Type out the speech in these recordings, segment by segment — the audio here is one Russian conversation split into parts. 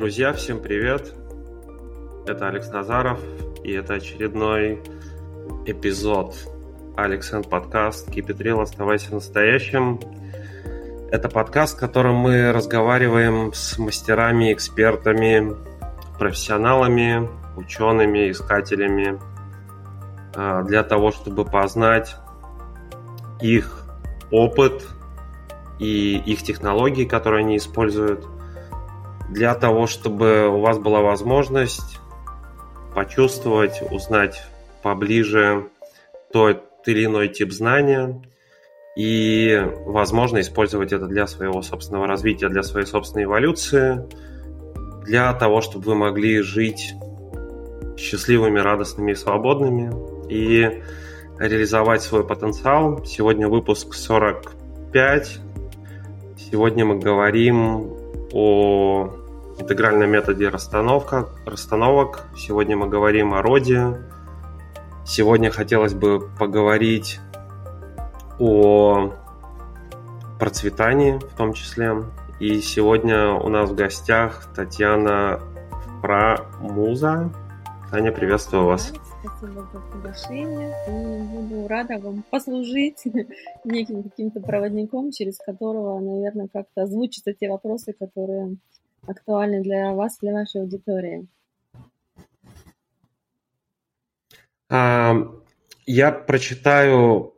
Друзья, всем привет! Это Алекс Назаров, и это очередной эпизод Алекс подкаст Keep it real, оставайся настоящим. Это подкаст, в котором мы разговариваем с мастерами, экспертами, профессионалами, учеными, искателями а, для того, чтобы познать их опыт и их технологии, которые они используют, для того, чтобы у вас была возможность почувствовать, узнать поближе тот или иной тип знания и, возможно, использовать это для своего собственного развития, для своей собственной эволюции, для того, чтобы вы могли жить счастливыми, радостными и свободными и реализовать свой потенциал. Сегодня выпуск 45. Сегодня мы говорим о интегральном методе расстановка, расстановок. Сегодня мы говорим о роде. Сегодня хотелось бы поговорить о процветании в том числе. И сегодня у нас в гостях Татьяна Прамуза. Таня, приветствую вас. Спасибо за приглашение. И буду рада вам послужить неким каким-то проводником, через которого, наверное, как-то озвучатся те вопросы, которые актуальны для вас, для вашей аудитории. Я прочитаю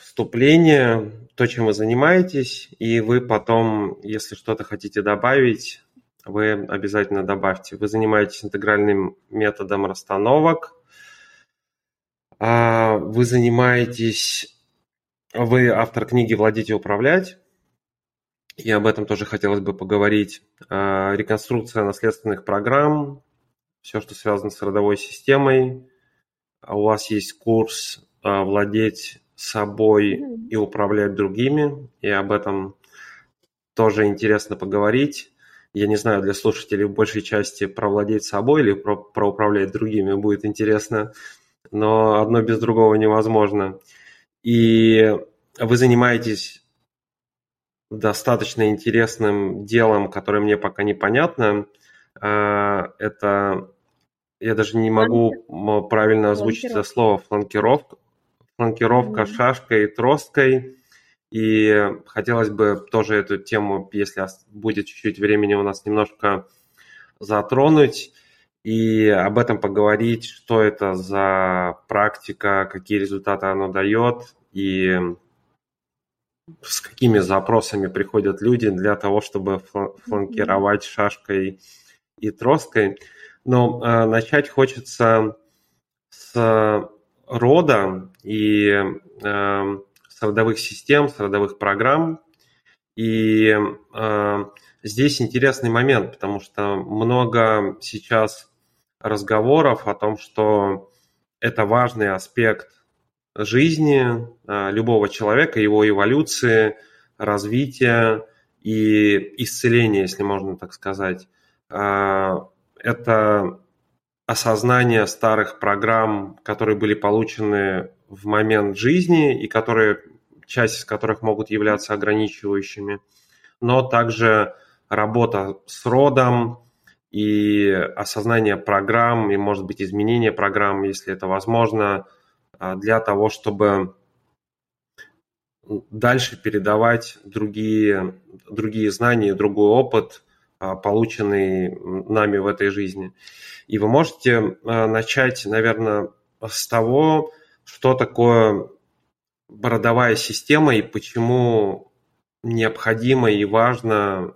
вступление, то, чем вы занимаетесь, и вы потом, если что-то хотите добавить, вы обязательно добавьте. Вы занимаетесь интегральным методом расстановок, а, вы занимаетесь, вы автор книги «Владеть и управлять», и об этом тоже хотелось бы поговорить. А, реконструкция наследственных программ, все, что связано с родовой системой. А у вас есть курс «Владеть собой и управлять другими», и об этом тоже интересно поговорить я не знаю, для слушателей в большей части про владеть собой или про, про управлять другими будет интересно, но одно без другого невозможно. И вы занимаетесь достаточно интересным делом, которое мне пока непонятно. А, это, я даже не могу правильно озвучить это слово, фланкировка, фланкировка mm-hmm. шашкой и тросткой. И хотелось бы тоже эту тему, если будет чуть-чуть времени у нас немножко затронуть и об этом поговорить, что это за практика, какие результаты она дает и с какими запросами приходят люди для того, чтобы фланкировать шашкой и троской. Но э, начать хочется с рода и э, с родовых систем, с родовых программ. И э, здесь интересный момент, потому что много сейчас разговоров о том, что это важный аспект жизни э, любого человека, его эволюции, развития и исцеления, если можно так сказать. Э, это осознание старых программ, которые были получены в момент жизни и которые, часть из которых могут являться ограничивающими, но также работа с родом и осознание программ и, может быть, изменение программ, если это возможно, а, для того, чтобы дальше передавать другие, другие знания, другой опыт, а, полученный нами в этой жизни. И вы можете а, начать, наверное, с того, что такое бородовая система и почему необходимо и важно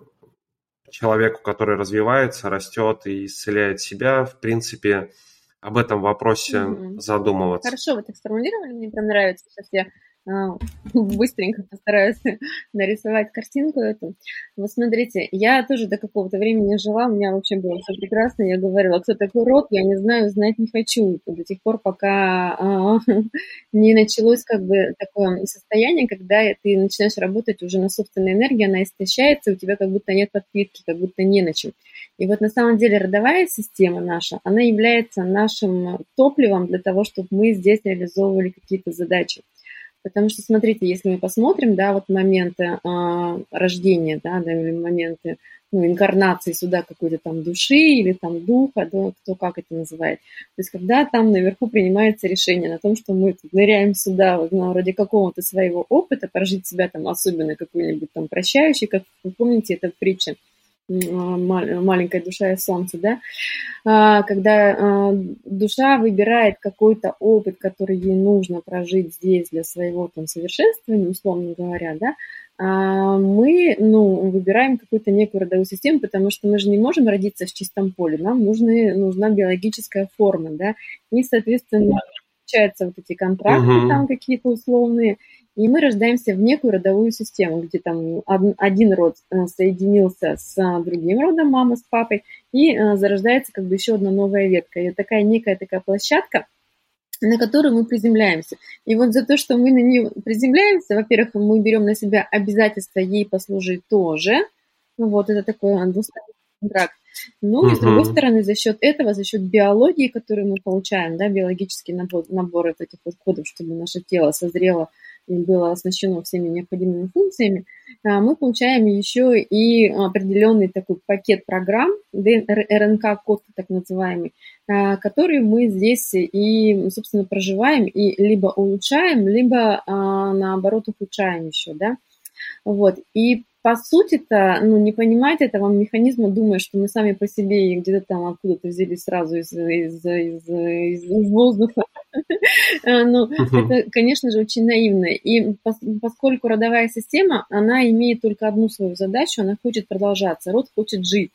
человеку, который развивается, растет и исцеляет себя, в принципе, об этом вопросе mm-hmm. задумываться. Хорошо, вы так сформулировали, мне прям нравится. Сейчас я быстренько постараюсь нарисовать картинку эту. Вот смотрите, я тоже до какого-то времени жила, у меня вообще было все прекрасно, я говорила, кто такой род, я не знаю, знать не хочу, до тех пор, пока а, не началось как бы такое состояние, когда ты начинаешь работать уже на собственной энергии, она истощается, у тебя как будто нет подпитки, как будто не на чем. И вот на самом деле родовая система наша, она является нашим топливом для того, чтобы мы здесь реализовывали какие-то задачи. Потому что, смотрите, если мы посмотрим, да, вот моменты э, рождения, да, да, моменты ну, инкарнации сюда какой-то там души или там духа, да, кто как это называет. То есть когда там наверху принимается решение на том, что мы тут ныряем сюда вот, ну, ради какого-то своего опыта, прожить себя там особенно какой-нибудь там прощающий, как вы помните, это притча маленькая душа и солнце, да, а, когда а, душа выбирает какой-то опыт, который ей нужно прожить здесь для своего там совершенствования, условно говоря, да, а, мы, ну, выбираем какую-то некую родовую систему, потому что мы же не можем родиться в чистом поле, нам нужны, нужна биологическая форма, да, и, соответственно, получаются вот эти контракты uh-huh. там какие-то условные, и мы рождаемся в некую родовую систему, где там один род э, соединился с э, другим родом, мама с папой, и э, зарождается как бы еще одна новая ветка. И такая некая такая площадка, на которую мы приземляемся. И вот за то, что мы на нее приземляемся, во-первых, мы берем на себя обязательство ей послужить тоже. Ну вот, это такой двусторонний контракт. Ну и с другой стороны, за счет этого, за счет биологии, которую мы получаем, да, биологический набор, набор этих вот кодов, чтобы наше тело созрело было оснащено всеми необходимыми функциями, а, мы получаем еще и определенный такой пакет программ, РНК-код так называемый, а, который мы здесь и, собственно, проживаем и либо улучшаем, либо а, наоборот ухудшаем еще, да. Вот. И по сути-то, ну, не понимать этого механизма, думая, что мы сами по себе где-то там откуда-то взялись сразу из, из, из, из, из воздуха, э, ну, это, конечно же, очень наивно. И поскольку родовая система, она имеет только одну свою задачу, она хочет продолжаться, род хочет жить.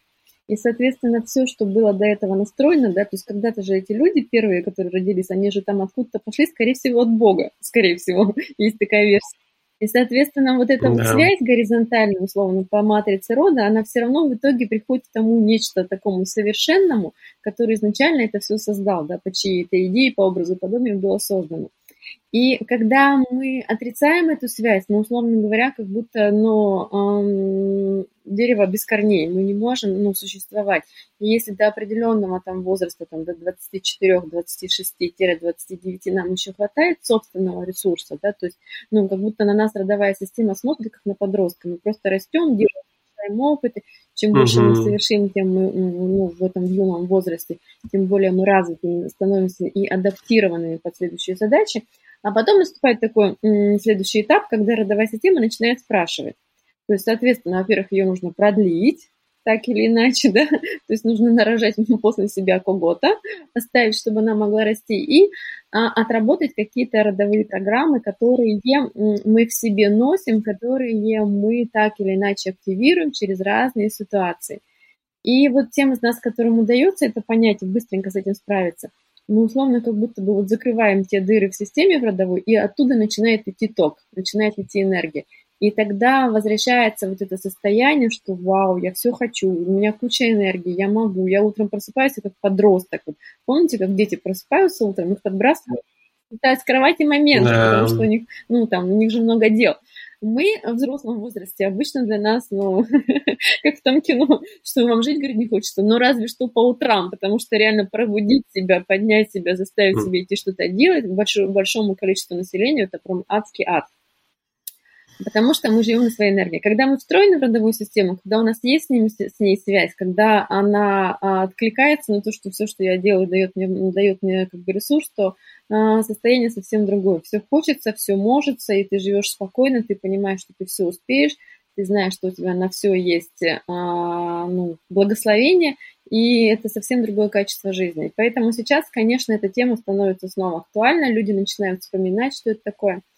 И, соответственно, все, что было до этого настроено, да, то есть когда-то же эти люди первые, которые родились, они же там откуда-то пошли, скорее всего, от Бога, скорее всего, есть такая версия. И, соответственно, вот эта да. вот связь горизонтальная, условно, по матрице рода, она все равно в итоге приходит к тому нечто такому совершенному, который изначально это все создал, да, по чьей-то идее, по образу подобию было создано. И когда мы отрицаем эту связь, ну, условно говоря, как будто, ну, эм, дерево без корней, мы не можем, ну, существовать. И если до определенного там возраста, там, до 24, 26-29 нам еще хватает собственного ресурса, да, то есть, ну, как будто на нас родовая система смотрит, как на подростка, мы просто растем, делаем опыты, чем больше uh-huh. мы совершим, тем мы ну, в этом юном возрасте, тем более мы развиты, становимся и адаптированными под следующие задачи. А потом наступает такой следующий этап, когда родовая система начинает спрашивать. То есть, соответственно, во-первых, ее нужно продлить, так или иначе, да, то есть нужно нарожать после себя кого-то, оставить, чтобы она могла расти, и а, отработать какие-то родовые программы, которые мы в себе носим, которые мы так или иначе активируем через разные ситуации. И вот тем из нас, которым удается это понять и быстренько с этим справиться, мы условно как будто бы вот закрываем те дыры в системе в родовой, и оттуда начинает идти ток, начинает идти энергия. И тогда возвращается вот это состояние, что вау, я все хочу, у меня куча энергии, я могу, я утром просыпаюсь как подросток. Вот. Помните, как дети просыпаются утром, их подбрасывают, летают с кровати момент, да. потому что у них, ну, там, у них же много дел. Мы в взрослом возрасте обычно для нас, ну, как в том кино, что вам жить, говорит, не хочется, но разве что по утрам, потому что реально пробудить себя, поднять себя, заставить себя идти что-то делать большому, большому количеству населения, это прям адский ад потому что мы живем на своей энергии. Когда мы встроены в родовую систему, когда у нас есть с, ним, с ней связь, когда она а, откликается на то, что все, что я делаю, дает мне, дает мне как бы ресурс, то а, состояние совсем другое. Все хочется, все можется, и ты живешь спокойно, ты понимаешь, что ты все успеешь, ты знаешь, что у тебя на все есть а, ну, благословение, и это совсем другое качество жизни. Поэтому сейчас, конечно, эта тема становится снова актуальна, люди начинают вспоминать, что это такое –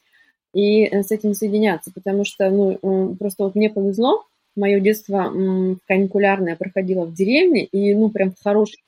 и э, с этим соединяться, потому что, ну, просто вот мне повезло, мое детство каникулярное проходило в деревне, и, ну, прям в хорошей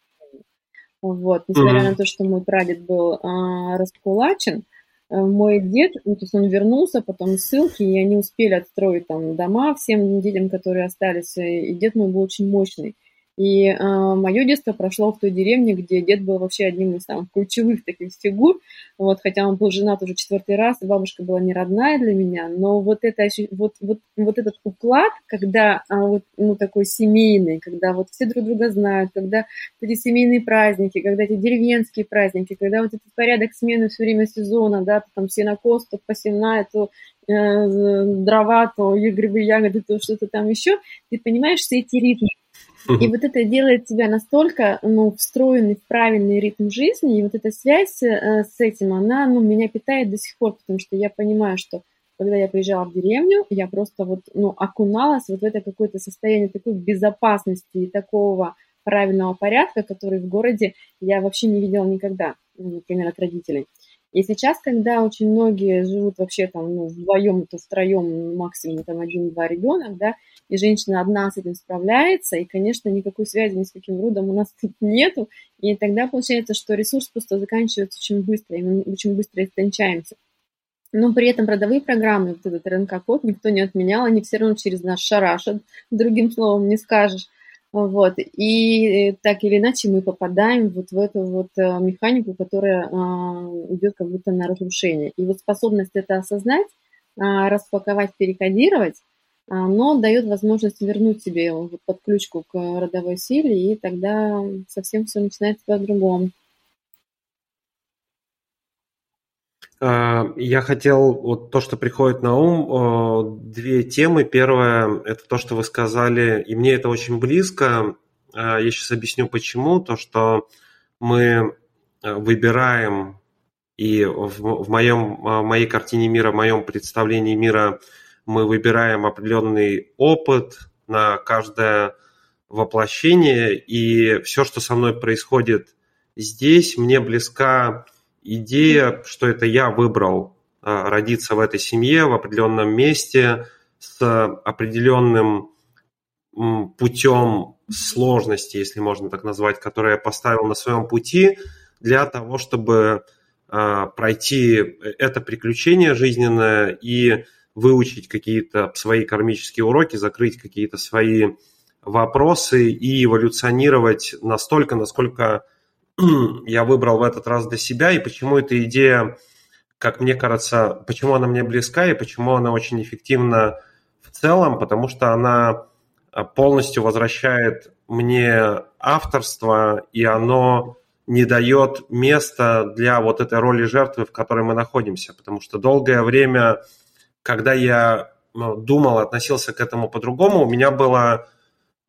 вот, несмотря mm-hmm. на то, что мой прадед был а, раскулачен, э, мой дед, ну, то есть он вернулся потом ссылки, и они успели отстроить там дома всем детям, которые остались, и дед мой был очень мощный. И э, мое детство прошло в той деревне, где дед был вообще одним из самых ключевых таких фигур. Вот, хотя он был женат уже четвертый раз, и бабушка была не родная для меня, но вот, это, вот, вот, вот этот уклад, когда а, вот, ну, такой семейный, когда вот все друг друга знают, когда эти семейные праздники, когда эти деревенские праздники, когда вот этот порядок смены все время сезона, да, то там сенокос, то посевная, то дрова, то грибы, ягоды, то что-то там еще, ты понимаешь все эти ритмы. И вот это делает тебя настолько ну, встроенный в правильный ритм жизни, и вот эта связь э, с этим, она ну, меня питает до сих пор, потому что я понимаю, что когда я приезжала в деревню, я просто вот, ну, окуналась вот в это какое-то состояние такой безопасности и такого правильного порядка, который в городе я вообще не видела никогда, ну, например, от родителей. И сейчас, когда очень многие живут вообще там ну, вдвоем, то втроем, максимум там один-два ребенок, да, и женщина одна с этим справляется, и, конечно, никакой связи ни с каким родом у нас тут нету, и тогда получается, что ресурс просто заканчивается очень быстро, и мы очень быстро истончаемся. Но при этом родовые программы, вот этот РНК-код никто не отменял, они все равно через нас шарашат, другим словом не скажешь. Вот. И так или иначе мы попадаем вот в эту вот э, механику, которая а, идет как будто на разрушение. И вот способность это осознать, а, распаковать, перекодировать, а, но дает возможность вернуть себе вот подключку к родовой силе, и тогда совсем все начинается по-другому. А, я хотел, вот то, что приходит на ум, две темы. Первое, это то, что вы сказали, и мне это очень близко. А, я сейчас объясню, почему. То, что мы выбираем, и в, в моем, в моей картине мира, в моем представлении мира мы выбираем определенный опыт на каждое воплощение, и все, что со мной происходит здесь, мне близка идея, что это я выбрал а, родиться в этой семье, в определенном месте, с определенным путем сложности, если можно так назвать, который я поставил на своем пути для того, чтобы а, пройти это приключение жизненное и выучить какие-то свои кармические уроки, закрыть какие-то свои вопросы и эволюционировать настолько, насколько я выбрал в этот раз для себя, и почему эта идея, как мне кажется, почему она мне близка, и почему она очень эффективна в целом, потому что она а, полностью возвращает мне авторство, и оно не дает места для вот этой роли жертвы, в которой мы находимся. Потому что долгое время, когда я ну, думал, относился к этому по-другому, у меня было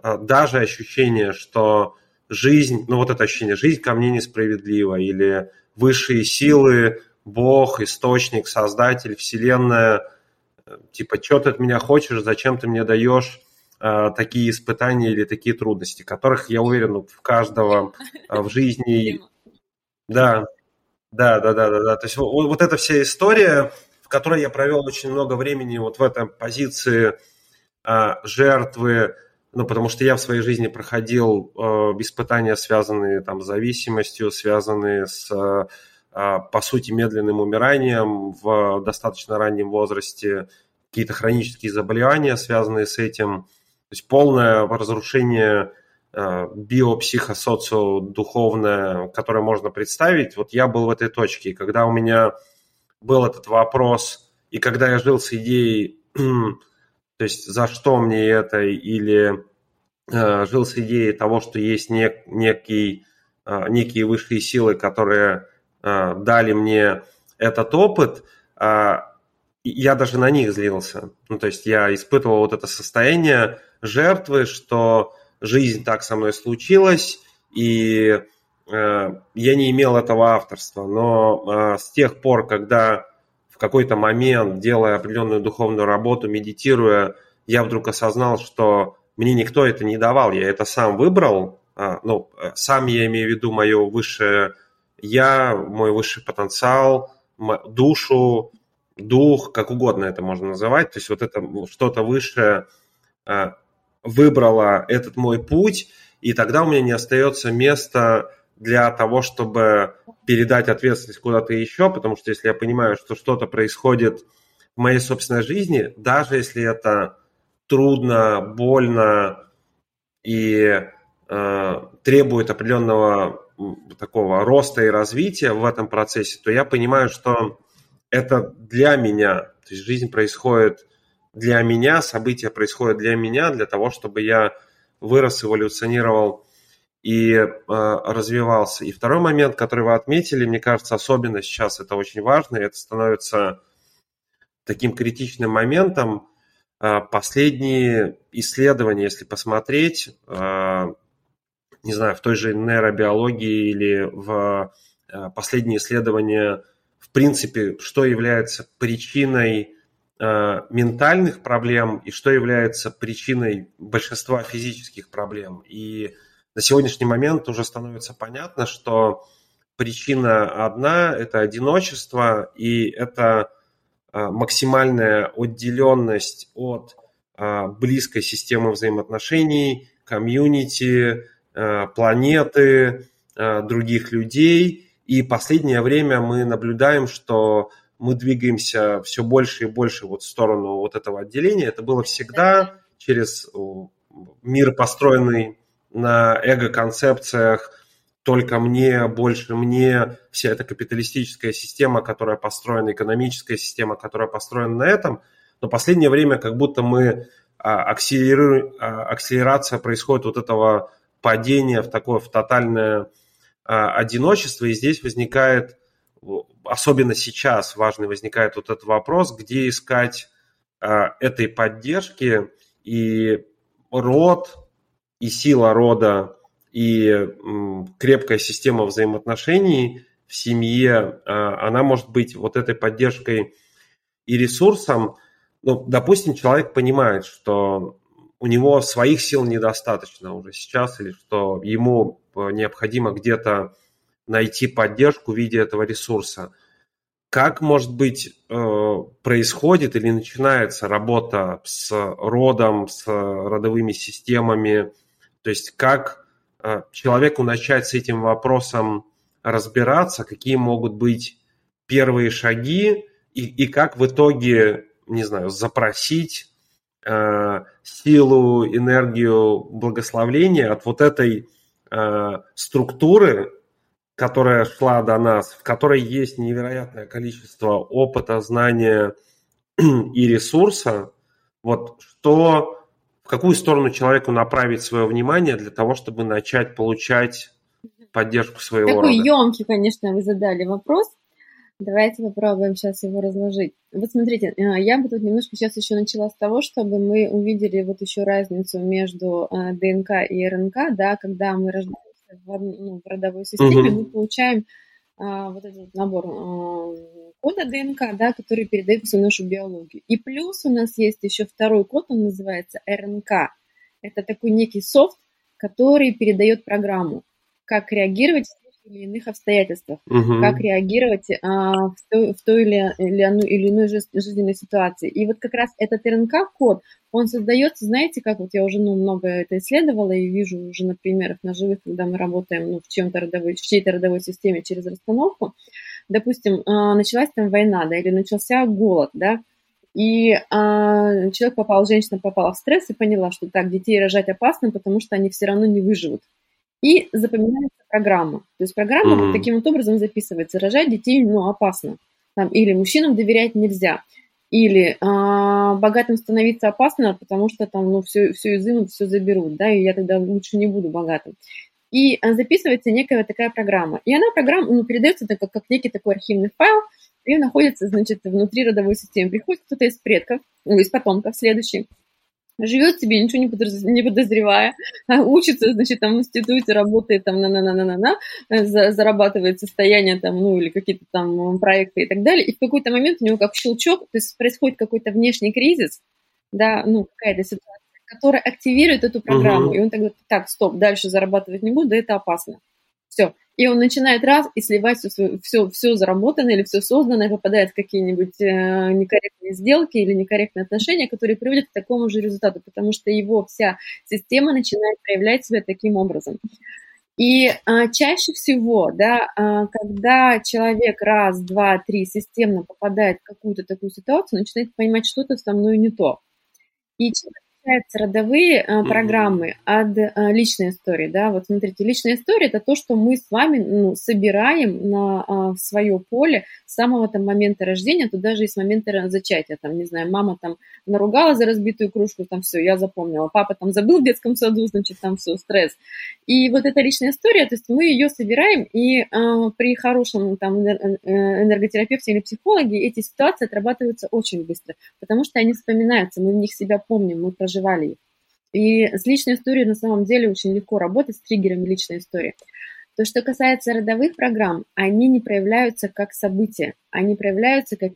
а, даже ощущение, что жизнь, ну вот это ощущение, жизнь ко мне несправедлива, или высшие силы, Бог, источник, Создатель, Вселенная, типа, что ты от меня хочешь, зачем ты мне даешь э, такие испытания или такие трудности, которых, я уверен, в каждого э, в жизни... Да, да, да, да, да, да. То есть вот, вот эта вся история, в которой я провел очень много времени вот в этой позиции э, жертвы, ну, потому что я в своей жизни проходил э, испытания, связанные там с зависимостью, связанные с, э, по сути, медленным умиранием в достаточно раннем возрасте, какие-то хронические заболевания, связанные с этим, то есть полное разрушение э, биопсихосоциодуховное, которое можно представить. Вот я был в этой точке, и когда у меня был этот вопрос, и когда я жил с идеей то есть за что мне это, или э, жил с идеей того, что есть нек, некий, э, некие высшие силы, которые э, дали мне этот опыт, э, я даже на них злился. Ну, то есть я испытывал вот это состояние жертвы, что жизнь так со мной случилась, и э, я не имел этого авторства. Но э, с тех пор, когда какой-то момент, делая определенную духовную работу, медитируя, я вдруг осознал, что мне никто это не давал, я это сам выбрал, а, ну, э, сам я имею в виду мое высшее я, мой высший потенциал, душу, дух, как угодно это можно называть, то есть вот это что-то высшее а, выбрало этот мой путь, и тогда у меня не остается места для того, чтобы передать ответственность куда-то еще, потому что если я понимаю, что что-то происходит в моей собственной жизни, даже если это трудно, больно и э, требует определенного такого роста и развития в этом процессе, то я понимаю, что это для меня, то есть жизнь происходит для меня, события происходят для меня, для того, чтобы я вырос, эволюционировал и э, развивался. И второй момент, который вы отметили, мне кажется, особенно сейчас это очень важно, и это становится таким критичным моментом. А, последние исследования, если посмотреть, а, не знаю, в той же нейробиологии или в а, последние исследования, в принципе, что является причиной ментальных проблем и что является причиной большинства физических проблем. И на сегодняшний момент уже становится понятно, что причина одна – это одиночество, и это а, максимальная отделенность от а, близкой системы взаимоотношений, комьюнити, а, планеты, других людей. И последнее время мы наблюдаем, что мы двигаемся все больше и больше вот в сторону вот этого отделения. Это было всегда через мир, построенный на эго-концепциях, только мне, больше мне, вся эта капиталистическая система, которая построена, экономическая система, которая построена на этом, но последнее время как будто мы а. А, акселерация происходит вот этого падения в такое в тотальное а, одиночество, и здесь возникает, особенно сейчас важный возникает вот этот вопрос, где искать этой поддержки, и род, и сила рода и крепкая система взаимоотношений в семье, а, она может быть вот этой поддержкой и ресурсом. Ну, допустим, человек понимает, что у него своих сил недостаточно уже сейчас, или что ему э, необходимо где-то найти поддержку в виде этого ресурса. Как, может быть, э, происходит или начинается работа с родом, с родовыми системами, то есть как Э, человеку начать с этим вопросом разбираться, какие могут быть первые шаги и, и как в итоге, не знаю, запросить э, силу, энергию благословления от вот этой э, структуры, которая шла до нас, в которой есть невероятное количество опыта, знания и ресурса, вот что какую сторону человеку направить свое внимание для того, чтобы начать получать поддержку своего Такой рода? емкий, конечно, вы задали вопрос. Давайте попробуем сейчас его разложить. Вот смотрите, э, я бы тут немножко сейчас еще начала с того, чтобы мы увидели вот еще разницу между э, ДНК и РНК, да, когда мы рождаемся в, ну, в родовой системе, угу. мы получаем вот этот набор а, кода ДНК, да, который передает всю нашу биологию. И плюс у нас есть еще второй код, он называется РНК. Это такой некий софт, который передает программу, как реагировать или иных обстоятельствах, угу. как реагировать а, в, той, в той или, или, или иной жизненной ситуации. И вот как раз этот РНК-код, он создается, знаете, как вот я уже ну, много это исследовала и вижу уже на примерах на живых, когда мы работаем ну, в, чем-то родовой, в чьей-то родовой системе через расстановку. Допустим, а, началась там война, да, или начался голод, да, и а, человек попал, женщина попала в стресс и поняла, что так, детей рожать опасно, потому что они все равно не выживут. И запоминается программа. То есть программа mm-hmm. таким вот образом записывается. Рожать детей ну, опасно. Там, или мужчинам доверять нельзя. Или а, богатым становиться опасно, потому что там ну, все, все изымут, все заберут, да, и я тогда лучше не буду богатым. И а, записывается некая такая программа. И она программа ну, передается так, как, как некий такой архивный файл, и находится, значит, внутри родовой системы. Приходит кто-то из предков, ну, из потомков следующий, живет себе, ничего не, подоз... не подозревая, а учится, значит, там в институте, работает там на-на-на-на-на, э, зарабатывает состояние там, ну, или какие-то там проекты и так далее, и в какой-то момент у него как щелчок, то есть происходит какой-то внешний кризис, да, ну, какая-то ситуация, которая активирует эту программу, угу. и он тогда, так, стоп, дальше зарабатывать не буду, да это опасно. Все, и он начинает раз и сливать все, все, все заработанное или все созданное, попадает в какие-нибудь э, некорректные сделки или некорректные отношения, которые приводят к такому же результату, потому что его вся система начинает проявлять себя таким образом. И а, чаще всего, да, а, когда человек раз, два, три системно попадает в какую-то такую ситуацию, начинает понимать, что-то со мной не то. И отличаются родовые э, программы от э, личной истории, да, вот смотрите, личная история – это то, что мы с вами ну, собираем на э, свое поле с самого там момента рождения, то даже и с момента зачатия, там, не знаю, мама там наругала за разбитую кружку, там все, я запомнила, папа там забыл в детском саду, значит, там все, стресс. И вот эта личная история, то есть мы ее собираем, и э, при хорошем там э, энерготерапевте или психологе эти ситуации отрабатываются очень быстро, потому что они вспоминаются, мы в них себя помним, мы проживали их. И с личной историей на самом деле очень легко работать с триггерами личной истории. То, что касается родовых программ, они не проявляются как события, они проявляются как,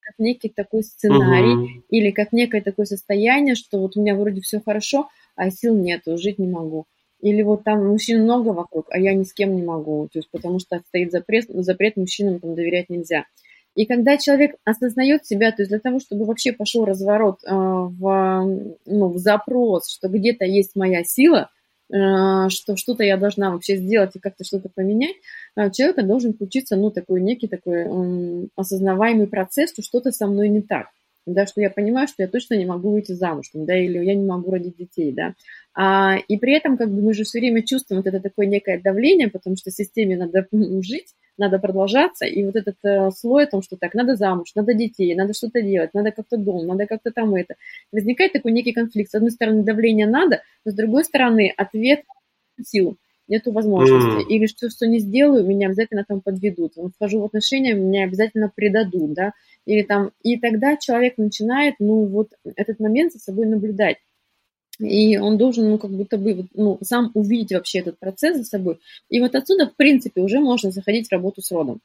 как некий такой сценарий uh-huh. или как некое такое состояние, что вот у меня вроде все хорошо, а сил нету, жить не могу. Или вот там мужчин много вокруг, а я ни с кем не могу, то есть потому что стоит запрет, запрет мужчинам там доверять нельзя. И когда человек осознает себя, то есть для того, чтобы вообще пошел разворот э, в, ну, в запрос, что где-то есть моя сила, э, что что-то я должна вообще сделать и как-то что-то поменять, э, человека должен включиться, ну, такой некий такой осознаваемый процесс, что что-то со мной не так да, что я понимаю, что я точно не могу выйти замуж, там, да, или я не могу родить детей, да. А, и при этом, как бы, мы же все время чувствуем вот это такое некое давление, потому что системе надо жить, надо продолжаться, и вот этот э, слой о том, что так, надо замуж, надо детей, надо что-то делать, надо как-то дом, надо как-то там это. Возникает такой некий конфликт. С одной стороны, давление надо, но с другой стороны, ответ силу нету возможности. Mm. Или что, что не сделаю, меня обязательно там подведут. Вхожу в отношения, меня обязательно предадут, да или там, и тогда человек начинает, ну, вот этот момент за собой наблюдать. И он должен, ну, как будто бы, ну, сам увидеть вообще этот процесс за собой. И вот отсюда, в принципе, уже можно заходить в работу с родом.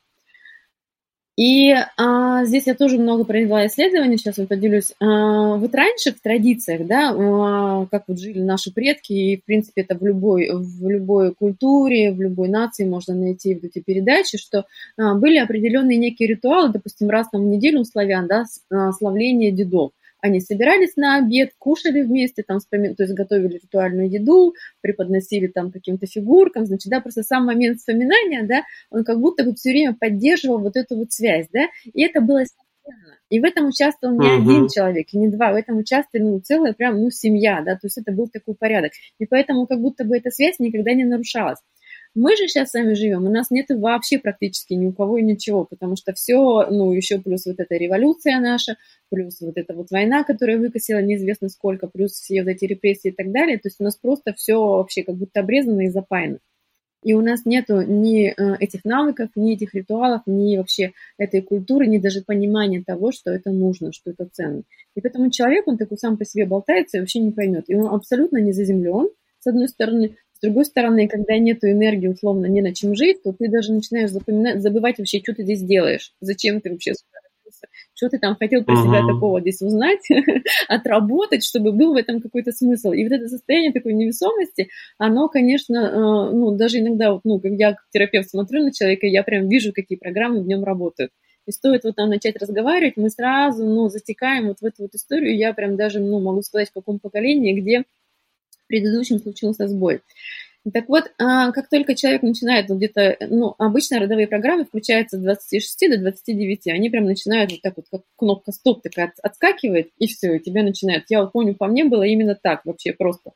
И а, здесь я тоже много провела исследований, сейчас вот поделюсь. А, вот раньше в традициях, да, а, как вот жили наши предки, и, в принципе, это в любой, в любой культуре, в любой нации можно найти вот эти передачи, что а, были определенные некие ритуалы, допустим, раз там в неделю у славян, да, а, славление дедов. Они собирались на обед, кушали вместе, там, вспоми... то есть готовили ритуальную еду, преподносили там каким-то фигуркам, значит, да, просто сам момент вспоминания, да, он как будто бы все время поддерживал вот эту вот связь, да, и это было и в этом участвовал не uh-huh. один человек, и не два, в этом участвовали ну, целая прям, ну, семья, да, то есть это был такой порядок. И поэтому как будто бы эта связь никогда не нарушалась. Мы же сейчас с вами живем, у нас нет вообще практически ни у кого и ничего, потому что все, ну, еще плюс вот эта революция наша, плюс вот эта вот война, которая выкосила неизвестно сколько, плюс все вот эти репрессии и так далее. То есть у нас просто все вообще как будто обрезано и запаяно. И у нас нету ни э, этих навыков, ни этих ритуалов, ни вообще этой культуры, ни даже понимания того, что это нужно, что это ценно. И поэтому человек, он такой сам по себе болтается и вообще не поймет. И он абсолютно не заземлен, с одной стороны, с другой стороны, когда нет энергии, условно, не на чем жить, то ты даже начинаешь запоминать, забывать вообще, что ты здесь делаешь, зачем ты вообще сюда родился, что ты там хотел про uh-huh. себя такого здесь узнать, отработать, чтобы был в этом какой-то смысл. И вот это состояние такой невесомости, оно, конечно, э, ну, даже иногда, вот, ну, как я как терапевт смотрю на человека, я прям вижу, какие программы в нем работают. И стоит вот там начать разговаривать, мы сразу, ну, затекаем вот в эту вот историю. Я прям даже, ну, могу сказать, в каком поколении, где предыдущем случился сбой. Так вот, а, как только человек начинает вот где-то, ну, обычно родовые программы включаются с 26 до 29, они прям начинают вот так вот, как кнопка стоп такая отскакивает, и все, и тебя начинают. Я вот помню, по мне было именно так вообще просто.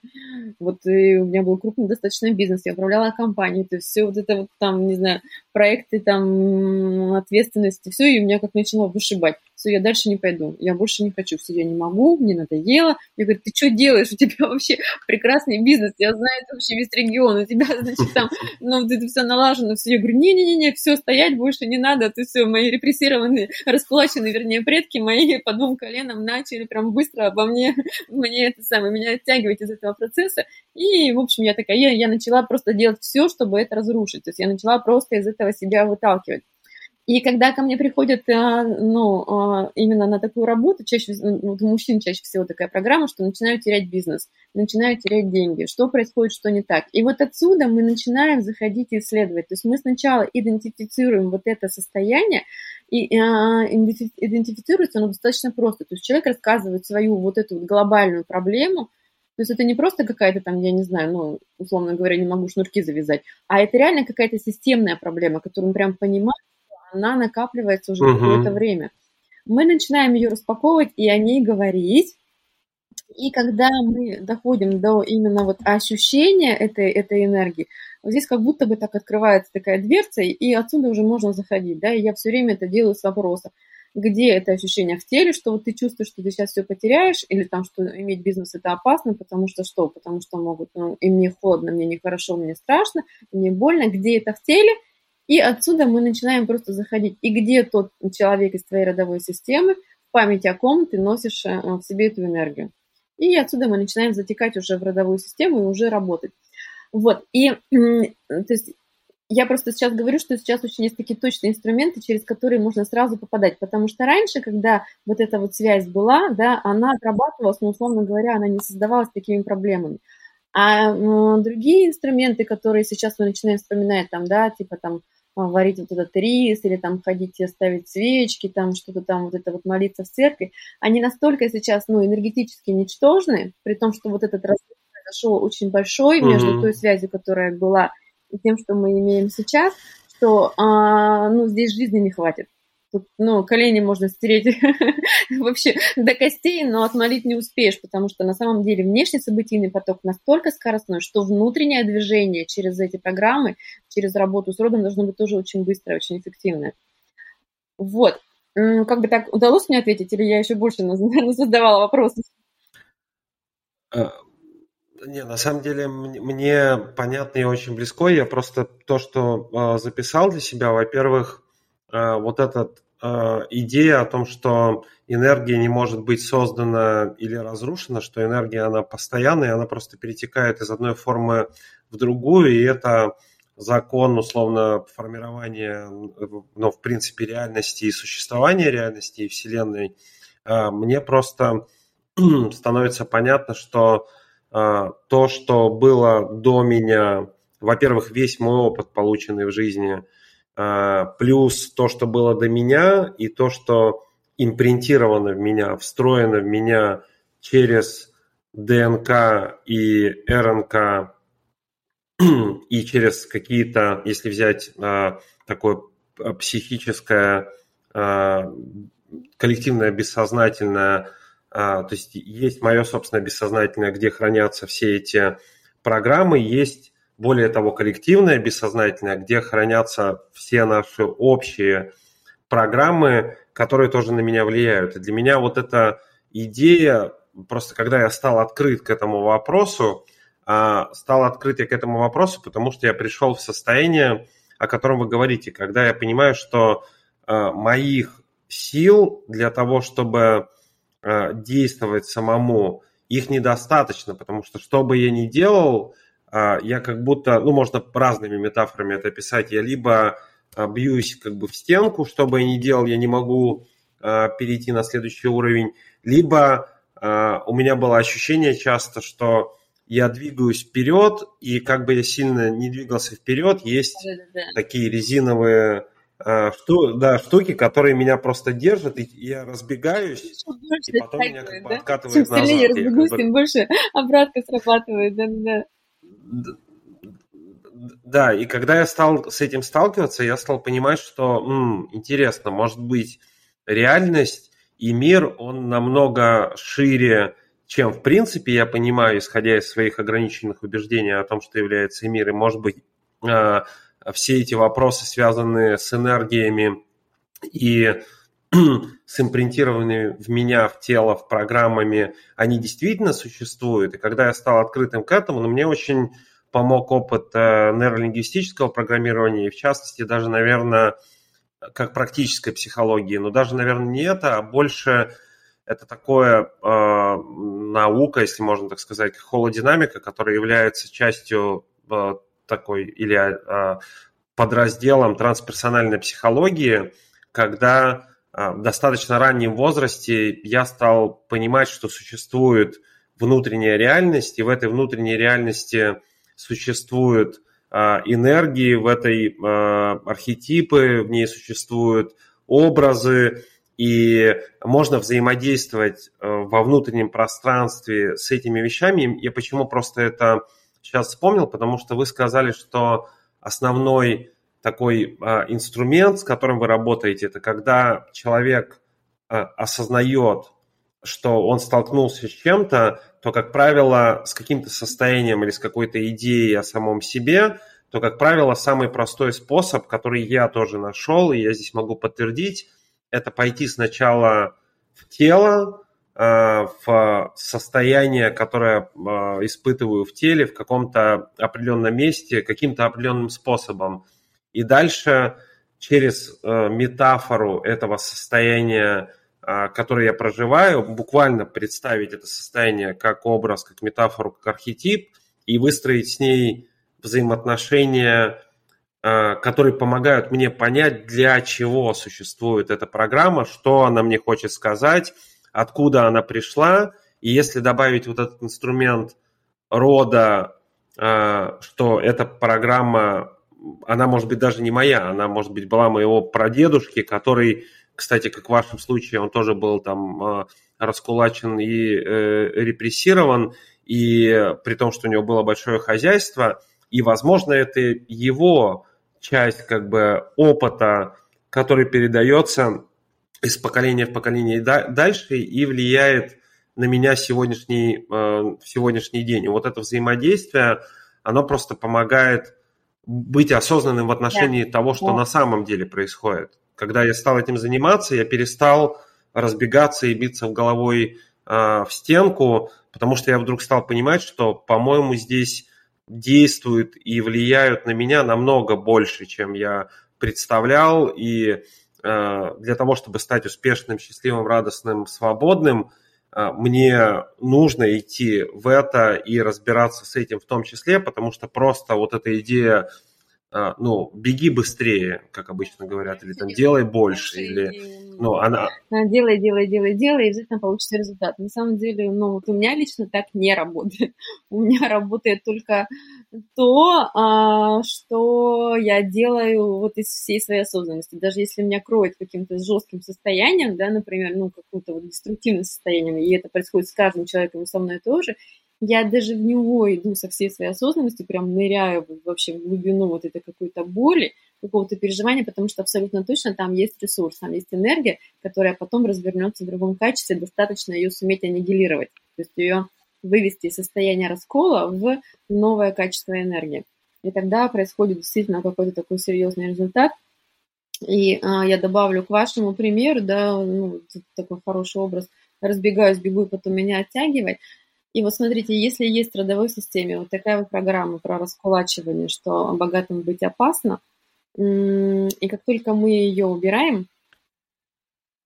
Вот и у меня был крупный достаточно бизнес, я управляла компанией, то все вот это вот там, не знаю, проекты, там, ответственности, все, и у меня как начало вышибать все, я дальше не пойду, я больше не хочу, все, я не могу, мне надоело. Я говорю, ты что делаешь, у тебя вообще прекрасный бизнес, я знаю это вообще весь регион, у тебя, значит, там, ну, это все налажено, все. Я говорю, не-не-не, все, стоять больше не надо, ты все, мои репрессированные, раскулаченные, вернее, предки мои по двум коленам начали прям быстро обо мне, мне это самое, меня оттягивать из этого процесса. И, в общем, я такая, я, я начала просто делать все, чтобы это разрушить. То есть я начала просто из этого себя выталкивать. И когда ко мне приходят, э, ну, э, именно на такую работу, чаще ну, вот у мужчин чаще всего такая программа, что начинают терять бизнес, начинают терять деньги, что происходит, что не так. И вот отсюда мы начинаем заходить и исследовать. То есть мы сначала идентифицируем вот это состояние, и э, идентифицируется оно достаточно просто. То есть человек рассказывает свою вот эту вот глобальную проблему, то есть это не просто какая-то там, я не знаю, ну, условно говоря, не могу шнурки завязать, а это реально какая-то системная проблема, которую он прям понимает, она накапливается уже uh-huh. какое-то время. Мы начинаем ее распаковывать и о ней говорить. И когда мы доходим до именно вот ощущения этой, этой энергии, вот здесь как будто бы так открывается такая дверца, и отсюда уже можно заходить, да, и я все время это делаю с вопроса, где это ощущение в теле, что вот ты чувствуешь, что ты сейчас все потеряешь, или там, что иметь бизнес это опасно, потому что что? Потому что могут, ну, и мне холодно, мне нехорошо, мне страшно, мне больно, где это в теле, и отсюда мы начинаем просто заходить. И где тот человек из твоей родовой системы, в памяти о ком ты носишь э, в себе эту энергию. И отсюда мы начинаем затекать уже в родовую систему и уже работать. Вот, и то есть я просто сейчас говорю, что сейчас очень есть такие точные инструменты, через которые можно сразу попадать, потому что раньше, когда вот эта вот связь была, да, она отрабатывалась, но, условно говоря, она не создавалась такими проблемами. А другие инструменты, которые сейчас мы начинаем вспоминать, там, да, типа там варить вот этот рис, или там ходить и ставить свечки, там что-то там вот это вот молиться в церкви, они настолько сейчас, ну, энергетически ничтожны, при том, что вот этот разрыв произошел очень большой между mm-hmm. той связью, которая была, и тем, что мы имеем сейчас, что, а, ну, здесь жизни не хватит. Ну, колени можно стереть вообще до костей, но отмолить не успеешь, потому что на самом деле внешний событийный поток настолько скоростной, что внутреннее движение через эти программы, через работу с родом должно быть тоже очень быстрое, очень эффективное. Вот. Как бы так удалось мне ответить, или я еще больше задавала вопросов? Э, не, на самом деле мне понятно и очень близко. Я просто то, что э, записал для себя, во-первых, э, вот эта идея о том, что энергия не может быть создана или разрушена, что энергия, она постоянная, она просто перетекает из одной формы в другую, и это закон, условно, формирования, ну, в принципе, реальности и существования реальности и Вселенной, а, мне просто становится понятно, что а, то, что было до меня, во-первых, весь мой опыт, полученный в жизни, плюс то, что было до меня, и то, что импринтировано в меня, встроено в меня через ДНК и РНК и через какие-то, если взять а, такое а, психическое, коллективное бессознательное, то есть есть мое собственное бессознательное, где хранятся все эти программы, есть более того коллективное бессознательное, где хранятся все наши общие программы, которые тоже на меня влияют. И для меня вот эта идея, просто когда я стал открыт к этому вопросу, а, стал открыт я к этому вопросу, потому что я пришел в состояние, о котором вы говорите, когда я понимаю, что а, моих сил для того, чтобы а, действовать самому, их недостаточно, потому что что бы я ни делал, я как будто, ну, можно разными метафорами это описать, я либо бьюсь как бы в стенку, что бы я ни делал, я не могу перейти на следующий уровень, либо у меня было ощущение часто, что я двигаюсь вперед, и как бы я сильно не двигался вперед, есть да, да, да. такие резиновые э, шту, да, штуки, которые меня просто держат, и я разбегаюсь, и потом меня как бы да? откатывает Чем назад. сильнее я разбегусь, как бы... тем больше обратка срабатывает, да, да. Да, и когда я стал с этим сталкиваться, я стал понимать, что м, интересно, может быть, реальность и мир, он намного шире, чем, в принципе, я понимаю, исходя из своих ограниченных убеждений о том, что является мир, и, может быть, а, все эти вопросы, связанные с энергиями и с импринтированными в меня, в тело, в программами, они действительно существуют. И когда я стал открытым к этому, ну, мне очень помог опыт э, нейролингвистического программирования, и в частности даже, наверное, как практической психологии, но даже, наверное, не это, а больше это такое э, наука, если можно так сказать, холодинамика, которая является частью э, такой или э, подразделом трансперсональной психологии, когда достаточно раннем возрасте я стал понимать, что существует внутренняя реальность, и в этой внутренней реальности существуют э, энергии, в этой э, архетипы, в ней существуют образы, и можно взаимодействовать во внутреннем пространстве с этими вещами. Я почему просто это сейчас вспомнил, потому что вы сказали, что основной такой а, инструмент, с которым вы работаете, это когда человек а, осознает что он столкнулся с чем-то, то, как правило, с каким-то состоянием или с какой-то идеей о самом себе, то, как правило, самый простой способ, который я тоже нашел, и я здесь могу подтвердить, это пойти сначала в тело, э, в состояние, которое э, испытываю в теле, в каком-то определенном месте, каким-то определенным способом. И дальше через э, метафору этого состояния, которое я проживаю, буквально представить это состояние как образ, как метафору, как архетип, и выстроить с ней взаимоотношения Э, которые помогают мне понять, для чего существует эта программа, что она мне хочет сказать, откуда она пришла. И если добавить вот этот инструмент рода, э, что эта программа, она может быть даже не моя, она может быть была моего прадедушки, который, кстати, как в вашем случае, он тоже был там э, раскулачен и репрессирован, и при том, что у него было большое хозяйство, и, возможно, это его часть как бы опыта, который передается из поколения в поколение дальше и влияет на меня сегодняшний, э, в сегодняшний день. И вот это взаимодействие, оно просто помогает быть осознанным в отношении да. того, что да. на самом деле происходит. Когда я стал этим заниматься, я перестал разбегаться и биться в головой э, в стенку, потому что я вдруг стал понимать, что, по-моему, здесь действуют и влияют на меня намного больше, чем я представлял. И э, для того, чтобы стать успешным, счастливым, радостным, свободным, мне нужно идти в это и разбираться с этим в том числе, потому что просто вот эта идея а, ну, беги быстрее, как обычно говорят, или там делай больше, или, ну, она... Делай, делай, делай, делай, и обязательно получится результат. На самом деле, ну, вот у меня лично так не работает. У меня работает только то, а, что я делаю вот из всей своей осознанности. Даже если меня кроет каким-то жестким состоянием, да, например, ну, какое-то вот деструктивное состояние, и это происходит с каждым человеком, и со мной тоже, я даже в него иду со всей своей осознанностью, прям ныряю вообще в глубину вот этой какой-то боли, какого-то переживания, потому что абсолютно точно там есть ресурс, там есть энергия, которая потом развернется в другом качестве, достаточно ее суметь аннигилировать, то есть ее вывести из состояния раскола в новое качество энергии. И тогда происходит действительно какой-то такой серьезный результат. И а, я добавлю к вашему примеру, да, ну, такой хороший образ, разбегаюсь, бегу и потом меня оттягивать. И вот смотрите, если есть в родовой системе вот такая вот программа про раскулачивание, что богатым быть опасно, и как только мы ее убираем,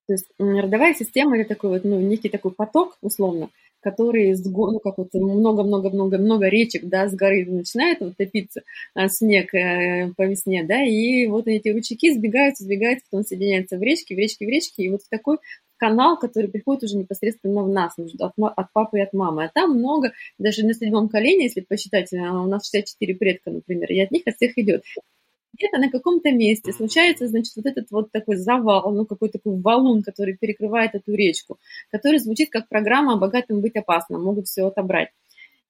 то есть родовая система это такой вот, ну, некий такой поток, условно, который с ну, как вот много-много-много-много речек, да, с горы начинает вот топиться а, снег э, по весне, да, и вот эти ручейки сбегаются, сбегаются, потом соединяются в речке, в речке, в речке, и вот в такой канал, который приходит уже непосредственно в нас, от, от папы и от мамы. А там много, даже на седьмом колене, если посчитать, а, у нас 64 предка, например, и от них от всех идет. Где-то на каком-то месте случается, значит, вот этот вот такой завал, ну, какой-то такой валун, который перекрывает эту речку, который звучит как программа «Богатым быть опасно», могут все отобрать.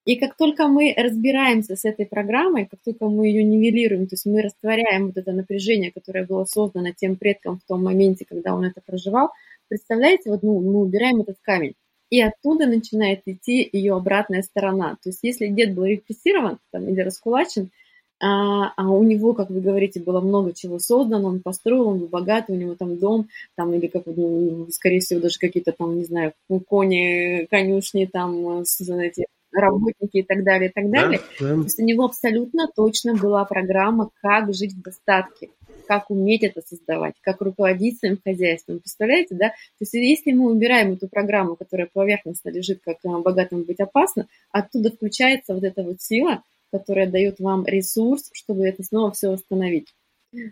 И как только мы разбираемся с этой программой, как только мы ее нивелируем, то есть мы растворяем вот это напряжение, которое было создано тем предком в том моменте, когда он это проживал, Представляете, вот ну, мы убираем этот камень, и оттуда начинает идти ее обратная сторона. То есть если дед был репрессирован там, или раскулачен, а, а у него, как вы говорите, было много чего создано, он построил, он был богатый, у него там дом, там, или, как, ну, скорее всего, даже какие-то там, не знаю, кони, конюшни, там, знаете, работники и так далее, и так далее. Да, да. То есть у него абсолютно точно была программа, как жить в достатке как уметь это создавать, как руководить своим хозяйством. Представляете, да? То есть если мы убираем эту программу, которая поверхностно лежит, как богатым быть опасно, оттуда включается вот эта вот сила, которая дает вам ресурс, чтобы это снова все восстановить.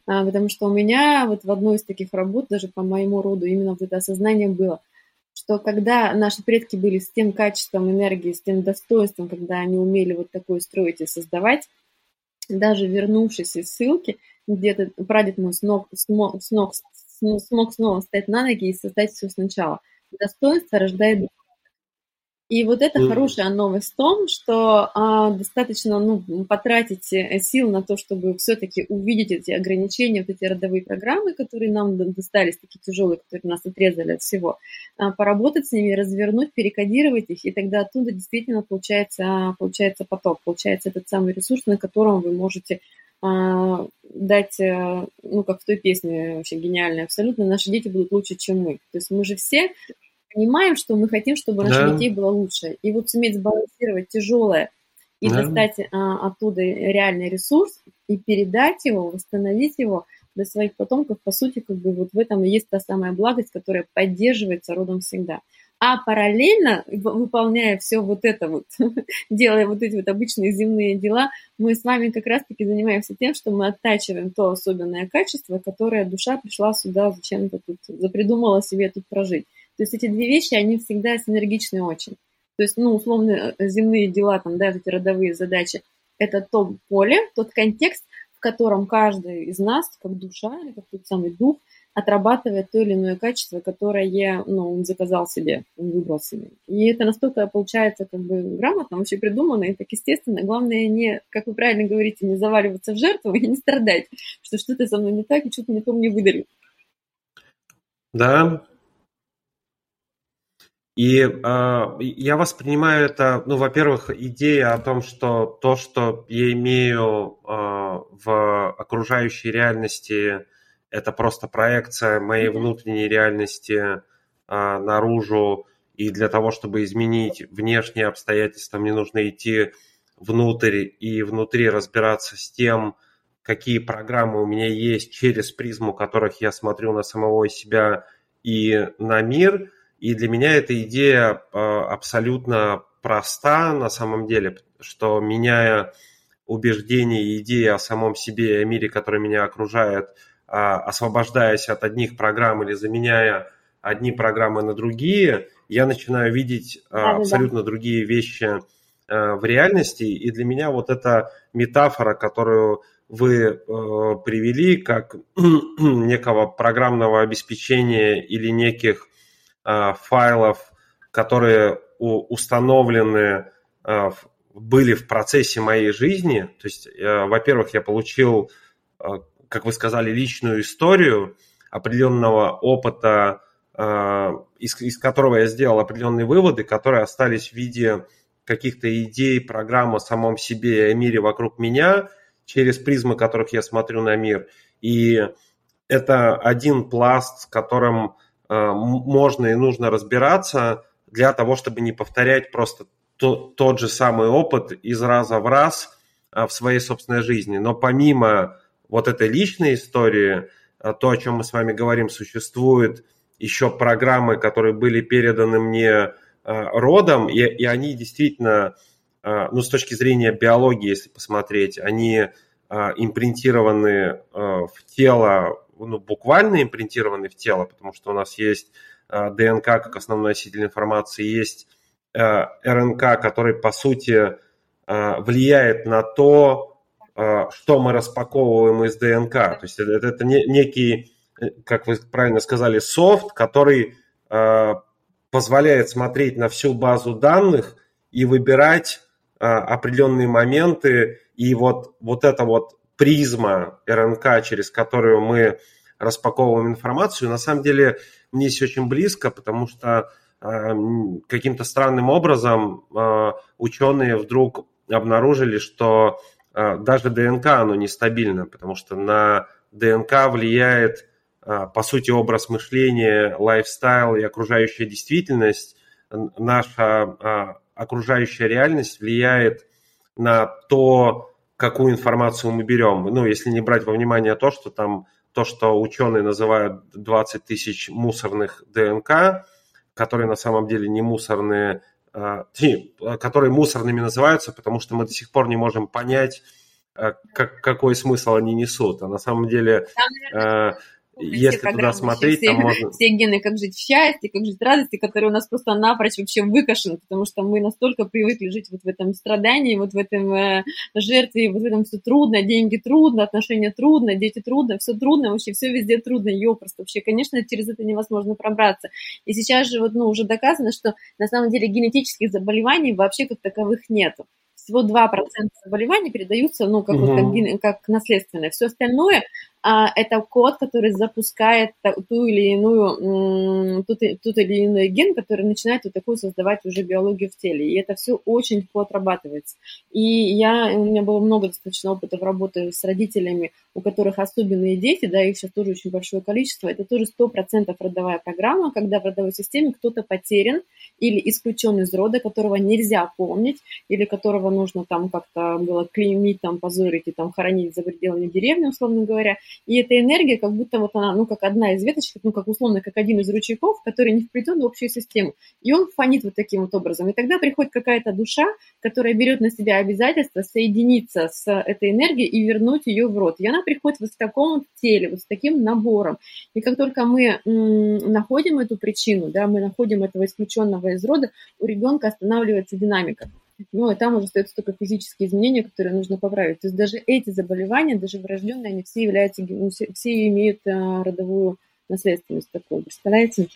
А, потому что у меня вот в одной из таких работ, даже по моему роду, именно вот это осознание было, что когда наши предки были с тем качеством энергии, с тем достоинством, когда они умели вот такое строить и создавать, даже вернувшись из ссылки, где-то прадед мой смог, смог, смог, смог снова встать на ноги и создать все сначала. Достоинство рождает И вот это mm. хорошая новость в том, что а, достаточно ну, потратить э, сил на то, чтобы все-таки увидеть эти ограничения, вот эти родовые программы, которые нам достались, такие тяжелые, которые нас отрезали от всего, а, поработать с ними, развернуть, перекодировать их, и тогда оттуда действительно получается, получается поток, получается этот самый ресурс, на котором вы можете а, дать, э, ну, как в той песне, вообще гениальной абсолютно, наши дети будут лучше, чем мы. То есть мы же все понимаем, что мы хотим, чтобы наших да. детей было лучше. И вот суметь сбалансировать тяжелое и да. достать а, оттуда реальный ресурс и передать его, восстановить его для своих потомков, по сути, как бы вот в этом и есть та самая благость, которая поддерживается родом всегда. А параллельно, выполняя все вот это вот, делая вот эти вот обычные земные дела, мы с вами как раз-таки занимаемся тем, что мы оттачиваем то особенное качество, которое душа пришла сюда зачем-то тут, запридумала себе тут прожить. То есть эти две вещи, они всегда синергичны очень. То есть, ну, условно, э, земные дела, там, да, эти родовые задачи, это то поле, тот контекст, в котором каждый из нас, как душа или как тот самый дух, отрабатывает то или иное качество, которое ну, он заказал себе, он выбрал себе. И это настолько получается как бы грамотно, вообще придумано и так естественно. Главное не, как вы правильно говорите, не заваливаться в жертву и не страдать, что что-то со мной не так и что-то не то мне выдали. Да, и э, я воспринимаю это, ну, во-первых, идея о том, что то, что я имею э, в окружающей реальности, это просто проекция моей внутренней реальности э, наружу. И для того, чтобы изменить внешние обстоятельства, мне нужно идти внутрь и внутри разбираться с тем, какие программы у меня есть через призму которых я смотрю на самого себя и на мир – и для меня эта идея а, абсолютно проста на самом деле, что меняя убеждения и идеи о самом себе и о мире, который меня окружает, а, освобождаясь от одних программ или заменяя одни программы на другие, я начинаю видеть да, абсолютно да. другие вещи в реальности. И для меня вот эта метафора, которую вы привели как некого программного обеспечения или неких файлов, которые установлены э, были в процессе моей жизни. То есть, э, во-первых, я получил, как вы сказали, личную историю определенного опыта, из, из которого я сделал определенные выводы, которые остались в виде каких-то идей, программ о самом себе и о мире вокруг меня, через призмы которых я смотрю на мир. И это один пласт, с которым Э, можно и нужно разбираться для того, чтобы не повторять просто то, тот же самый опыт из раза в раз э, в своей собственной жизни. Но помимо вот этой личной истории, э, то, о чем мы с вами говорим, существует еще программы, которые были переданы мне родом, и, и они действительно, ну, с точки зрения биологии, если посмотреть, они импринтированы в тело ну, буквально импринтированы в тело, потому что у нас есть э, ДНК как основной носитель информации, есть э, РНК, который, по сути, э, влияет на то, что мы распаковываем из ДНК. То есть это, это некий, как вы правильно сказали, софт, который позволяет смотреть на всю базу данных и выбирать определенные моменты. И вот, вот это вот призма РНК, через которую мы распаковываем информацию, на самом деле мне здесь очень близко, потому что э, каким-то странным образом э, ученые вдруг обнаружили, что э, даже ДНК, оно нестабильно, потому что на ДНК влияет, по сути, образ мышления, лайфстайл и окружающая действительность. Наша окружающая реальность влияет на то, какую информацию мы берем. Ну, если не брать во внимание то, что там то, что ученые называют 20 тысяч мусорных ДНК, которые на самом деле не мусорные, а, которые мусорными называются, потому что мы до сих пор не можем понять, а, как, какой смысл они несут. А на самом деле... Наверное, если туда смотреть, все, там можно... все гены, как жить в счастье, как жить в радости, которые у нас просто напрочь вообще выкашены, потому что мы настолько привыкли жить вот в этом страдании, вот в этом э, жертве, вот в этом все трудно, деньги трудно, отношения трудно, дети трудно, все трудно, вообще все везде трудно, ее просто вообще, конечно, через это невозможно пробраться. И сейчас же вот, ну, уже доказано, что на самом деле генетических заболеваний вообще как таковых нету всего 2% заболеваний передаются, ну, как, угу. вот, как, как наследственное. Все остальное это код, который запускает ту или иную, тот, или иной ген, который начинает вот такую создавать уже биологию в теле. И это все очень легко отрабатывается. И я, у меня было много достаточно опыта в работе с родителями, у которых особенные дети, да, их сейчас тоже очень большое количество. Это тоже 100% родовая программа, когда в родовой системе кто-то потерян или исключен из рода, которого нельзя помнить, или которого нужно там как-то было клеймить, там, позорить и там хоронить за пределами деревни, условно говоря. И эта энергия, как будто вот она, ну, как одна из веточек, ну, как условно, как один из ручейков, который не вплетен в общую систему. И он фонит вот таким вот образом. И тогда приходит какая-то душа, которая берет на себя обязательство соединиться с этой энергией и вернуть ее в рот. И она приходит вот в таком вот теле, вот с таким набором. И как только мы находим эту причину, да, мы находим этого исключенного из рода, у ребенка останавливается динамика. Ну, и там уже остаются только физические изменения, которые нужно поправить. То есть даже эти заболевания, даже врожденные, они все являются, ну, все, все имеют а, родовую наследственность такую. Представляете?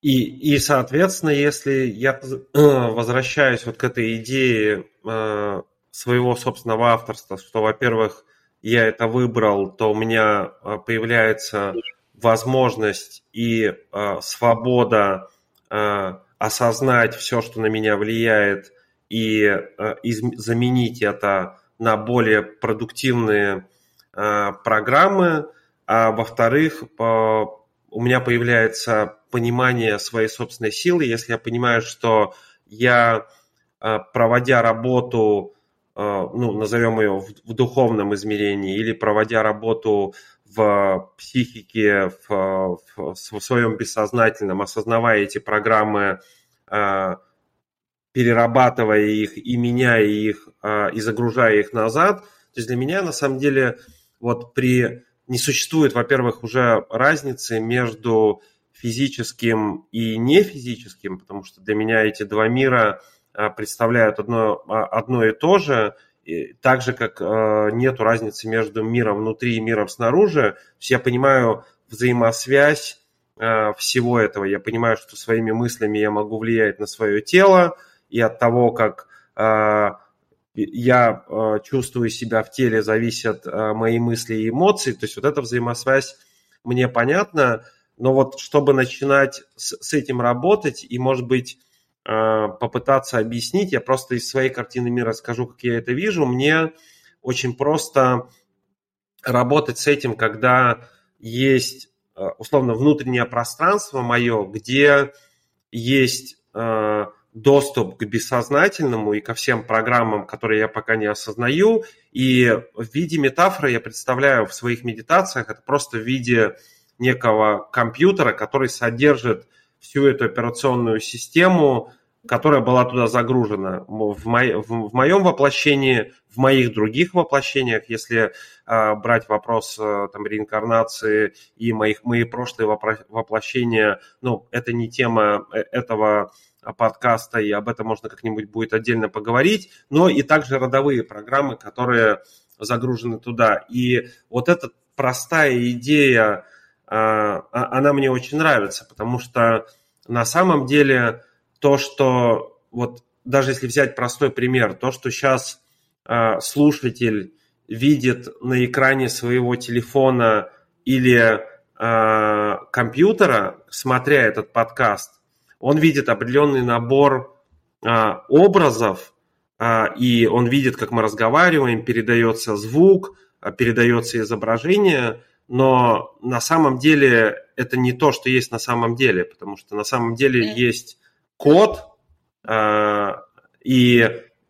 И, и, соответственно, если я возвращаюсь вот к этой идее э, своего собственного авторства, что, во-первых, я это выбрал, то у меня появляется возможность и э, свобода э, осознать все, что на меня влияет, и, э, заменить это на более продуктивные э, программы. А во-вторых, у меня появляется понимание своей собственной силы. Если я понимаю, что я, э, проводя работу, ну, назовем ее в духовном измерении, или проводя работу в психике, в, в, в своем бессознательном, осознавая эти программы, э, перерабатывая их и меняя их, э, и загружая их назад. То есть для меня на самом деле вот при не существует, во-первых, уже разницы между физическим и нефизическим, потому что для меня эти два мира э, представляют одно, одно и то же – так же, как э, нету разницы между миром внутри и миром снаружи, я понимаю взаимосвязь э, всего этого, я понимаю, что своими мыслями я могу влиять на свое тело, и от того, как э, я э, чувствую себя в теле, зависят э, мои мысли и эмоции, то есть вот эта взаимосвязь мне понятна, но вот чтобы начинать с, с этим работать и, может быть, попытаться объяснить. Я просто из своей картины мира скажу, как я это вижу. Мне очень просто работать с этим, когда есть э, условно внутреннее пространство мое, где есть э, доступ к бессознательному и ко всем программам, которые я пока не осознаю. И в виде метафоры я представляю в своих медитациях это просто в виде некого компьютера, который содержит всю эту операционную систему, которая была туда загружена в, мо... в моем воплощении, в моих других воплощениях, если э, брать вопрос э, там, реинкарнации и моих, мои прошлые воплощения, ну, это не тема э, этого подкаста, и об этом можно как-нибудь будет отдельно поговорить, но и также родовые программы, которые загружены туда. И вот эта простая идея, а, она мне очень нравится, потому что на самом деле то, что вот даже если взять простой пример, то, что сейчас э, слушатель видит на экране своего телефона или э, компьютера, смотря этот подкаст, он видит определенный набор э, образов, э, и он видит, как мы разговариваем, передается звук, передается изображение, но на самом деле это не то, что есть на самом деле, потому что на самом деле mm. есть код, а, и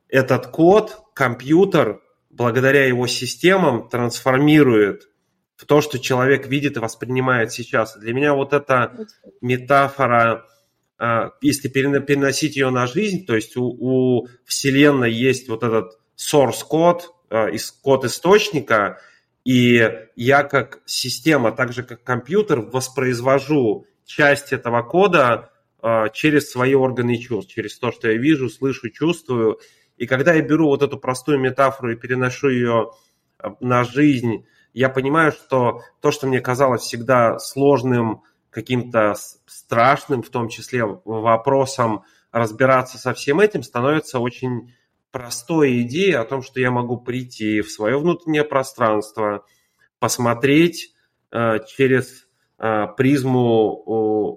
этот код компьютер, благодаря его системам, трансформирует в то, что человек видит и воспринимает сейчас. Для меня вот эта метафора, а, если переносить ее на жизнь, то есть у, у Вселенной есть вот этот source код, а, код источника, И я как система, так же как компьютер, воспроизвожу часть этого кода через свои органы чувств, через то, что я вижу, слышу, чувствую. И когда я беру вот эту простую метафору и переношу ее а, на жизнь, я понимаю, что то, что мне казалось всегда сложным, каким-то страшным, в том числе вопросом разбираться со всем этим, становится очень простой идеей о том, что я могу прийти в свое внутреннее пространство, посмотреть э, через э, призму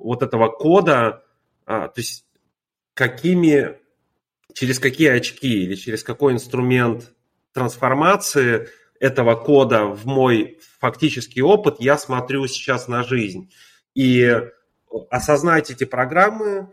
вот этого кода, э, то есть какими, через какие очки или через какой инструмент трансформации этого кода в мой фактический опыт я смотрю сейчас на жизнь. И осознать эти программы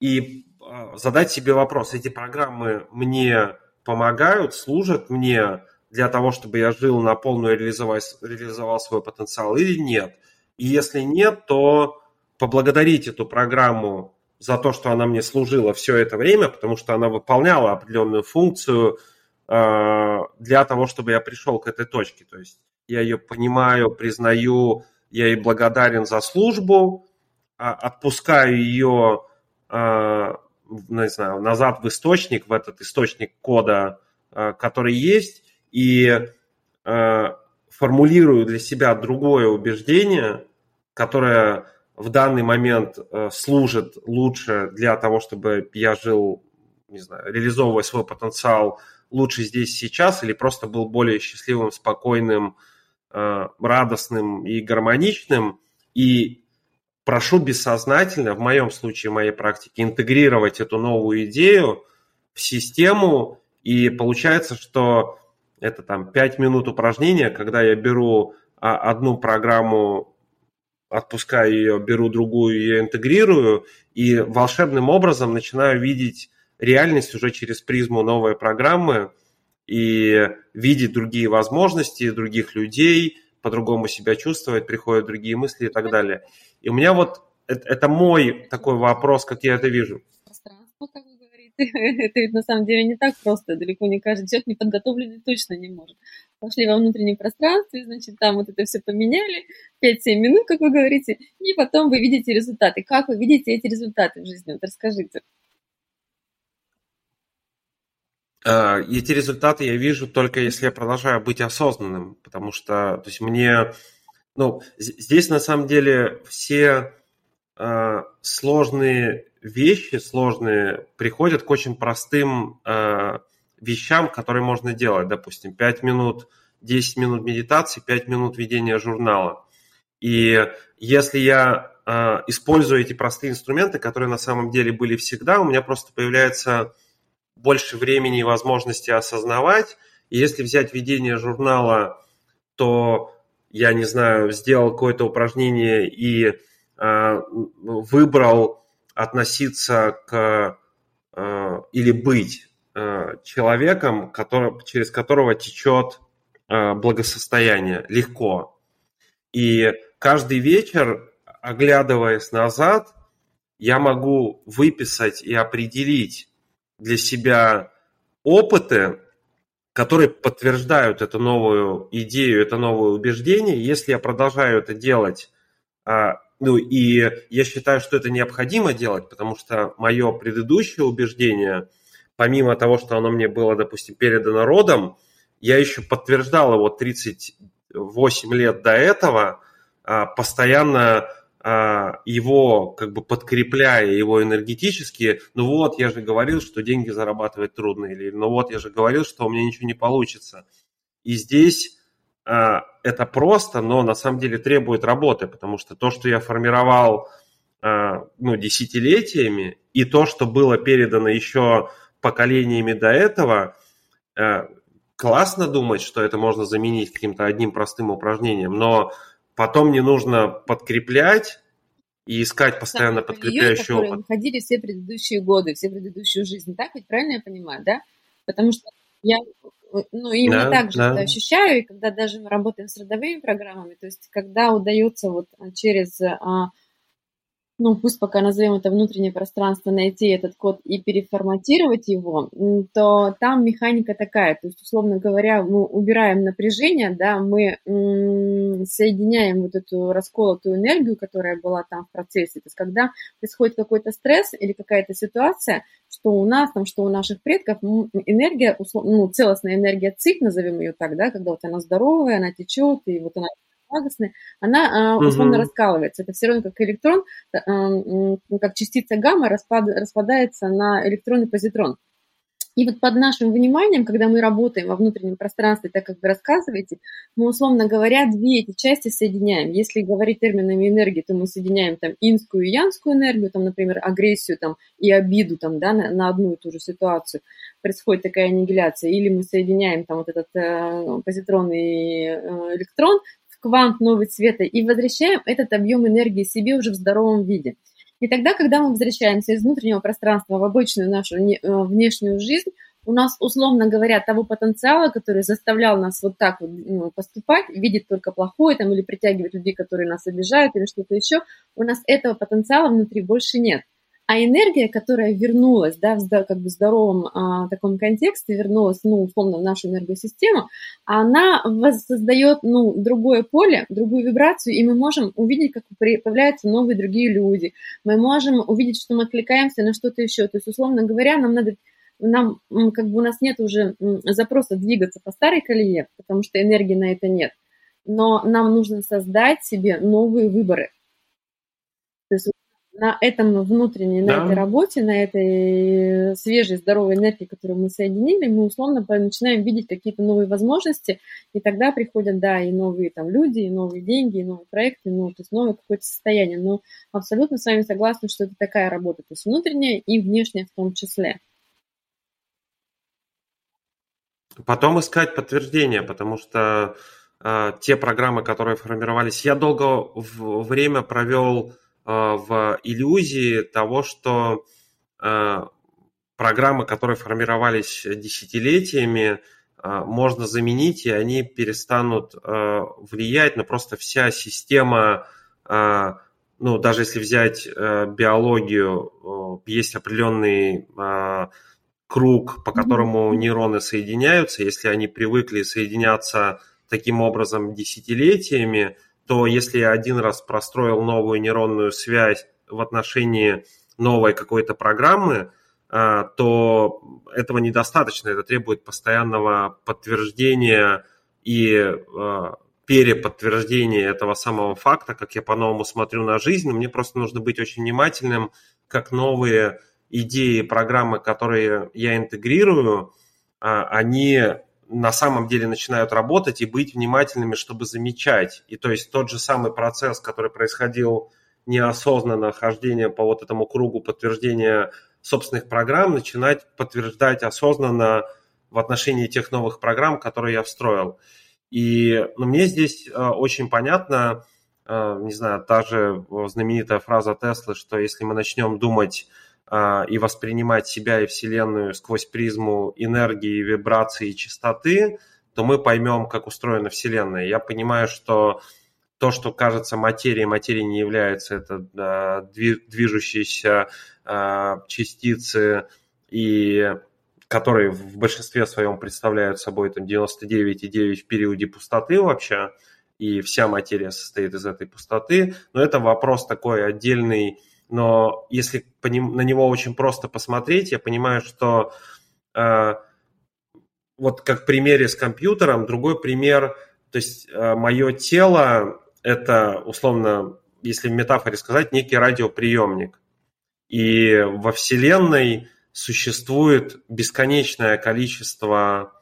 и а, задать себе вопрос, эти программы мне помогают, служат мне для того, чтобы я жил на полную, реализовал, реализовал свой потенциал или нет. И если нет, то поблагодарить эту программу за то, что она мне служила все это время, потому что она выполняла определенную функцию э, для того, чтобы я пришел к этой точке. То есть я ее понимаю, признаю, я ей благодарен за службу, э, отпускаю ее э, не знаю, назад в источник, в этот источник кода, э, который есть, и э, формулирую для себя другое убеждение, которое в данный момент э, служит лучше для того, чтобы я жил, не знаю, реализовывая свой потенциал лучше здесь сейчас, или просто был более счастливым, спокойным, радостным и гармоничным. И прошу бессознательно, в моем случае, в моей практике, интегрировать эту новую идею в систему, и получается, что это там 5 минут упражнения, когда я беру а, одну программу, отпускаю ее, беру другую, ее интегрирую, и волшебным образом начинаю видеть реальность уже через призму новой программы и видеть другие возможности, других людей, по-другому себя чувствовать, приходят другие мысли и так далее. И у меня вот это, это мой такой вопрос, как я это вижу. Пространство, как вы говорите, это на самом деле не так просто. Далеко не каждый человек неподготовленный точно не может. Пошли во внутреннее пространство, значит, там вот это все поменяли, 5-7 минут, как вы говорите, и потом вы видите результаты. Как вы видите эти результаты в жизни? Вот расскажите. А, эти результаты я вижу только если я продолжаю быть осознанным, потому что то есть мне ну, здесь на самом деле все э, сложные вещи, сложные, приходят к очень простым э, вещам, которые можно делать. Допустим, 5 минут, 10 минут медитации, 5 минут ведения журнала. И если я э, использую эти простые инструменты, которые на самом деле были всегда, у меня просто появляется больше времени и возможности осознавать. И если взять ведение журнала, то я не знаю, сделал какое-то упражнение и э, выбрал относиться к э, или быть человеком, который, через которого течет э, благосостояние легко. И каждый вечер, оглядываясь назад, я могу выписать и определить для себя опыты, которые подтверждают эту новую идею, это новое убеждение. Если я продолжаю это делать, а, ну и я считаю, что это необходимо делать, потому что мое предыдущее убеждение, помимо того, что оно мне было, допустим, передано родом, я еще подтверждал его 38 лет до этого, а, постоянно а, его как бы подкрепляя его энергетически, ну вот, я же говорил, что деньги зарабатывать трудно, или ну вот, я же говорил, что у меня ничего не получится. И здесь а, это просто, но на самом деле требует работы, потому что то, что я формировал ну, десятилетиями, и то, что было передано еще поколениями до этого, классно думать, что это можно заменить каким-то одним простым упражнением, но потом не нужно подкреплять и искать постоянно Самое подкрепляющий опыт. выходили все предыдущие годы, все предыдущую жизнь. Так ведь правильно я понимаю, да? Потому что я ну, именно да, так же да. ощущаю, и когда даже мы работаем с родовыми программами, то есть когда удается вот через а, ну, пусть пока назовем это внутреннее пространство, найти этот код и переформатировать его, то там механика такая, то есть, условно говоря, мы убираем напряжение, да, мы соединяем вот эту расколотую энергию, которая была там в процессе, то есть, когда происходит какой-то стресс или какая-то ситуация, что у нас там, что у наших предков, энергия, ну, целостная энергия ЦИК, назовем ее так, да, когда вот она здоровая, она течет, и вот она благостная, она э, условно угу. раскалывается. Это все равно как электрон, э, как частица гамма распад, распадается на электрон и позитрон. И вот под нашим вниманием, когда мы работаем во внутреннем пространстве, так как вы рассказываете, мы, условно говоря, две эти части соединяем. Если говорить терминами энергии, то мы соединяем там инскую и янскую энергию, там, например, агрессию там, и обиду там, да, на, на одну и ту же ситуацию. Происходит такая аннигиляция. Или мы соединяем там вот этот э, позитрон и э, электрон, квант новый цвета и возвращаем этот объем энергии себе уже в здоровом виде. И тогда, когда мы возвращаемся из внутреннего пространства в обычную нашу э, внешнюю жизнь, у нас, условно говоря, того потенциала, который заставлял нас вот так вот ну, поступать, видеть только плохое там, или притягивать людей, которые нас обижают или что-то еще, у нас этого потенциала внутри больше нет. А энергия, которая вернулась, да, в как бы здоровом а, таком контексте, вернулась, ну, условно, в нашу энергосистему, она воссоздает, ну, другое поле, другую вибрацию, и мы можем увидеть, как появляются новые другие люди. Мы можем увидеть, что мы откликаемся на что-то еще. То есть, условно говоря, нам надо нам, как бы у нас нет уже запроса двигаться по старой колее, потому что энергии на это нет. Но нам нужно создать себе новые выборы. На этом внутренней, на да. этой работе, на этой свежей, здоровой энергии, которую мы соединили, мы условно начинаем видеть какие-то новые возможности, и тогда приходят, да, и новые там люди, и новые деньги, и новые проекты, ну, то есть новое какое-то состояние. Но абсолютно с вами согласна, что это такая работа, то есть внутренняя и внешняя в том числе. Потом искать подтверждение, потому что э, те программы, которые формировались, я долго время провел Э, в иллюзии того, что э, программы, которые формировались десятилетиями, э, можно заменить, и они перестанут влиять, но просто вся система, ну, даже если взять биологию, есть определенный круг, по которому нейроны соединяются, если они привыкли соединяться таким образом десятилетиями, то если я один раз простроил новую нейронную связь в отношении новой какой-то программы, а, то этого недостаточно. Это требует постоянного подтверждения и а, переподтверждения этого самого факта, как я по-новому смотрю на жизнь. Мне просто нужно быть очень внимательным, как новые идеи, программы, которые я интегрирую, а, они на самом деле начинают работать и быть внимательными, чтобы замечать. И то есть тот же самый процесс, который происходил неосознанно, хождение по вот этому кругу подтверждения собственных программ, начинать подтверждать осознанно в отношении тех новых программ, которые я встроил. И ну, мне здесь э, очень понятно, э, не знаю, та же знаменитая фраза Теслы, что если мы начнем думать и воспринимать себя и Вселенную сквозь призму энергии, вибрации и частоты, то мы поймем, как устроена Вселенная. Я понимаю, что то, что кажется материей, материей не является, это движущиеся а, частицы, и которые в большинстве своем представляют собой там 99,9 в периоде пустоты вообще, и вся материя состоит из этой пустоты. Но это вопрос такой отдельный, но если на него очень просто посмотреть, я понимаю, что э, вот как в примере с компьютером, другой пример, то есть э, мое тело это условно, если в метафоре сказать, некий радиоприемник. И во Вселенной существует бесконечное количество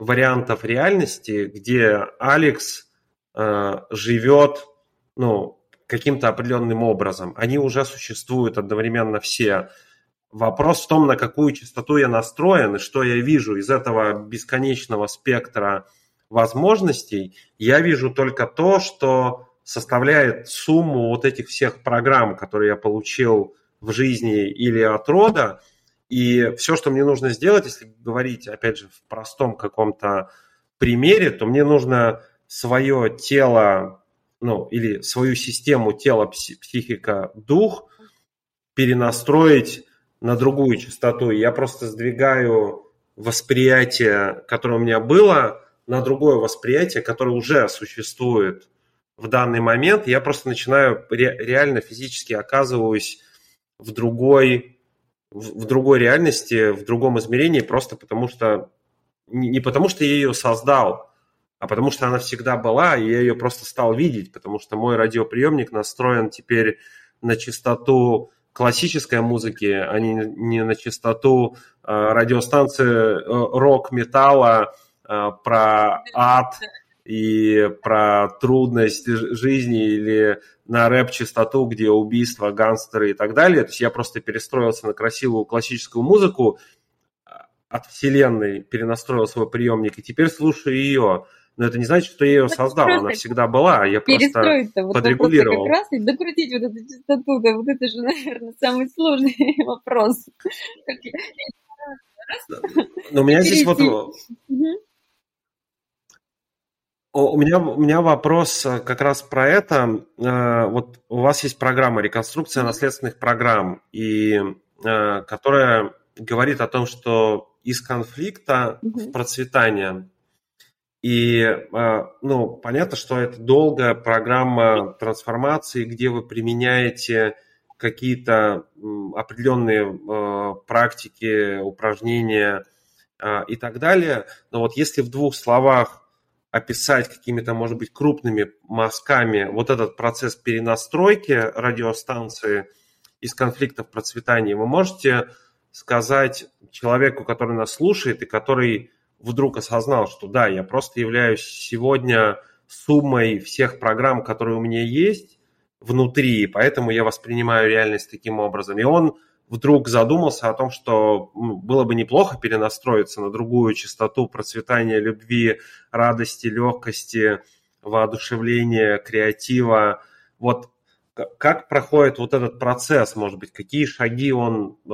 вариантов реальности, где Алекс э, живет, ну, каким-то определенным образом. Они уже существуют одновременно все. Вопрос в том, на какую частоту я настроен и что я вижу из этого бесконечного спектра возможностей. Я вижу только то, что составляет сумму вот этих всех программ, которые я получил в жизни или от рода. И все, что мне нужно сделать, если говорить, опять же, в простом каком-то примере, то мне нужно свое тело ну, или свою систему тело, психика, дух перенастроить на другую частоту. Я просто сдвигаю восприятие, которое у меня было, на другое восприятие, которое уже существует в данный момент. Я просто начинаю ре- реально физически оказываюсь в другой, в другой реальности, в другом измерении, просто потому что не потому что я ее создал, а потому что она всегда была, и я ее просто стал видеть, потому что мой радиоприемник настроен теперь на частоту классической музыки, а не, не на частоту э, радиостанции э, рок-металла э, про ад и про трудность жизни или на рэп-частоту, где убийства, гангстеры и так далее. То есть я просто перестроился на красивую классическую музыку, от вселенной перенастроил свой приемник и теперь слушаю ее. Но это не значит, что я ее создал, она всегда была, я просто вот подрегулировал. Как раз и докрутить вот эту частоту, да, вот это же, наверное, самый сложный вопрос. Но у меня здесь вот... У меня, у меня вопрос э, как раз про это. Э, вот у вас есть программа реконструкция наследственных программ, и, э, которая говорит о том, что из конфликта в процветание. И, а, ну, понятно, что это долгая программа трансформации, где вы применяете какие-то определенные а, практики, упражнения а, и так далее. Но вот если в двух словах описать какими-то, может быть, крупными мазками вот этот процесс перенастройки радиостанции из конфликта в процветание, вы можете сказать человеку, который нас слушает и который вдруг осознал, что да, я просто являюсь сегодня суммой всех программ, которые у меня есть внутри, поэтому я воспринимаю реальность таким образом. И он вдруг задумался о том, что было бы неплохо перенастроиться на другую частоту процветания любви, радости, легкости, воодушевления, креатива. Вот как проходит вот этот процесс, может быть, какие шаги он, э,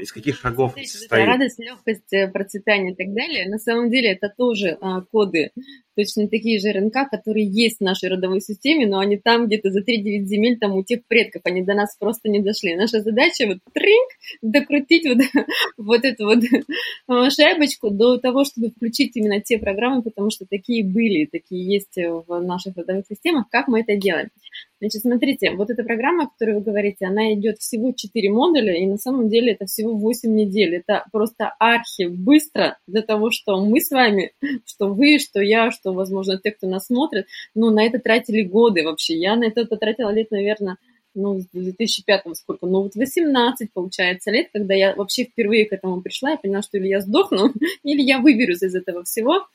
из каких шагов Смотрите, состоит? Радость, легкость, э, процветание и так далее. На самом деле это тоже э, коды, точно такие же РНК, которые есть в нашей родовой системе, но они там где-то за 3-9 земель, там у тех предков, они до нас просто не дошли. Наша задача вот тринг, докрутить вот, вот эту вот э, шайбочку до того, чтобы включить именно те программы, потому что такие были, такие есть в наших родовых системах. Как мы это делаем? Значит, смотрите, вот эта программа, о которой вы говорите, она идет всего 4 модуля, и на самом деле это всего 8 недель. Это просто архи быстро для того, что мы с вами, что вы, что я, что, возможно, те, кто нас смотрит, ну, на это тратили годы вообще. Я на это потратила лет, наверное, ну, с 2005 сколько, ну, вот 18, получается, лет, когда я вообще впервые к этому пришла, я поняла, что или я сдохну, или я выберусь из этого всего.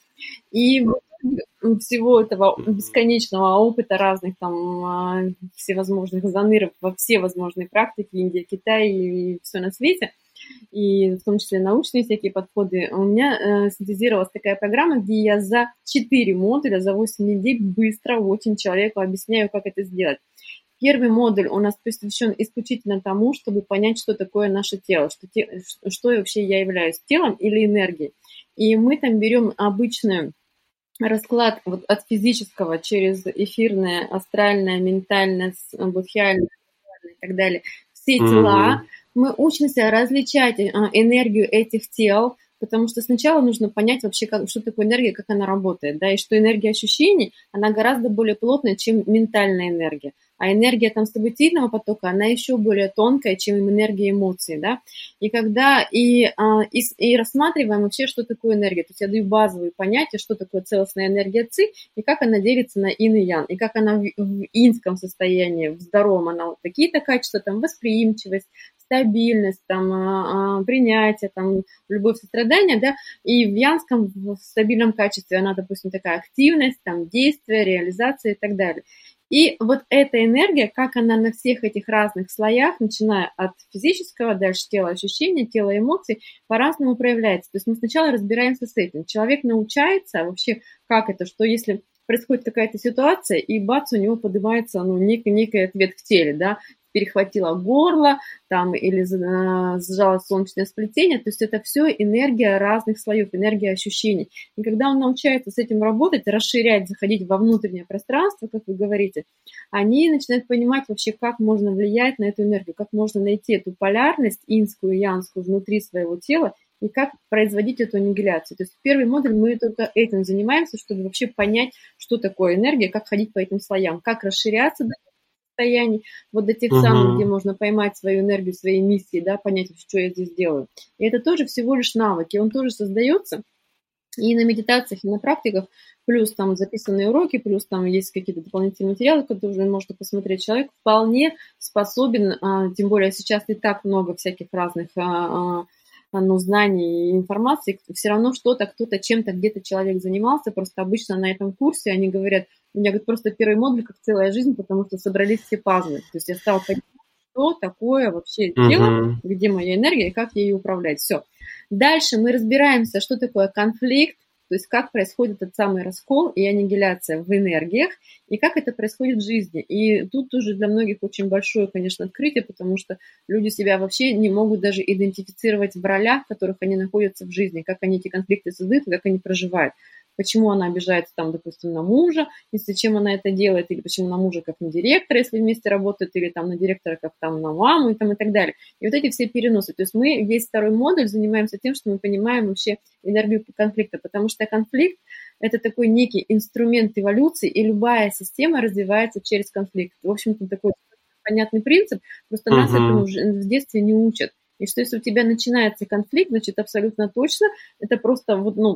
И всего этого бесконечного опыта разных там а, всевозможных заныров во все возможные практики, Индия, Китай и все на свете, и в том числе научные всякие подходы, у меня э, синтезировалась такая программа, где я за 4 модуля, за 8 недель быстро очень человеку объясняю, как это сделать. Первый модуль у нас посвящен исключительно тому, чтобы понять, что такое наше тело, что, те, что вообще я являюсь, телом или энергией. И мы там берем обычную расклад вот от физического через эфирное, астральное, ментальное, будхиальное и так далее, все тела, mm-hmm. мы учимся различать а, энергию этих тел, потому что сначала нужно понять вообще, как, что такое энергия, как она работает, да, и что энергия ощущений, она гораздо более плотная, чем ментальная энергия а энергия там событийного потока, она еще более тонкая, чем энергия эмоций, да, и когда и, а, и, и рассматриваем вообще, что такое энергия, то есть я даю базовые понятия, что такое целостная энергия ЦИ, и как она делится на ин и ян, и как она в, в инском состоянии, в здоровом, она вот такие-то качества, там, восприимчивость, стабильность, там, а, а, принятие, там, любовь, сострадание, да, и в янском в стабильном качестве она, допустим, такая активность, там, действие, реализация и так далее. И вот эта энергия, как она на всех этих разных слоях, начиная от физического, дальше тела ощущения, тела эмоций, по-разному проявляется. То есть мы сначала разбираемся с этим. Человек научается вообще, как это, что если происходит какая-то ситуация, и бац, у него поднимается ну, некий, некий ответ в теле, да, перехватило горло, там, или сжало солнечное сплетение, то есть это все энергия разных слоев, энергия ощущений. И когда он научается с этим работать, расширять, заходить во внутреннее пространство, как вы говорите, они начинают понимать вообще, как можно влиять на эту энергию, как можно найти эту полярность инскую и янскую внутри своего тела и как производить эту аннигиляцию. То есть первый модуль мы только этим занимаемся, чтобы вообще понять, что такое энергия, как ходить по этим слоям, как расширяться до состояний, вот до тех uh-huh. самых, где можно поймать свою энергию, свои миссии, да, понять, что я здесь делаю. И это тоже всего лишь навыки, он тоже создается и на медитациях, и на практиках, плюс там записанные уроки, плюс там есть какие-то дополнительные материалы, которые можете посмотреть. Человек вполне способен, а, тем более сейчас и так много всяких разных а, а, ну, знаний и информации, все равно что-то, кто-то чем-то, где-то человек занимался, просто обычно на этом курсе они говорят, у меня говорит, просто первый модуль как целая жизнь, потому что собрались все пазлы. То есть я стала понимать, что такое вообще uh-huh. дело, где моя энергия и как ей управлять. Все. Дальше мы разбираемся, что такое конфликт, то есть как происходит этот самый раскол и аннигиляция в энергиях, и как это происходит в жизни. И тут тоже для многих очень большое, конечно, открытие, потому что люди себя вообще не могут даже идентифицировать в ролях, в которых они находятся в жизни, как они эти конфликты создают, как они проживают почему она обижается там, допустим, на мужа, и зачем она это делает, или почему на мужа как на директора, если вместе работают, или там на директора как там на маму и там и так далее. И вот эти все переносы. То есть мы весь второй модуль занимаемся тем, что мы понимаем вообще энергию конфликта, потому что конфликт – это такой некий инструмент эволюции, и любая система развивается через конфликт. В общем-то, такой понятный принцип, просто нас этому в детстве не учат. И что если у тебя начинается конфликт, значит, абсолютно точно, это просто вот, ну,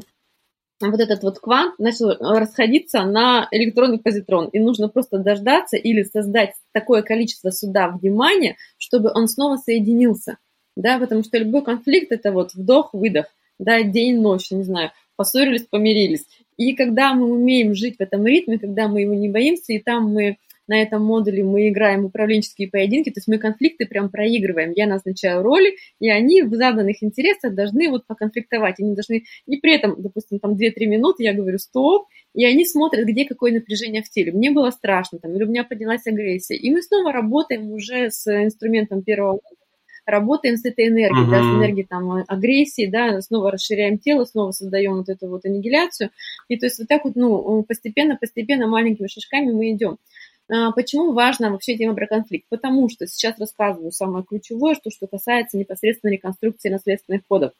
вот этот вот квант начал расходиться на электронный позитрон. И нужно просто дождаться или создать такое количество сюда внимания, чтобы он снова соединился. Да, потому что любой конфликт – это вот вдох-выдох, да, день-ночь, не знаю, поссорились, помирились. И когда мы умеем жить в этом ритме, когда мы его не боимся, и там мы на этом модуле мы играем управленческие поединки, то есть мы конфликты прям проигрываем. Я назначаю роли, и они в заданных интересах должны вот поконфликтовать. Они должны не при этом, допустим, там 2-3 минуты, я говорю стоп, и они смотрят, где какое напряжение в теле. Мне было страшно, там, или у меня поднялась агрессия. И мы снова работаем уже с инструментом первого работаем с этой энергией, uh-huh. да, с энергией там агрессии, да, снова расширяем тело, снова создаем вот эту вот аннигиляцию. И то есть вот так вот, ну, постепенно, постепенно, маленькими шажками мы идем. А, почему важна вообще тема про конфликт? Потому что сейчас рассказываю самое ключевое, что, что касается непосредственно реконструкции наследственных кодов.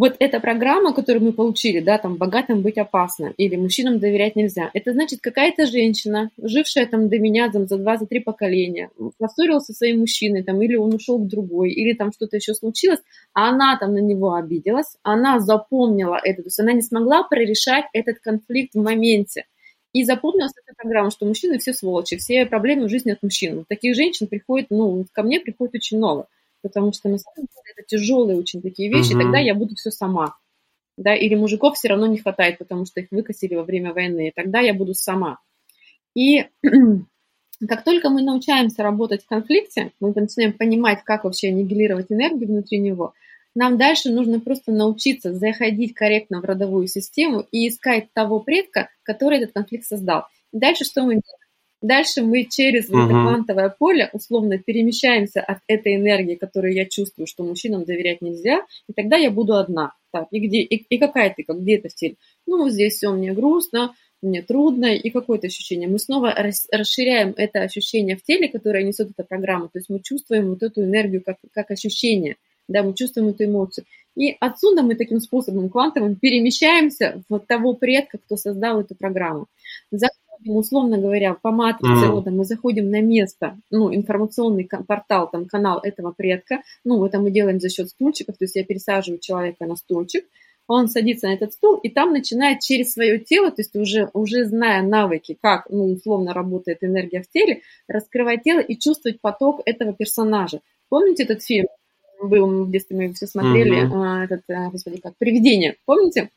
Вот эта программа, которую мы получили, да, там, богатым быть опасно, или мужчинам доверять нельзя, это значит, какая-то женщина, жившая там до меня там, за два, за три поколения, поссорилась со своим мужчиной, там, или он ушел к другой, или там что-то еще случилось, а она там на него обиделась, она запомнила это, то есть она не смогла прорешать этот конфликт в моменте. И запомнилась эта программа, что мужчины все сволочи, все проблемы в жизни от мужчин. Таких женщин приходит, ну, ко мне приходит очень много, потому что на самом деле это тяжелые очень такие вещи, угу. тогда я буду все сама. Да, или мужиков все равно не хватает, потому что их выкосили во время войны, тогда я буду сама. И как только мы научаемся работать в конфликте, мы начинаем понимать, как вообще аннигилировать энергию внутри него – нам дальше нужно просто научиться заходить корректно в родовую систему и искать того предка, который этот конфликт создал. дальше что мы делаем? Дальше мы через uh-huh. это квантовое поле условно перемещаемся от этой энергии, которую я чувствую, что мужчинам доверять нельзя, и тогда я буду одна. Так, и где, и, и какая ты, как где это в теле? Ну, здесь все мне грустно, мне трудно, и какое-то ощущение. Мы снова рас, расширяем это ощущение в теле, которое несет эта программа, то есть мы чувствуем вот эту энергию как, как ощущение – да, мы чувствуем эту эмоцию. И отсюда мы таким способом квантовым перемещаемся в того предка, кто создал эту программу. Заходим, условно говоря, по матрице mm-hmm. рода, мы заходим на место, ну, информационный портал, там, канал этого предка, ну, это мы делаем за счет стульчиков, то есть я пересаживаю человека на стульчик, он садится на этот стул, и там начинает через свое тело, то есть уже, уже зная навыки, как, ну, условно работает энергия в теле, раскрывать тело и чувствовать поток этого персонажа. Помните этот фильм был в детстве, мы все смотрели, mm-hmm. этот, а, господи, как, «Привидение», помните?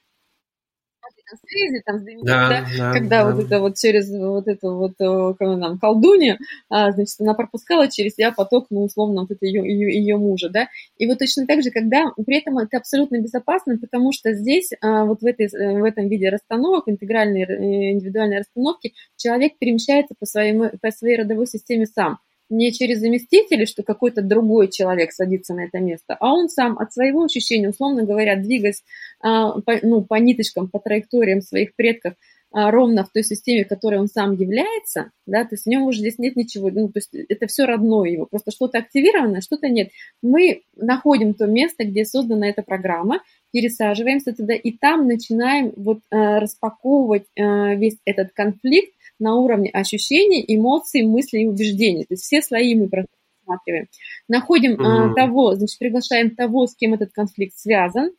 связи, там, да, да, да, когда да. вот это вот через вот эту вот э, нам, колдунья, а, значит, она пропускала через себя поток, ну, условно, вот это ее, ее, ее мужа, да, и вот точно так же, когда при этом это абсолютно безопасно, потому что здесь а, вот в, этой, э, в этом виде расстановок, интегральной, э, индивидуальной расстановки, человек перемещается по, своему, по своей родовой системе сам, не через заместителей, что какой-то другой человек садится на это место, а он сам от своего ощущения, условно говоря, двигаясь а, по, ну, по ниточкам, по траекториям своих предков, а, ровно в той системе, в которой он сам является, да, то есть в нем уже здесь нет ничего, ну, то есть это все родное его, просто что-то активировано, что-то нет. Мы находим то место, где создана эта программа, пересаживаемся туда, и там начинаем вот э, распаковывать э, весь этот конфликт на уровне ощущений, эмоций, мыслей и убеждений. То есть все слои мы просматриваем. Находим mm-hmm. того, значит, приглашаем того, с кем этот конфликт связан,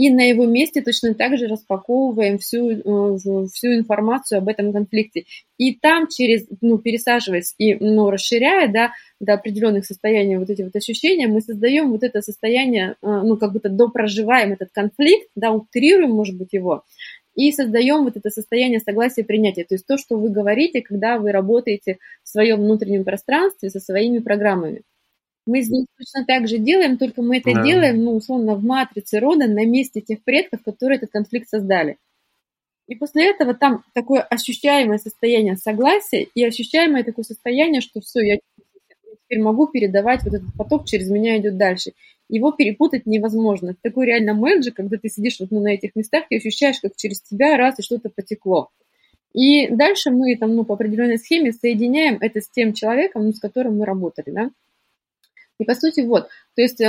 и на его месте точно так же распаковываем всю, э, всю информацию об этом конфликте. И там через, ну, пересаживаясь и ну, расширяя, да, до определенных состояний вот эти вот ощущения, мы создаем вот это состояние, э, ну, как будто допроживаем этот конфликт, да, утрируем, может быть, его, и создаем вот это состояние согласия принятия. То есть то, что вы говорите, когда вы работаете в своем внутреннем пространстве со своими программами. Мы здесь точно так же делаем, только мы это да. делаем, ну, условно, в матрице рода на месте тех предков, которые этот конфликт создали. И после этого там такое ощущаемое состояние согласия и ощущаемое такое состояние, что все, я теперь могу передавать вот этот поток, через меня идет дальше. Его перепутать невозможно. Такой реально менеджер, когда ты сидишь вот ну, на этих местах и ощущаешь, как через тебя раз и что-то потекло. И дальше мы там, ну, по определенной схеме соединяем это с тем человеком, ну, с которым мы работали, да. И по сути вот, то есть э,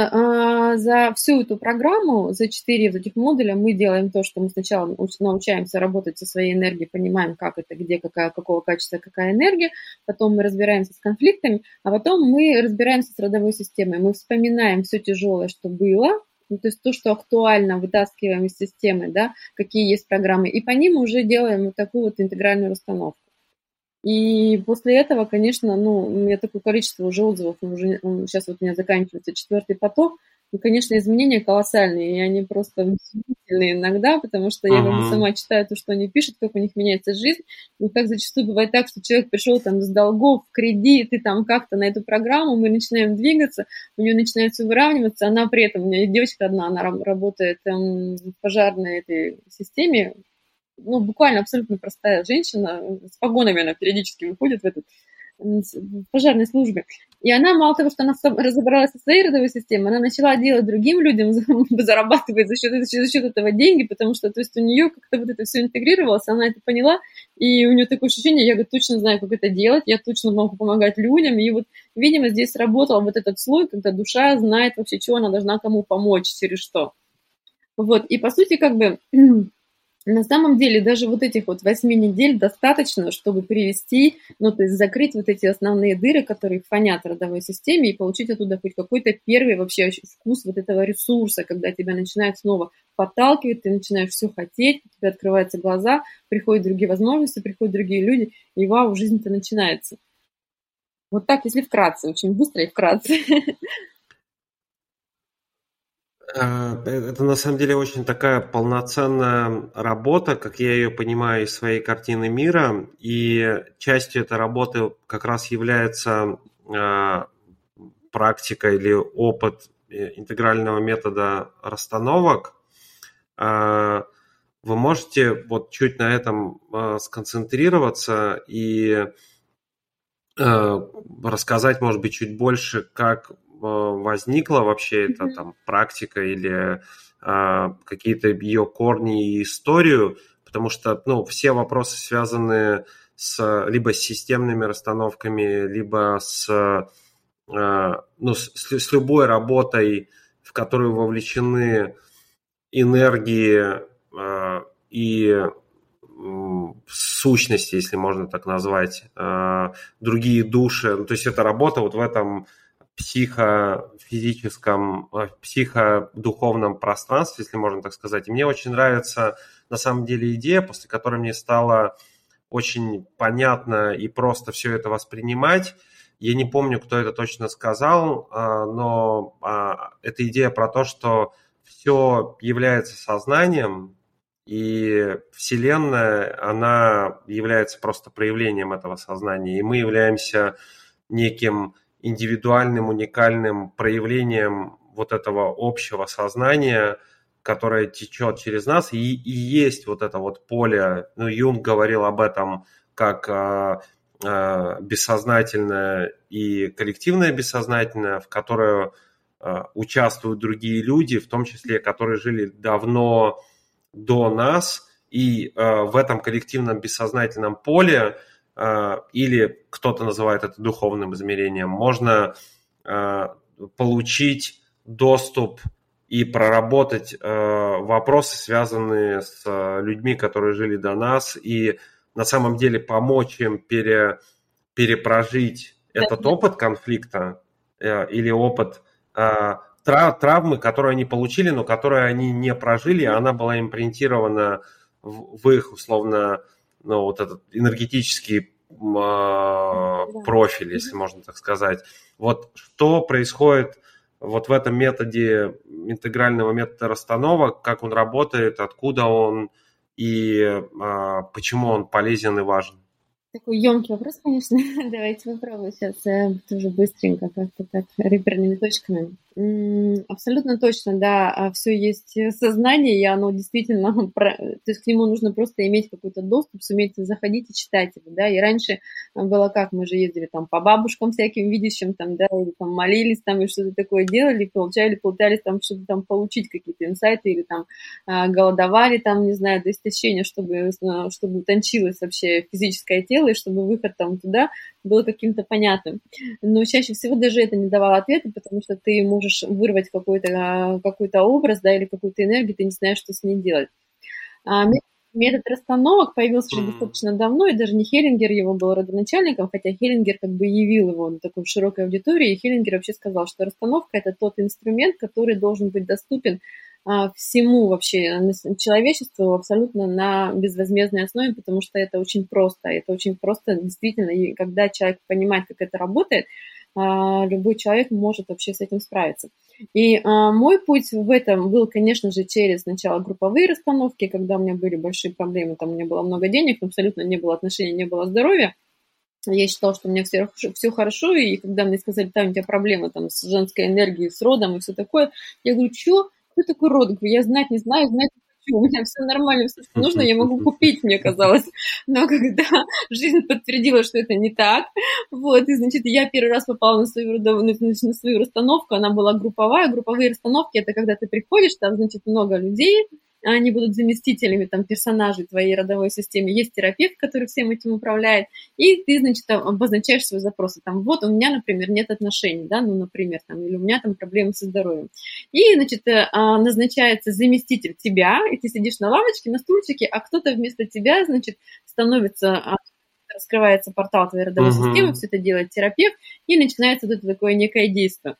за всю эту программу, за четыре вот этих модуля мы делаем то, что мы сначала научаемся работать со своей энергией, понимаем, как это, где, какая, какого качества, какая энергия, потом мы разбираемся с конфликтами, а потом мы разбираемся с родовой системой, мы вспоминаем все тяжелое, что было, ну, то есть то, что актуально, вытаскиваем из системы, да, какие есть программы, и по ним уже делаем вот такую вот интегральную расстановку. И после этого, конечно, ну, у меня такое количество уже отзывов, уже, сейчас вот у меня заканчивается четвертый поток, и, конечно, изменения колоссальные, и они просто удивительные иногда, потому что я uh-huh. сама читаю то, что они пишут, как у них меняется жизнь, и как зачастую бывает так, что человек пришел там с долгов, в кредит, и там как-то на эту программу, мы начинаем двигаться, у нее начинает все выравниваться, она при этом, у меня девочка одна, она работает там, в пожарной этой системе, ну, буквально абсолютно простая женщина, с погонами она периодически выходит в этот в пожарной службе. И она, мало того, что она разобралась со своей родовой системой, она начала делать другим людям, зарабатывать за счет, за счет этого деньги, потому что то есть у нее как-то вот это все интегрировалось, она это поняла, и у нее такое ощущение, я говорю, точно знаю, как это делать, я точно могу помогать людям, и вот, видимо, здесь сработал вот этот слой, когда душа знает вообще, что она должна кому помочь, через что. Вот, и по сути, как бы на самом деле даже вот этих вот восьми недель достаточно, чтобы привести, ну, то есть закрыть вот эти основные дыры, которые фонят в родовой системе, и получить оттуда хоть какой-то первый вообще вкус вот этого ресурса, когда тебя начинает снова подталкивать, ты начинаешь все хотеть, у тебя открываются глаза, приходят другие возможности, приходят другие люди, и вау, жизнь-то начинается. Вот так, если вкратце, очень быстро и вкратце. Э, это на самом деле очень такая полноценная работа, как я ее понимаю из своей картины мира. И частью этой работы как раз является э, практика или опыт э, интегрального метода расстановок. Вы можете вот чуть на этом сконцентрироваться и рассказать, может быть, чуть больше, как возникла вообще эта там практика или а, какие-то ее корни и историю, потому что ну, все вопросы связаны с, либо с системными расстановками, либо с, а, ну, с, с любой работой, в которую вовлечены энергии а, и сущности, если можно так назвать, другие души. Ну, то есть это работа вот в этом психофизическом, э, психодуховном пространстве, если можно так сказать. И мне очень нравится на самом деле идея, после которой мне стало очень понятно и просто все это воспринимать. Я не помню, кто это точно сказал, э, но а, эта идея про то, что все является сознанием, и Вселенная, она является просто проявлением этого сознания, и мы являемся неким индивидуальным, уникальным проявлением вот этого общего сознания, которое течет через нас, и, и есть вот это вот поле, ну, Юнг говорил об этом как э, бессознательное и коллективное бессознательное, в которое участвуют другие люди, в том числе, которые жили давно до нас, и в этом коллективном бессознательном поле, или кто-то называет это духовным измерением, можно получить доступ и проработать вопросы, связанные с людьми, которые жили до нас, и на самом деле помочь им пере, перепрожить этот опыт конфликта э, или опыт э, трав, травмы, которую они получили, но которую они не прожили, она была импринтирована в, в их, условно, ну, вот этот энергетический э, профиль, если можно так сказать. Вот что происходит вот в этом методе интегрального метода расстановок, как он работает, откуда он, и а, почему он полезен и важен? Такой емкий вопрос, конечно. Давайте попробуем сейчас э, тоже быстренько как-то так реперными точками. Абсолютно точно, да, а все есть сознание, и оно действительно, то есть к нему нужно просто иметь какой-то доступ, суметь заходить и читать его, да, и раньше было как, мы же ездили там по бабушкам всяким видящим, там, да, или там молились там и что-то такое делали, получали, пытались там что-то там получить, какие-то инсайты, или там а, голодовали там, не знаю, до истощения, чтобы, э, чтобы утончилось вообще физическое тело, и чтобы выход там туда был каким-то понятным. Но чаще всего даже это не давало ответа, потому что ты можешь вырвать какой-то какой образ, да, или какую-то энергию, ты не знаешь, что с ней делать. А метод расстановок появился уже достаточно давно, и даже не Хеллингер его был родоначальником, хотя Хеллингер как бы явил его на такой широкой аудитории, и Хеллингер вообще сказал, что расстановка – это тот инструмент, который должен быть доступен а, всему вообще человечеству абсолютно на безвозмездной основе, потому что это очень просто. Это очень просто действительно, и когда человек понимает, как это работает, а, любой человек может вообще с этим справиться. И а, мой путь в этом был, конечно же, через сначала групповые расстановки, когда у меня были большие проблемы, там у меня было много денег, абсолютно не было отношений, не было здоровья. Я считала, что у меня все, все хорошо, и когда мне сказали, там у тебя проблемы там, с женской энергией, с родом и все такое, я говорю, что? Кто такой род? Говорю, я знать не знаю, знать не хочу. У меня все нормально, все, что нужно, я могу купить, мне казалось. Но когда жизнь подтвердила, что это не так, вот, и, значит, я первый раз попала на свою, на свою расстановку, она была групповая. Групповые расстановки – это когда ты приходишь, там, значит, много людей, они будут заместителями там, персонажей твоей родовой системе. Есть терапевт, который всем этим управляет, и ты, значит, обозначаешь свои запросы. Там, вот у меня, например, нет отношений, да, ну, например, там, или у меня там проблемы со здоровьем. И, значит, э, а, назначается заместитель тебя, и ты сидишь на лавочке, на стульчике, а кто-то вместо тебя, значит, становится а, раскрывается портал твоей родовой uh-huh. системы, все это делает терапевт, и начинается тут такое некое действие.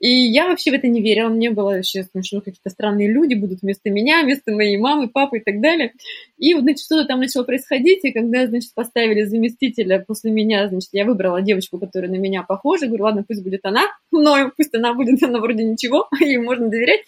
И я вообще в это не верила, мне было вообще смешно, какие-то странные люди будут вместо меня, вместо моей мамы, папы и так далее. И вот, значит, что-то там начало происходить, и когда, значит, поставили заместителя после меня, значит, я выбрала девочку, которая на меня похожа, говорю, ладно, пусть будет она, мною, пусть она будет, она вроде ничего, ей можно доверять.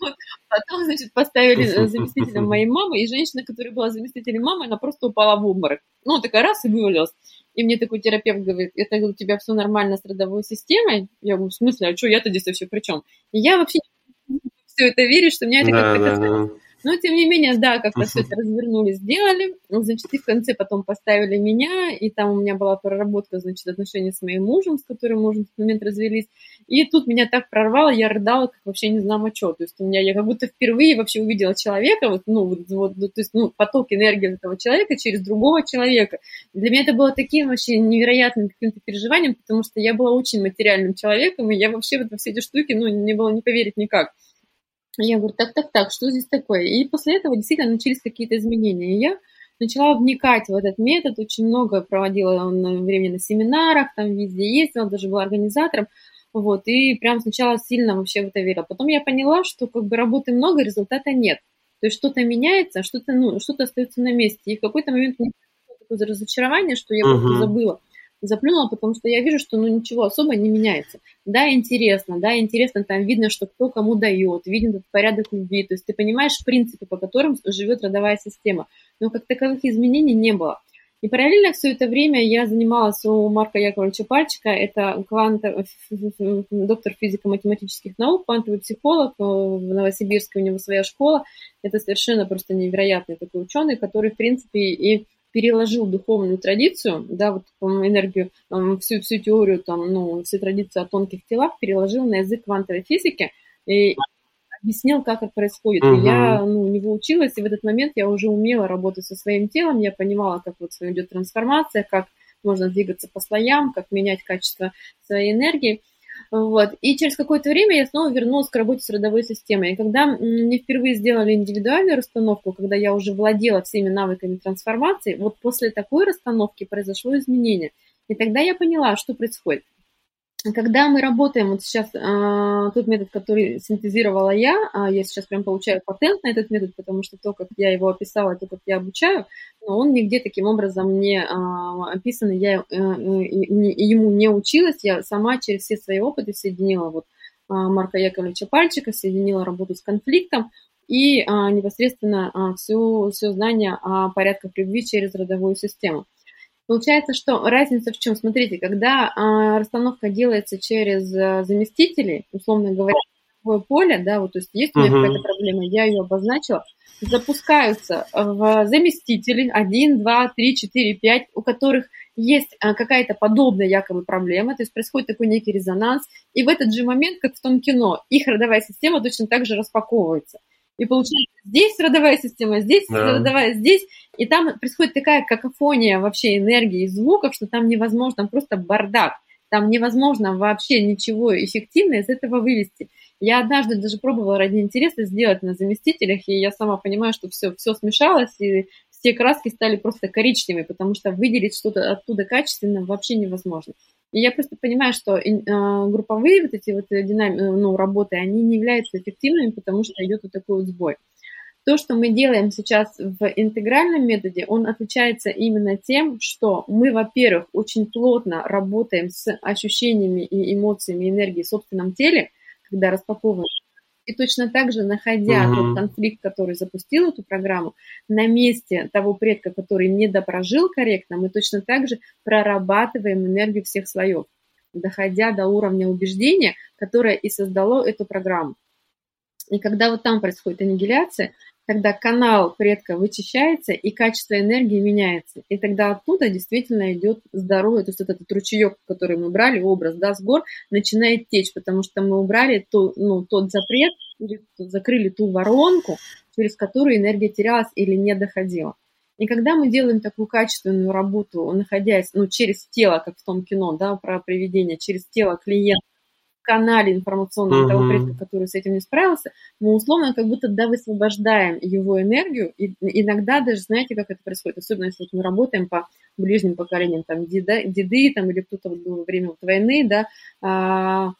Вот. Потом, значит, поставили заместителем моей мамы, и женщина, которая была заместителем мамы, она просто упала в обморок. Ну, такая раз и вывалилась. И мне такой терапевт говорит, это у тебя все нормально с родовой системой? Я говорю, в смысле, а что я-то здесь вообще при чем? И я вообще все это верю, что меня это да, как-то да, да. Но, тем не менее, да, как-то все это развернули, сделали. Значит, и в конце потом поставили меня, и там у меня была проработка, значит, отношения с моим мужем, с которым мы уже в тот момент развелись. И тут меня так прорвало, я рыдала, как вообще не знаю о чем. То есть у меня, я как будто впервые вообще увидела человека, вот, ну, вот, вот, то есть, ну, поток энергии этого человека через другого человека. Для меня это было таким вообще невероятным каким-то переживанием, потому что я была очень материальным человеком, и я вообще вот во все эти штуки, ну, не было не поверить никак. Я говорю, так, так, так, что здесь такое? И после этого действительно начались какие-то изменения. И я начала вникать в этот метод, очень много проводила времени на семинарах, там везде ездила, даже была организатором. Вот, и прям сначала сильно вообще в это верила. Потом я поняла, что как бы работы много, результата нет. То есть что-то меняется, что-то ну, что остается на месте. И в какой-то момент мне такое разочарование, что я uh-huh. забыла заплюнула, потому что я вижу, что ну ничего особо не меняется. Да, интересно, да, интересно, там видно, что кто кому дает, виден этот порядок любви, то есть ты понимаешь принципы, по которым живет родовая система, но как таковых изменений не было. И параллельно все это время я занималась у Марка Яковлевича Пальчика, это квант, доктор физико-математических наук, квантовый психолог э, в Новосибирске, у него своя школа. Это совершенно просто невероятный такой ученый, который, в принципе, и переложил духовную традицию, да, вот энергию, всю, всю теорию, там, ну, всю традицию о тонких телах переложил на язык квантовой физики и объяснил, как это происходит. Uh-huh. И я ну, у него училась, и в этот момент я уже умела работать со своим телом, я понимала, как вот идет трансформация, как можно двигаться по слоям, как менять качество своей энергии. Вот. И через какое-то время я снова вернулась к работе с родовой системой. И когда мне впервые сделали индивидуальную расстановку, когда я уже владела всеми навыками трансформации, вот после такой расстановки произошло изменение. И тогда я поняла, что происходит. Когда мы работаем, вот сейчас э, тот метод, который синтезировала я, э, я сейчас прям получаю патент на этот метод, потому что то, как я его описала, то, как я обучаю, но он нигде таким образом не э, описан, я э, ему не училась, я сама через все свои опыты соединила вот э, Марка Яковлевича Пальчика, соединила работу с конфликтом и э, непосредственно э, все, все знание о порядках любви через родовую систему. Получается, что разница в чем? Смотрите, когда а, расстановка делается через а, заместителей, условно говоря, поле, да, вот, то есть есть у меня uh-huh. какая-то проблема, я ее обозначила, запускаются в заместители 1, 2, 3, 4, 5, у которых есть а, какая-то подобная якобы проблема, то есть происходит такой некий резонанс, и в этот же момент, как в том кино, их родовая система точно так же распаковывается. И получается, здесь родовая система, здесь да. родовая, здесь. И там происходит такая какофония вообще энергии и звуков, что там невозможно, там просто бардак. Там невозможно вообще ничего эффективно из этого вывести. Я однажды даже пробовала ради интереса сделать на заместителях, и я сама понимаю, что все, все смешалось, и все краски стали просто коричневые, потому что выделить что-то оттуда качественно вообще невозможно. И я просто понимаю, что э, групповые вот эти вот динами, э, ну, работы, они не являются эффективными, потому что идет вот такой вот сбой. То, что мы делаем сейчас в интегральном методе, он отличается именно тем, что мы, во-первых, очень плотно работаем с ощущениями и эмоциями энергии в собственном теле, когда распаковываем и точно так же, находя uh-huh. тот конфликт, который запустил эту программу, на месте того предка, который не допрожил корректно, мы точно так же прорабатываем энергию всех слоев, доходя до уровня убеждения, которое и создало эту программу. И когда вот там происходит аннигиляция, когда канал предка вычищается и качество энергии меняется. И тогда оттуда действительно идет здоровье, то есть вот этот ручеек, который мы брали, образ, да, с гор, начинает течь, потому что мы убрали ту, ну, тот запрет, закрыли ту воронку, через которую энергия терялась или не доходила. И когда мы делаем такую качественную работу, находясь ну, через тело, как в том кино, да, про приведение, через тело клиента, канале информационном uh-huh. того предка, который с этим не справился, мы условно как будто да высвобождаем его энергию, и иногда даже, знаете, как это происходит, особенно если вот мы работаем по ближним поколениям, там, деда, деды, там, или кто-то вот был во время вот войны, да, а,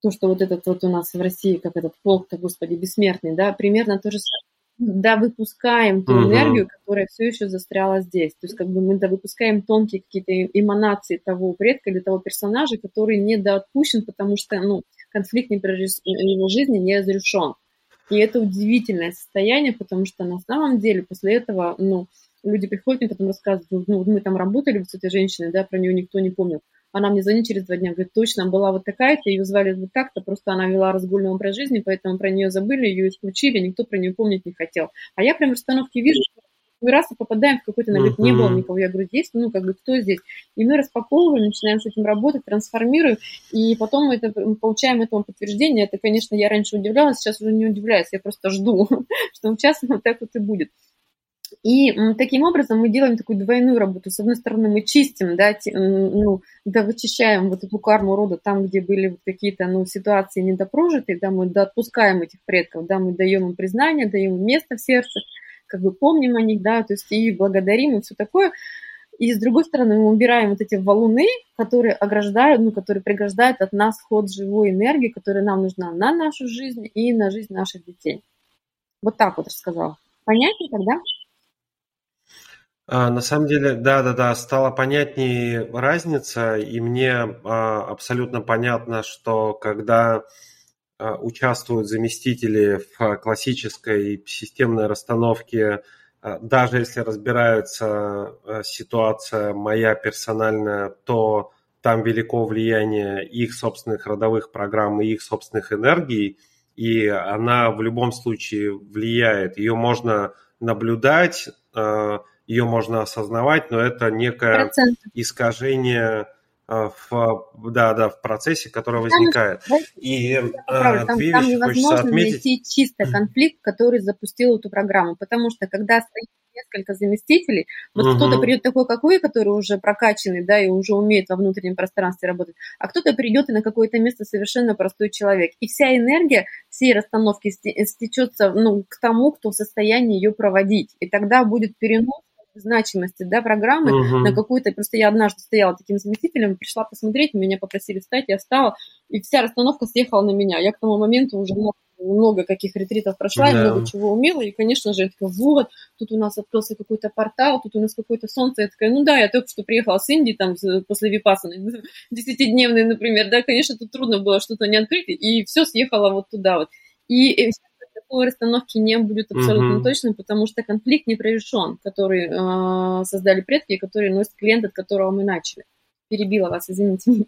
то, что вот этот вот у нас в России, как этот полк-то, господи, бессмертный, да, примерно то же самое да, выпускаем ту угу. энергию, которая все еще застряла здесь. То есть как бы мы да, выпускаем тонкие какие-то эманации того предка или того персонажа, который недоотпущен, потому что ну, конфликт не прорис... его жизни не разрешен. И это удивительное состояние, потому что на самом деле после этого ну, люди приходят и потом рассказывают, ну, мы там работали с этой женщиной, да, про нее никто не помнил. Она мне звонит через два дня, говорит, точно, была вот такая-то, ее звали вот так-то, просто она вела разгульный образ жизни, поэтому про нее забыли, ее исключили, никто про нее помнить не хотел. А я прям в расстановке вижу, что мы раз и попадаем в какой-то налет, uh-huh. не было никого. Я говорю, здесь, ну, как бы, кто здесь? И мы распаковываем, начинаем с этим работать, трансформируем, и потом мы это, получаем этому подтверждение. Это, конечно, я раньше удивлялась, сейчас уже не удивляюсь, я просто жду, что сейчас вот так вот и будет. И таким образом мы делаем такую двойную работу. С одной стороны, мы чистим, да, ну, да, вычищаем вот эту карму рода там, где были вот какие-то ну, ситуации недопрожитые, да, мы да, отпускаем этих предков, да, мы даем им признание, даем им место в сердце, как бы помним о них, да, то есть и благодарим, и все такое. И с другой стороны, мы убираем вот эти валуны, которые ограждают, ну, которые преграждают от нас ход живой энергии, которая нам нужна на нашу жизнь и на жизнь наших детей. Вот так вот рассказала. Понятнее тогда? А, на самом деле, да-да-да, стала понятнее разница, и мне а, абсолютно понятно, что когда а, участвуют заместители в классической системной расстановке, даже если разбирается ситуация моя персональная, то там велико влияние их собственных родовых программ и их собственных энергий, и она в любом случае влияет. Ее можно наблюдать, ее можно осознавать, но это некое Процент. искажение а, в, да, да, в процессе, который возникает. И а, там, две там вещи невозможно отметить. найти чисто конфликт, который запустил эту программу, потому что когда стоит несколько заместителей, вот угу. кто-то придет такой, как вы, который уже прокачанный, да, и уже умеет во внутреннем пространстве работать, а кто-то придет и на какое-то место совершенно простой человек. И вся энергия всей расстановки стечется ну, к тому, кто в состоянии ее проводить. И тогда будет перенос значимости да, программы угу. на какую-то... Просто я однажды стояла таким заместителем, пришла посмотреть, меня попросили встать, я встала, и вся расстановка съехала на меня. Я к тому моменту уже много, каких ретритов прошла, да. и много чего умела, и, конечно же, я такая, вот, тут у нас открылся какой-то портал, тут у нас какое-то солнце. Я такая, ну да, я только что приехала с Индии, там, после Випасаны, десятидневной, например, да, конечно, тут трудно было что-то не открыть, и все съехало вот туда вот. И такой расстановки не будет абсолютно угу. точно, потому что конфликт не прорешен, который э, создали предки, который носит клиент, от которого мы начали. Перебила вас, извините.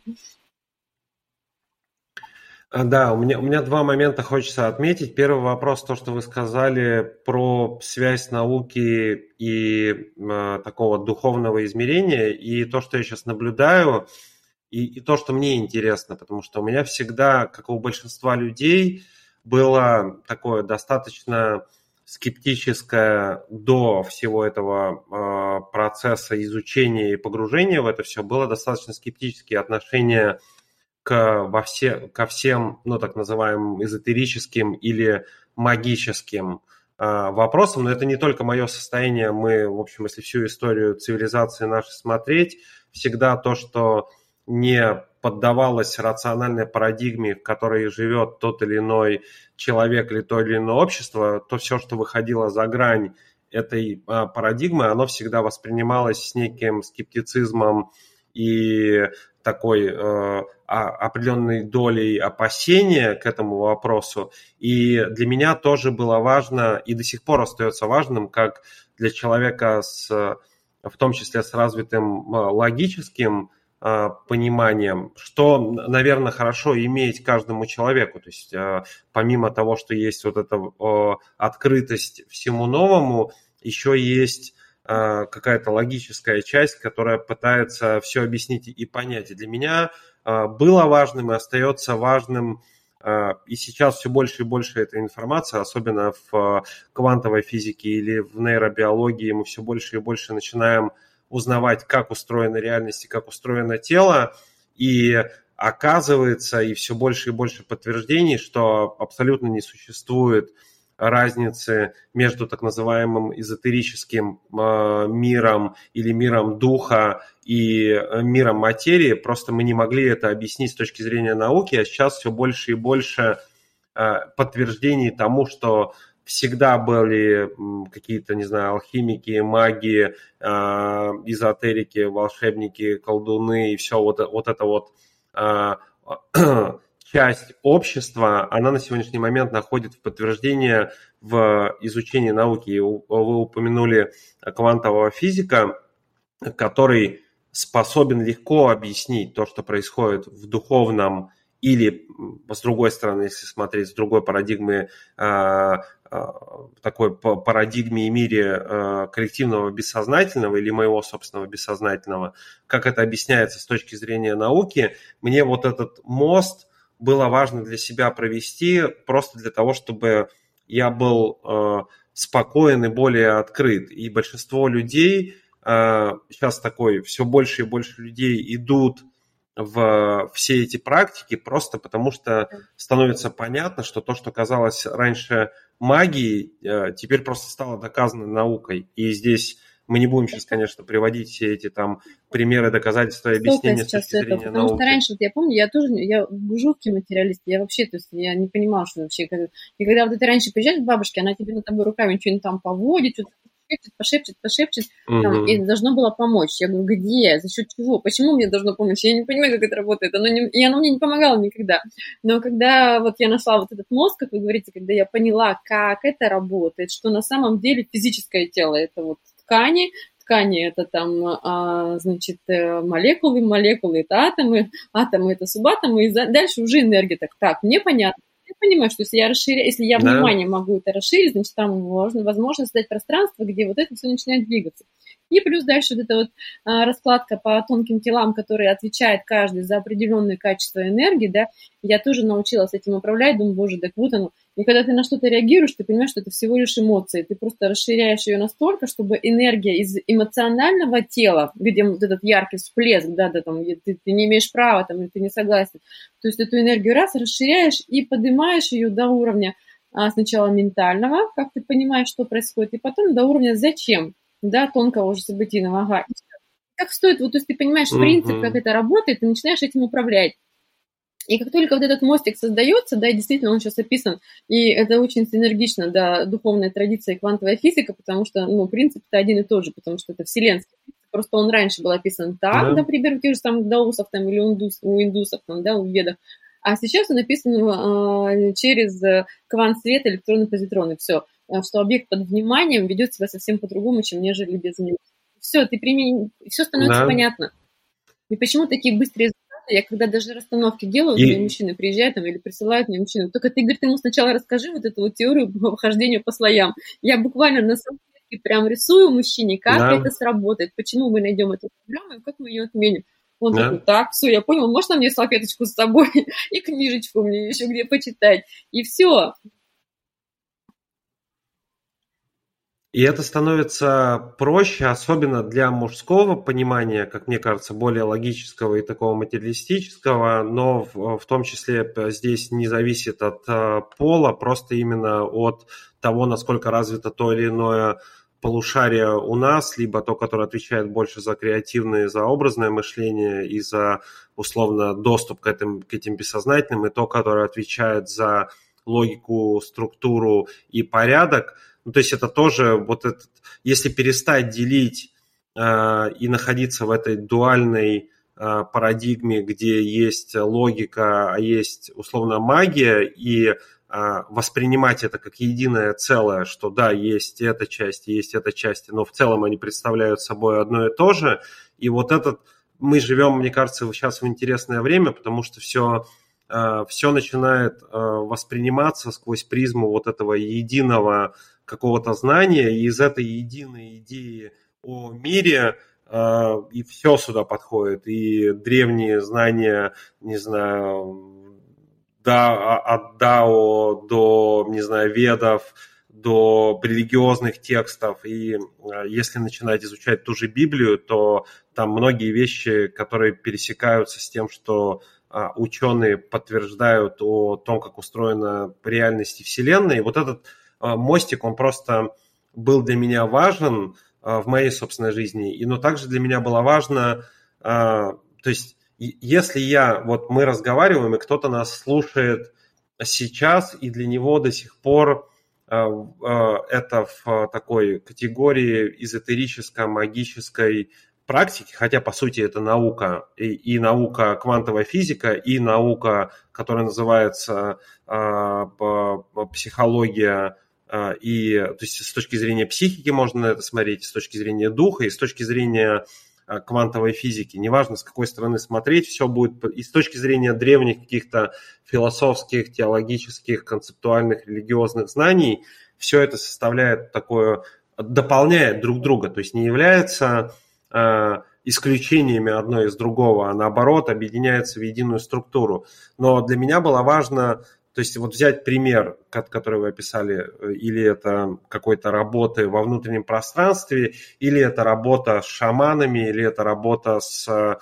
А, да, у меня, у меня два момента хочется отметить. Первый вопрос, то, что вы сказали про связь науки и э, такого духовного измерения, и то, что я сейчас наблюдаю, и, и то, что мне интересно, потому что у меня всегда, как у большинства людей, было такое достаточно скептическое до всего этого э, процесса изучения и погружения в это все, было достаточно скептические отношения к, во все, ко всем, ну, так называемым эзотерическим или магическим э, вопросам. Но это не только мое состояние. Мы, в общем, если всю историю цивилизации нашей смотреть, всегда то, что не поддавалось рациональной парадигме, в которой живет тот или иной человек или то или иное общество, то все, что выходило за грань этой а, парадигмы, оно всегда воспринималось с неким скептицизмом и такой э, определенной долей опасения к этому вопросу. И для меня тоже было важно, и до сих пор остается важным, как для человека с, в том числе с развитым а, логическим а, пониманием, что, наверное, хорошо иметь каждому человеку. То есть а, помимо того, что есть вот эта открытость всему новому, еще есть а, какая-то логическая часть, которая пытается все объяснить и понять. И для меня было важным и остается важным и сейчас все больше и больше этой информации, особенно в квантовой физике или в нейробиологии, мы все больше и больше начинаем узнавать, как устроена реальность и как устроено тело. И оказывается, и все больше и больше подтверждений, что абсолютно не существует разницы между так называемым эзотерическим э, миром или миром духа и э, миром материи. Просто мы не могли это объяснить с точки зрения науки, а сейчас все больше и больше э, подтверждений тому, что всегда были какие-то, не знаю, алхимики, маги, а, эзотерики, волшебники, колдуны и все вот, вот это вот а, часть общества, она на сегодняшний момент находит в подтверждение в изучении науки. Вы упомянули квантового физика, который способен легко объяснить то, что происходит в духовном или, с другой стороны, если смотреть с другой парадигмы, а, а, такой парадигме и мире а, коллективного бессознательного или моего собственного бессознательного, как это объясняется с точки зрения науки, мне вот этот мост было важно для себя провести просто для того, чтобы я был спокоен и более открыт. И большинство людей, сейчас такой, все больше и больше людей идут в все эти практики, просто потому что становится понятно, что то, что казалось раньше магией, э, теперь просто стало доказано наукой. И здесь мы не будем сейчас, конечно, приводить все эти там примеры, доказательства и объяснения с точки зрения это, Потому науки. что раньше, я помню, я тоже, я жуткий материалист, я вообще, то есть я не понимала, что вообще, и когда вот ты раньше приезжаешь к бабушке, она тебе на тобой руками что-нибудь там поводит, что-то пошепчет, пошепчет, пошепчет, угу. там, и должно было помочь. Я говорю, где? За счет чего? Почему мне должно помочь? Я не понимаю, как это работает. Оно не, и оно мне не помогало никогда. Но когда вот я нашла вот этот мозг, как вы говорите, когда я поняла, как это работает, что на самом деле физическое тело это вот ткани, ткани это там, а, значит, э, молекулы, молекулы это атомы, атомы это субатомы, и дальше уже энергия. Так, так, мне понятно я понимаю, что если я расширяю, если я да. внимание могу это расширить, значит, там можно, возможно создать пространство, где вот это все начинает двигаться. И плюс дальше вот эта вот а, раскладка по тонким телам, которые отвечает каждый за определенное качество энергии, да, я тоже научилась этим управлять, думаю, боже, так вот оно. И когда ты на что-то реагируешь, ты понимаешь, что это всего лишь эмоции. Ты просто расширяешь ее настолько, чтобы энергия из эмоционального тела, где вот этот яркий всплеск, да, да, там, ты, ты не имеешь права, там, ты не согласен. То есть эту энергию раз расширяешь и поднимаешь ее до уровня а, сначала ментального, как ты понимаешь, что происходит, и потом до уровня зачем, да, тонкого уже событийного. Ага. Как стоит, вот, то есть ты понимаешь принцип, как это работает, ты начинаешь этим управлять. И как только вот этот мостик создается, да, и действительно он сейчас описан, и это очень синергично, да, духовная традиция и квантовая физика, потому что, ну, принцип-то один и тот же, потому что это вселенский просто он раньше был описан так, да. например, у тех же самых даусов там, или у, индус, у индусов, там, да, у ведов, а сейчас он написан э, через квант света, электроны, позитроны, все, что объект под вниманием ведет себя совсем по-другому, чем нежели без него. Все, ты примени, все становится да. понятно. И почему такие быстрые я когда даже расстановки делаю, и... мне мужчины приезжают там или присылают мне мужчины, только ты, говорит, ему сначала расскажи вот эту вот теорию по вхождению по слоям. Я буквально на самом деле прям рисую мужчине, как да. это сработает, почему мы найдем эту программу и как мы ее отменим. Он да. такой, так, все, я понял, можно мне салфеточку с собой и книжечку мне еще где почитать. И все. И это становится проще, особенно для мужского понимания, как мне кажется, более логического и такого материалистического, но в, в том числе здесь не зависит от э, пола, просто именно от того, насколько развито то или иное полушарие у нас, либо то, которое отвечает больше за креативное, за образное мышление и за, условно, доступ к этим, к этим бессознательным, и то, которое отвечает за логику, структуру и порядок – ну, то есть это тоже вот этот, если перестать делить э, и находиться в этой дуальной э, парадигме, где есть логика, а есть условно магия, и э, воспринимать это как единое целое, что да, есть эта часть, есть эта часть, но в целом они представляют собой одно и то же. И вот этот мы живем, мне кажется, сейчас в интересное время, потому что все все начинает восприниматься сквозь призму вот этого единого какого-то знания, и из этой единой идеи о мире э, и все сюда подходит, и древние знания, не знаю, да, от Дао до, не знаю, ведов, до религиозных текстов. И э, если начинать изучать ту же Библию, то там многие вещи, которые пересекаются с тем, что э, ученые подтверждают о том, как устроена реальность и Вселенной. И вот этот а, мостик, он просто был для меня важен а, в моей собственной жизни, и но также для меня было важно, а, то есть если я, вот мы разговариваем, и кто-то нас слушает сейчас, и для него до сих пор это в такой категории эзотерическо-магической практики, хотя по сути это наука, и, и наука квантовая физика, и наука, которая называется э, психология а, и то есть с точки зрения психики можно на это смотреть, с точки зрения духа, и с точки зрения а, квантовой физики. Неважно, с какой стороны смотреть, все будет и с точки зрения древних каких-то философских, теологических, концептуальных, религиозных знаний, все это составляет такое, дополняет друг друга, то есть не является э, исключениями одно из другого, а наоборот объединяется в единую структуру. Но для меня было важно то есть вот взять пример, который вы описали, э, или это какой-то работы во внутреннем пространстве, или это работа с шаманами, или это работа с э,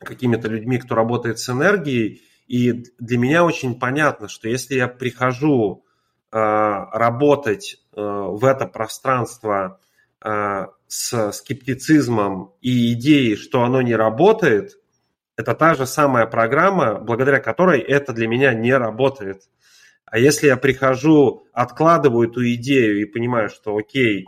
какими-то людьми, кто работает с энергией. И для меня очень понятно, что если я прихожу э, работать в это пространство с скептицизмом и идеей, что оно не работает, это та же самая программа, благодаря которой это для меня не работает. А если я прихожу, откладываю эту идею и понимаю, что окей,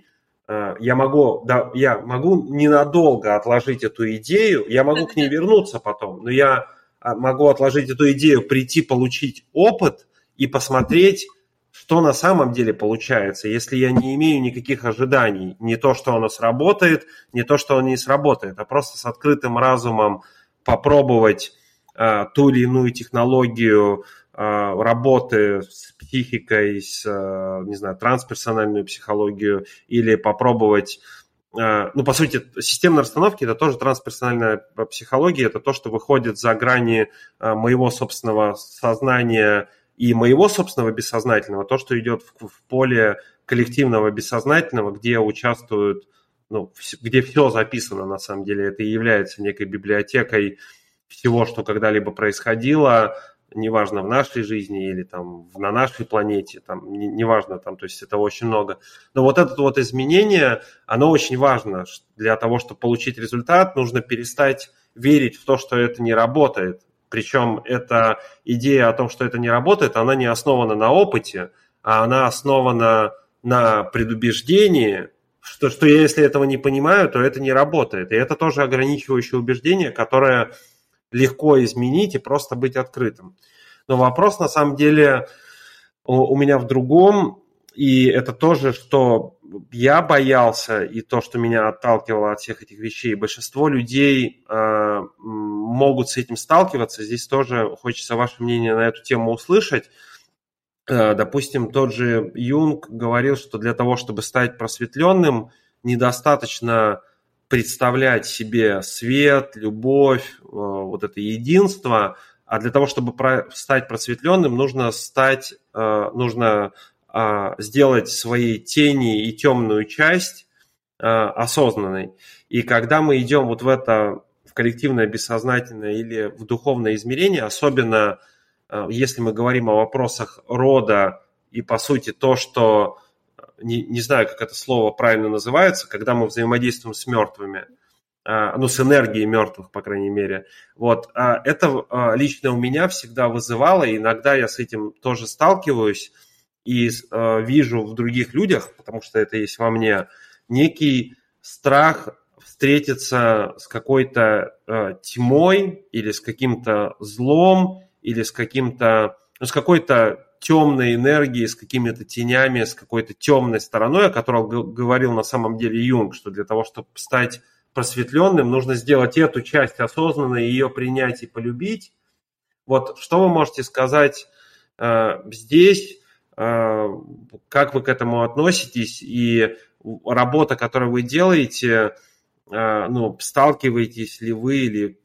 э, я могу, да, я могу ненадолго отложить эту идею, я могу к ней вернуться потом, но я а, могу отложить эту идею, прийти получить опыт и посмотреть, что на самом деле получается, если я не имею никаких ожиданий, не то, что оно сработает, не то, что оно не сработает, а просто с открытым разумом попробовать э, ту или иную технологию э, работы с психикой, с, э, не знаю, трансперсональную психологию, или попробовать э, ну, по сути, системные расстановки – это тоже трансперсональная психология, это то, что выходит за грани э, моего собственного сознания и моего собственного бессознательного, то, что идет в, в поле коллективного бессознательного, где участвуют, ну, где все записано на самом деле, это и является некой библиотекой всего, что когда-либо происходило, неважно в нашей жизни или там на нашей планете, там неважно, там, то есть это очень много. Но вот это вот изменение, оно очень важно для того, чтобы получить результат, нужно перестать верить в то, что это не работает. Причем эта идея о том, что это не работает, она не основана на опыте, а она основана на предубеждении, что, что я, если этого не понимаю, то это не работает. И это тоже ограничивающее убеждение, которое легко изменить и просто быть открытым. Но вопрос на самом деле у меня в другом, и это тоже, что я боялся, и то, что меня отталкивало от всех этих вещей. Большинство людей э, могут с этим сталкиваться. Здесь тоже хочется ваше мнение на эту тему услышать. Э, допустим, тот же Юнг говорил, что для того, чтобы стать просветленным, недостаточно представлять себе свет, любовь, э, вот это единство, а для того, чтобы стать просветленным, нужно стать, э, нужно сделать свои тени и темную часть осознанной. И когда мы идем вот в это, в коллективное бессознательное или в духовное измерение, особенно если мы говорим о вопросах рода и, по сути, то, что, э, не, не знаю, как это слово правильно называется, когда мы взаимодействуем с мертвыми, э, ну, с энергией мертвых, по крайней мере. Вот, это лично у меня всегда вызывало, и иногда я с этим тоже сталкиваюсь и вижу в других людях, потому что это есть во мне, некий страх встретиться с какой-то тьмой или с каким-то злом, или с каким-то, ну, с какой-то темной энергией, с какими-то тенями, с какой-то темной стороной, о которой говорил на самом деле Юнг, что для того, чтобы стать просветленным, нужно сделать эту часть осознанно, ее принять и полюбить. Вот что вы можете сказать э, здесь, э, как вы к этому относитесь, и работа, которую вы делаете, ну, сталкиваетесь ли вы или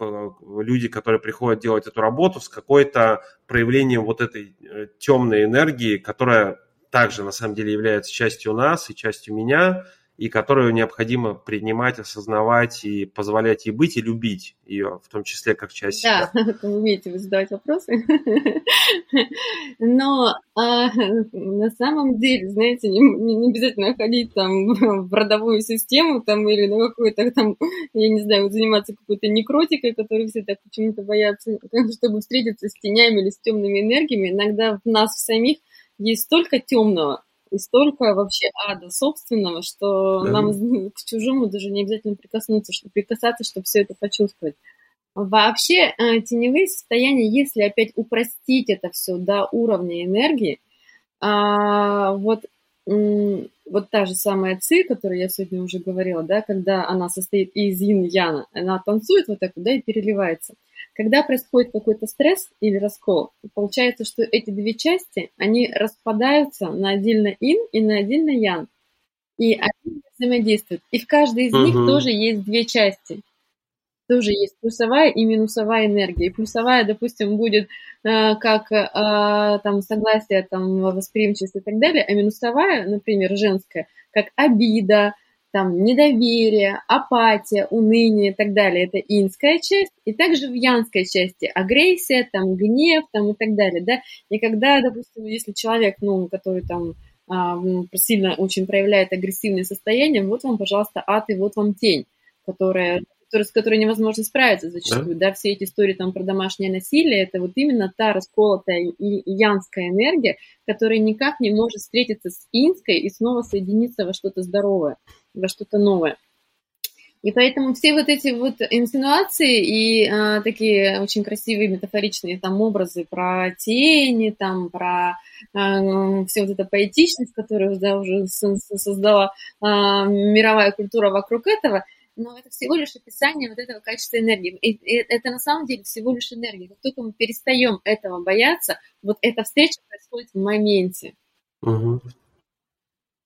люди, которые приходят делать эту работу, с какой-то проявлением вот этой э, темной энергии, которая также на самом деле является частью нас и частью меня, и которую необходимо принимать, осознавать и позволять ей быть и любить ее, в том числе как часть да, себя. Да, умеете вы задавать вопросы. Но а, на самом деле, знаете, не, не обязательно ходить там в родовую систему там или на какой-то там, я не знаю, заниматься какой-то некротикой, которую все так почему-то боятся, чтобы встретиться с тенями или с темными энергиями. Иногда в нас в самих есть столько темного, и столько вообще ада собственного, что да. нам к чужому даже не обязательно прикоснуться, чтобы прикасаться, чтобы все это почувствовать. Вообще э, теневые состояния, если опять упростить это все до уровня энергии, а, вот вот та же самая ци, которую я сегодня уже говорила, да, когда она состоит из ин-яна, она танцует вот так, да, и переливается. Когда происходит какой-то стресс или раскол, получается, что эти две части, они распадаются на отдельно ин и на отдельно ян. И они взаимодействуют. И в каждой из uh-huh. них тоже есть две части. Тоже есть плюсовая и минусовая энергия. И плюсовая, допустим, будет э, как э, там согласие, там восприимчивость и так далее, а минусовая, например, женская, как обида, там недоверие, апатия, уныние и так далее. Это инская часть. И также в янской части агрессия, там гнев там и так далее. Да? И когда, допустим, если человек, ну, который там а, сильно очень проявляет агрессивное состояние, вот вам, пожалуйста, ад и вот вам тень, которая с которой невозможно справиться зачастую, да? да, все эти истории там про домашнее насилие, это вот именно та расколотая и янская энергия, которая никак не может встретиться с инской и снова соединиться во что-то здоровое во что-то новое. И поэтому все вот эти вот инсинуации и а, такие очень красивые метафоричные там образы про тени, там про а, все вот эта поэтичность, которую да, уже создала а, мировая культура вокруг этого, но это всего лишь описание вот этого качества энергии. И, и это на самом деле всего лишь энергия. Как только мы перестаем этого бояться, вот эта встреча происходит в моменте. Угу.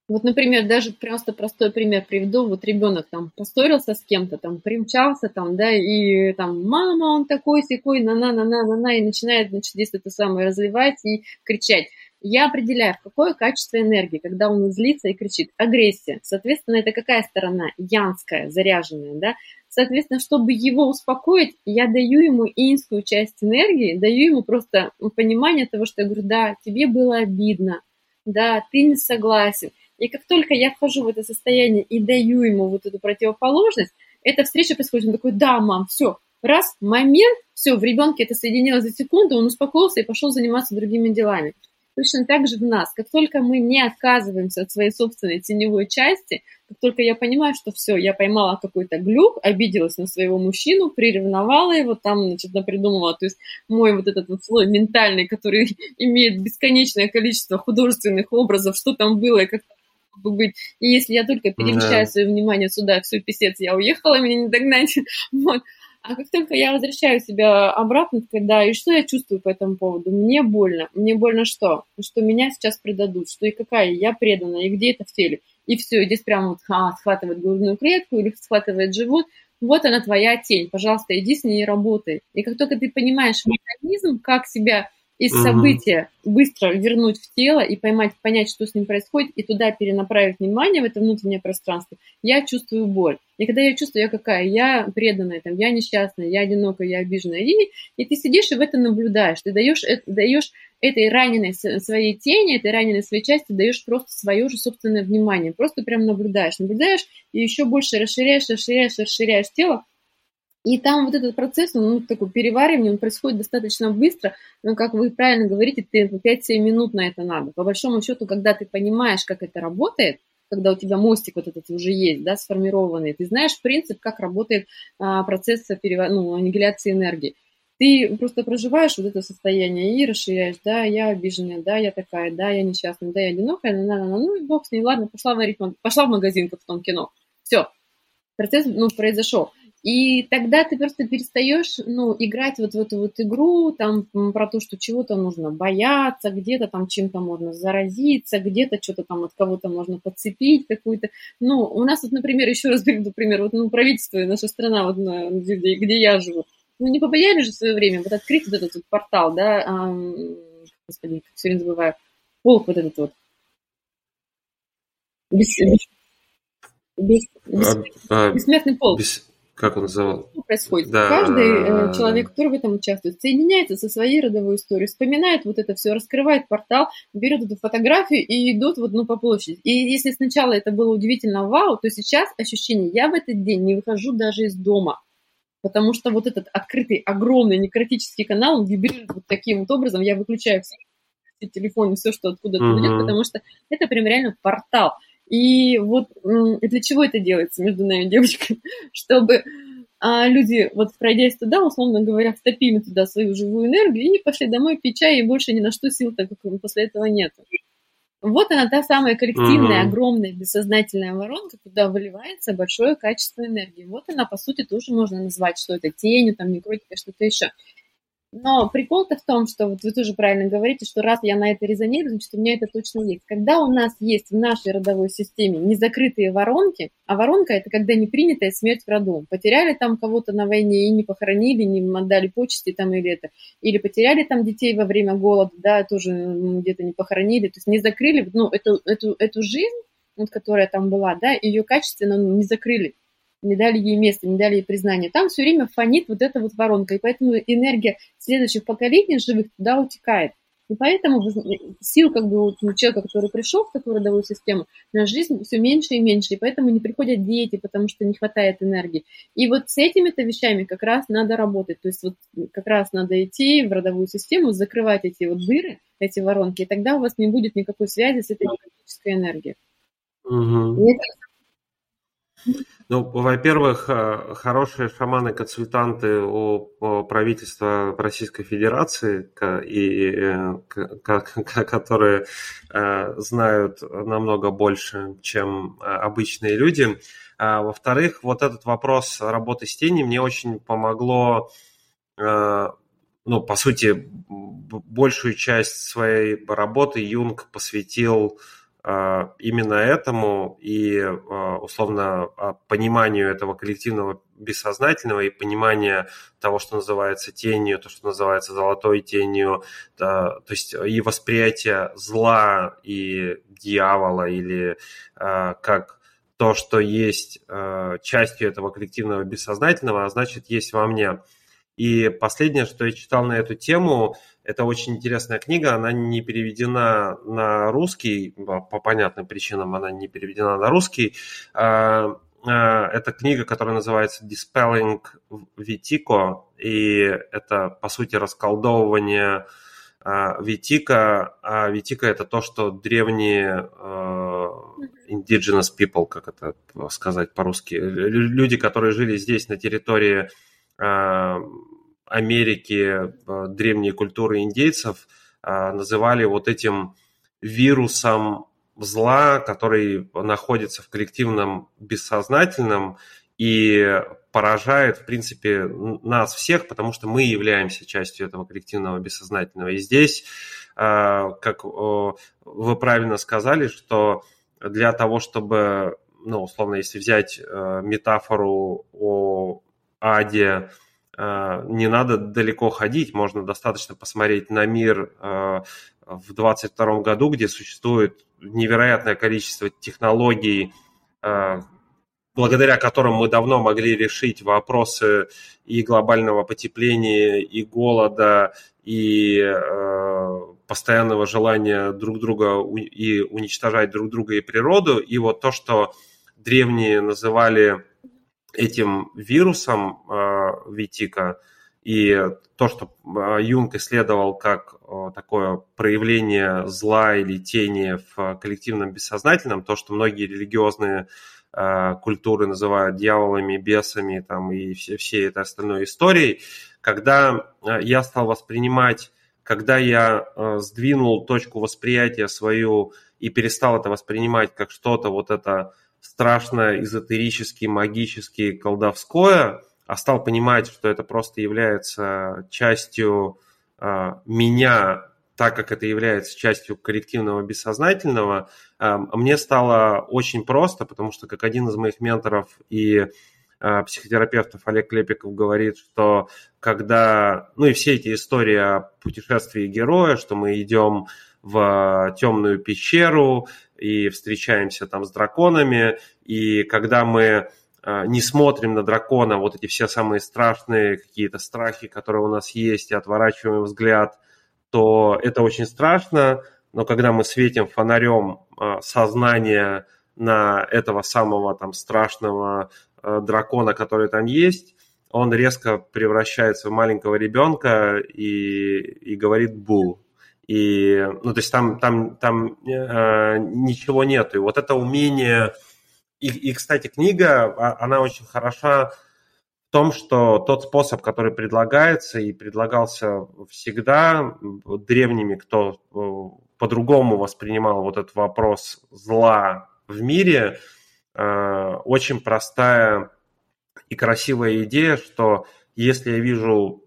Вот, например, даже просто простой пример приведу. Вот ребенок там поссорился с кем-то, там примчался, там, да, и там мама, он такой, секой, на-на-на-на-на-на, и начинает, значит, здесь это самое разливать и кричать. Я определяю, какое качество энергии, когда он злится и кричит. Агрессия. Соответственно, это какая сторона? Янская, заряженная, да? Соответственно, чтобы его успокоить, я даю ему инскую часть энергии, даю ему просто понимание того, что я говорю, да, тебе было обидно, да, ты не согласен. И как только я вхожу в это состояние и даю ему вот эту противоположность, эта встреча происходит, он такой, да, мам, все, раз, момент, все, в ребенке это соединилось за секунду, он успокоился и пошел заниматься другими делами. Точно так же в нас. Как только мы не отказываемся от своей собственной теневой части, как только я понимаю, что все, я поймала какой-то глюк, обиделась на своего мужчину, приревновала его, там, значит, придумывала, то есть мой вот этот вот слой ментальный, который имеет бесконечное количество художественных образов, что там было и как быть. И если я только перемещаю да. свое внимание сюда, все, писец, я уехала, меня не догнать. Вот. А как только я возвращаю себя обратно, когда и что я чувствую по этому поводу? Мне больно. Мне больно что? Что меня сейчас предадут, что и какая я предана, и где это в теле. И все, и здесь прямо вот а, схватывает грудную клетку или схватывает живот. Вот она твоя тень, пожалуйста, иди с ней и работай. И как только ты понимаешь механизм, как себя из события быстро вернуть в тело и поймать, понять, что с ним происходит, и туда перенаправить внимание в это внутреннее пространство, я чувствую боль. И когда я чувствую, я какая, я преданная, там, я несчастная, я одинокая, я обиженная, и, и ты сидишь и в это наблюдаешь, ты даешь, это, даешь этой раненой своей тени, этой раненой своей части даешь просто свое же собственное внимание, просто прям наблюдаешь, наблюдаешь и еще больше расширяешь, расширяешь, расширяешь тело, и там вот этот процесс, он ну, такой переваривание, он происходит достаточно быстро, но, как вы правильно говорите, ты 5-7 минут на это надо. По большому счету, когда ты понимаешь, как это работает, когда у тебя мостик вот этот уже есть, да, сформированный, ты знаешь принцип, как работает а, процесс перев... ну, аннигиляции энергии. Ты просто проживаешь вот это состояние и расширяешь, да, я обиженная, да, я такая, да, я несчастная, да, я одинокая, на, на, на, ну и бог с ней, ладно, пошла варить, пошла в магазин, как в том кино. Все, процесс, ну, произошел. И тогда ты просто перестаешь, ну, играть вот в эту вот игру, там, про то, что чего-то нужно бояться, где-то там чем-то можно заразиться, где-то что-то там от кого-то можно подцепить какую-то. Ну, у нас вот, например, еще раз приведу пример, вот, ну, правительство и наша страна, вот, где, где я живу, ну, не побоялись же в свое время вот открыть вот этот вот портал, да, эм, господи, все время забываю, полк вот этот вот. Без, без, а, а, бессмертный полк. Как он называл? Что происходит? Да. Каждый э, человек, который в этом участвует, соединяется со своей родовой историей, вспоминает вот это все, раскрывает портал, берет эту фотографию и идут вот ну, по площади. И если сначала это было удивительно вау, то сейчас ощущение, я в этот день не выхожу даже из дома. Потому что вот этот открытый, огромный некротический канал, он вибрирует вот таким вот образом. Я выключаю все телефон, все, что откуда-то mm-hmm. идет, потому что это прям реально портал. И вот для чего это делается между нами девочками? Чтобы а люди, вот пройдясь туда, условно говоря, втопили туда свою живую энергию и пошли домой пить чай, и больше ни на что сил так как после этого нет. Вот она та самая коллективная, mm-hmm. огромная, бессознательная воронка, куда выливается большое качество энергии. Вот она, по сути, тоже можно назвать, что это тенью, там, некротика, что-то еще. Но прикол-то в том, что вот вы тоже правильно говорите, что раз я на это резонирую, значит, у меня это точно есть. Когда у нас есть в нашей родовой системе незакрытые воронки, а воронка – это когда непринятая смерть в роду. Потеряли там кого-то на войне и не похоронили, не отдали почести там или это. Или потеряли там детей во время голода, да, тоже где-то не похоронили. То есть не закрыли ну, эту, эту, эту жизнь, вот, которая там была, да, ее качественно ну, не закрыли не дали ей места, не дали ей признания. Там все время фонит вот эта вот воронка, и поэтому энергия следующих поколений живых туда утекает. И поэтому сил как бы у человека, который пришел в такую родовую систему, на жизнь все меньше и меньше, и поэтому не приходят дети, потому что не хватает энергии. И вот с этими-то вещами как раз надо работать, то есть вот как раз надо идти в родовую систему, закрывать эти вот дыры, эти воронки, и тогда у вас не будет никакой связи с этой энергией. Угу. И это ну, во-первых, э, хорошие шаманы-консультанты у правительства Российской Федерации, и, э, которые э, знают намного больше, чем обычные люди. А, во-вторых, вот этот вопрос работы с тенью мне очень помогло, ну, по сути, большую часть своей работы Юнг посвятил именно этому и условно пониманию этого коллективного бессознательного и понимания того, что называется тенью, то, что называется золотой тенью, то, то есть и восприятие зла и дьявола или как то, что есть частью этого коллективного бессознательного, а значит есть во мне. И последнее, что я читал на эту тему, это очень интересная книга, она не переведена на русский, по понятным причинам она не переведена на русский. А, а, это книга, которая называется Dispelling Vitico, и это, по сути, расколдовывание а, Витика. А Витика – это то, что древние indigenous people, как это сказать по-русски, люди, которые жили здесь на территории Э, Америки, э, древние культуры индейцев э, называли вот этим вирусом зла, который находится в коллективном бессознательном и поражает, в принципе, нас всех, потому что мы являемся частью этого коллективного бессознательного. И здесь, как вы правильно сказали, что для того, чтобы, ну, условно, если взять метафору о аде, э, не надо далеко ходить, можно достаточно посмотреть на мир э, в 2022 году, где существует невероятное количество технологий, э, благодаря которым мы давно могли решить вопросы и глобального потепления, и голода, и постоянного желания друг друга и уничтожать друг друга и природу. И вот то, что древние называли этим вирусом э, Витика, и то, что э, Юнг исследовал как э, такое проявление зла или тени в коллективном бессознательном, то, что многие религиозные культуры называют дьяволами, бесами там, и все, все это остальной историей, когда я стал воспринимать, когда я сдвинул точку восприятия свою и перестал это воспринимать как что-то вот это страшное, эзотерически, магически, колдовское, а стал понимать, что это просто является частью э, меня, так как это является частью коллективного бессознательного, э, мне стало очень просто, потому что как один из моих менторов и э, психотерапевтов Олег Клепиков говорит, что когда, ну и все эти истории о путешествии героя, что мы идем в темную пещеру и встречаемся там с драконами, и когда мы а, не смотрим на дракона, вот эти все самые страшные какие-то страхи, которые у нас есть, и отворачиваем взгляд, то это очень страшно, но когда мы светим фонарем а, сознание на этого самого там страшного а, дракона, который там есть, он резко превращается в маленького ребенка и, и говорит «бу». И, ну, то есть там, там, там э, ничего нету. И вот это умение... И, и, кстати, книга, а, она очень хороша в том, что тот способ, который предлагается и предлагался всегда древними, кто э, по-другому воспринимал вот этот вопрос зла в мире, э, очень простая и красивая идея, что если я вижу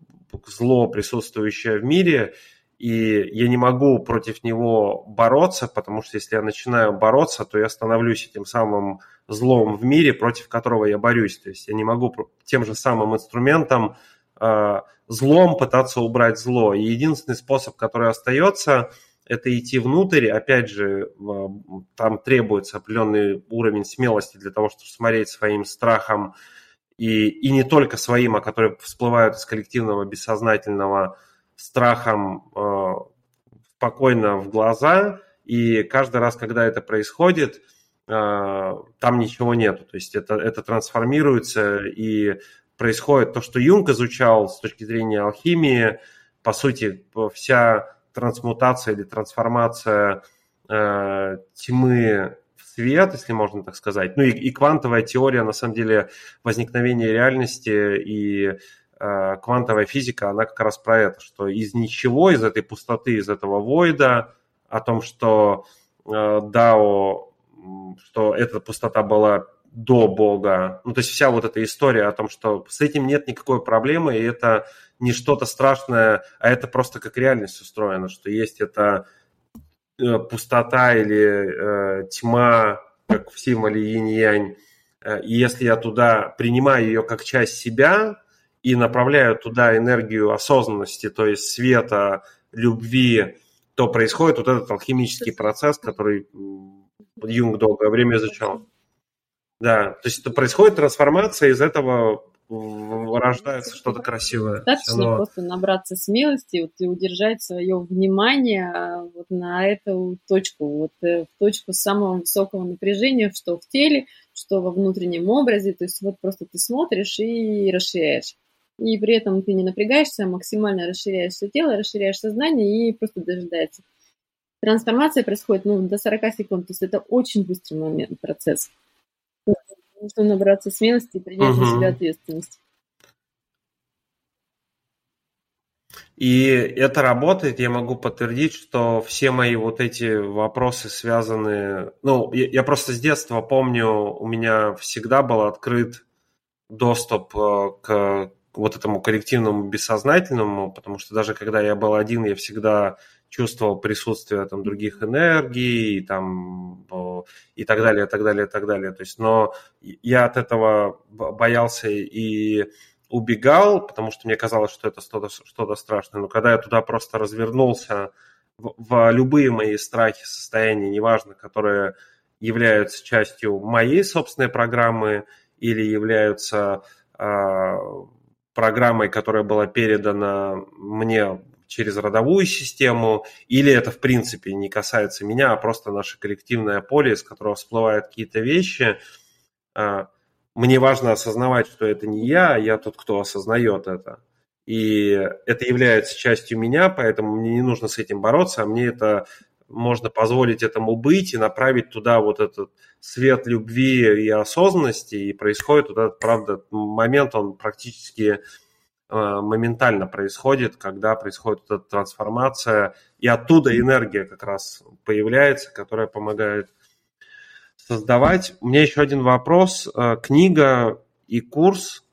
зло, присутствующее в мире, и я не могу против него бороться, потому что если я начинаю бороться, то я становлюсь этим самым злом в мире, против которого я борюсь. То есть я не могу тем же самым инструментом э, злом пытаться убрать зло. И единственный способ, который остается, это идти внутрь. Опять же, э, там требуется определенный уровень смелости для того, чтобы смотреть своим страхом и, и не только своим, а которые всплывают из коллективного бессознательного страхом э, спокойно в глаза, и каждый раз, когда это происходит, э, там ничего нету. То есть это, это трансформируется и происходит то, что Юнг изучал с точки зрения алхимии. По сути, вся трансмутация или трансформация э, тьмы в свет, если можно так сказать. Ну и, и квантовая теория, на самом деле, возникновения реальности и квантовая физика, она как раз про это, что из ничего, из этой пустоты, из этого войда, о том, что э, Дао, что эта пустота была до Бога. Ну, то есть вся вот эта история о том, что с этим нет никакой проблемы, и это не что-то страшное, а это просто как реальность устроена, что есть это э, пустота или э, тьма, как в символе инь-янь, э, и если я туда принимаю ее как часть себя и направляю туда энергию осознанности, то есть света, любви, то происходит вот этот алхимический процесс, который Юнг долгое время изучал. Да, то есть это происходит трансформация из этого рождается что-то красивое. Достаточно Оно... просто набраться смелости вот, и удержать свое внимание а, вот на эту точку, вот э, в точку самого высокого напряжения, что в теле, что во внутреннем образе. То есть вот просто ты смотришь и расширяешь. И при этом ты не напрягаешься, а максимально расширяешь все тело, расширяешь сознание и просто дожидаешься. Трансформация происходит ну, до 40 секунд, то есть это очень быстрый момент, процесс. Нужно набраться смелости и принять угу. на себя ответственность. И это работает, я могу подтвердить, что все мои вот эти вопросы связаны... Ну, я, я просто с детства помню, у меня всегда был открыт доступ э, к вот этому коллективному бессознательному, потому что даже когда я был один, я всегда чувствовал присутствие там других энергий и там и так далее, и так далее, и так далее. То есть, но я от этого боялся и убегал, потому что мне казалось, что это что-то что страшное. Но когда я туда просто развернулся в, в любые мои страхи, состояния, неважно, которые являются частью моей собственной программы или являются э, программой, которая была передана мне через родовую систему, или это в принципе не касается меня, а просто наше коллективное поле, из которого всплывают какие-то вещи. А, мне важно осознавать, что это не я, а я тот, кто осознает это. И это является частью меня, поэтому мне не нужно с этим бороться, а мне это можно позволить этому быть и направить туда вот этот свет любви и осознанности, и происходит вот этот, правда, момент, он практически Э, моментально происходит, когда происходит эта трансформация, и оттуда энергия как раз появляется, которая помогает создавать. У меня еще один вопрос. Э, книга и курс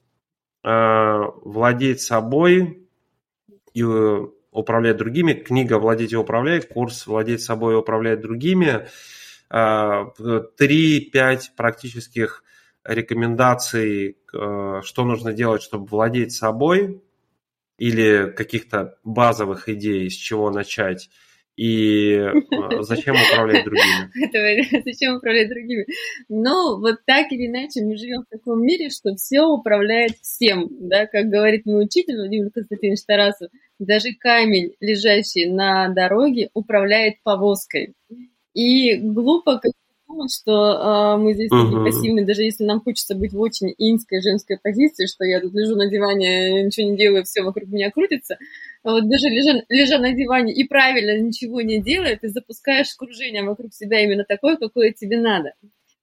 э, «Владеть собой и управлять другими». Книга «Владеть и управлять», курс «Владеть собой и управлять другими». Три-пять практических рекомендаций, э, что нужно делать, чтобы владеть собой, или каких-то базовых идей, с чего начать, и э, зачем управлять другими? Зачем управлять другими? Но вот так или иначе мы живем в таком мире, что все управляет всем, да, как говорит мой учитель Владимир Константинович Тарасов, даже камень, лежащий на дороге, управляет повозкой. И глупо думать, что э, мы здесь uh-huh. не пассивны, даже если нам хочется быть в очень инской женской позиции, что я тут лежу на диване, ничего не делаю, все вокруг меня крутится. Вот даже лежа, лежа на диване и правильно ничего не делая, ты запускаешь кружение вокруг себя именно такое, какое тебе надо.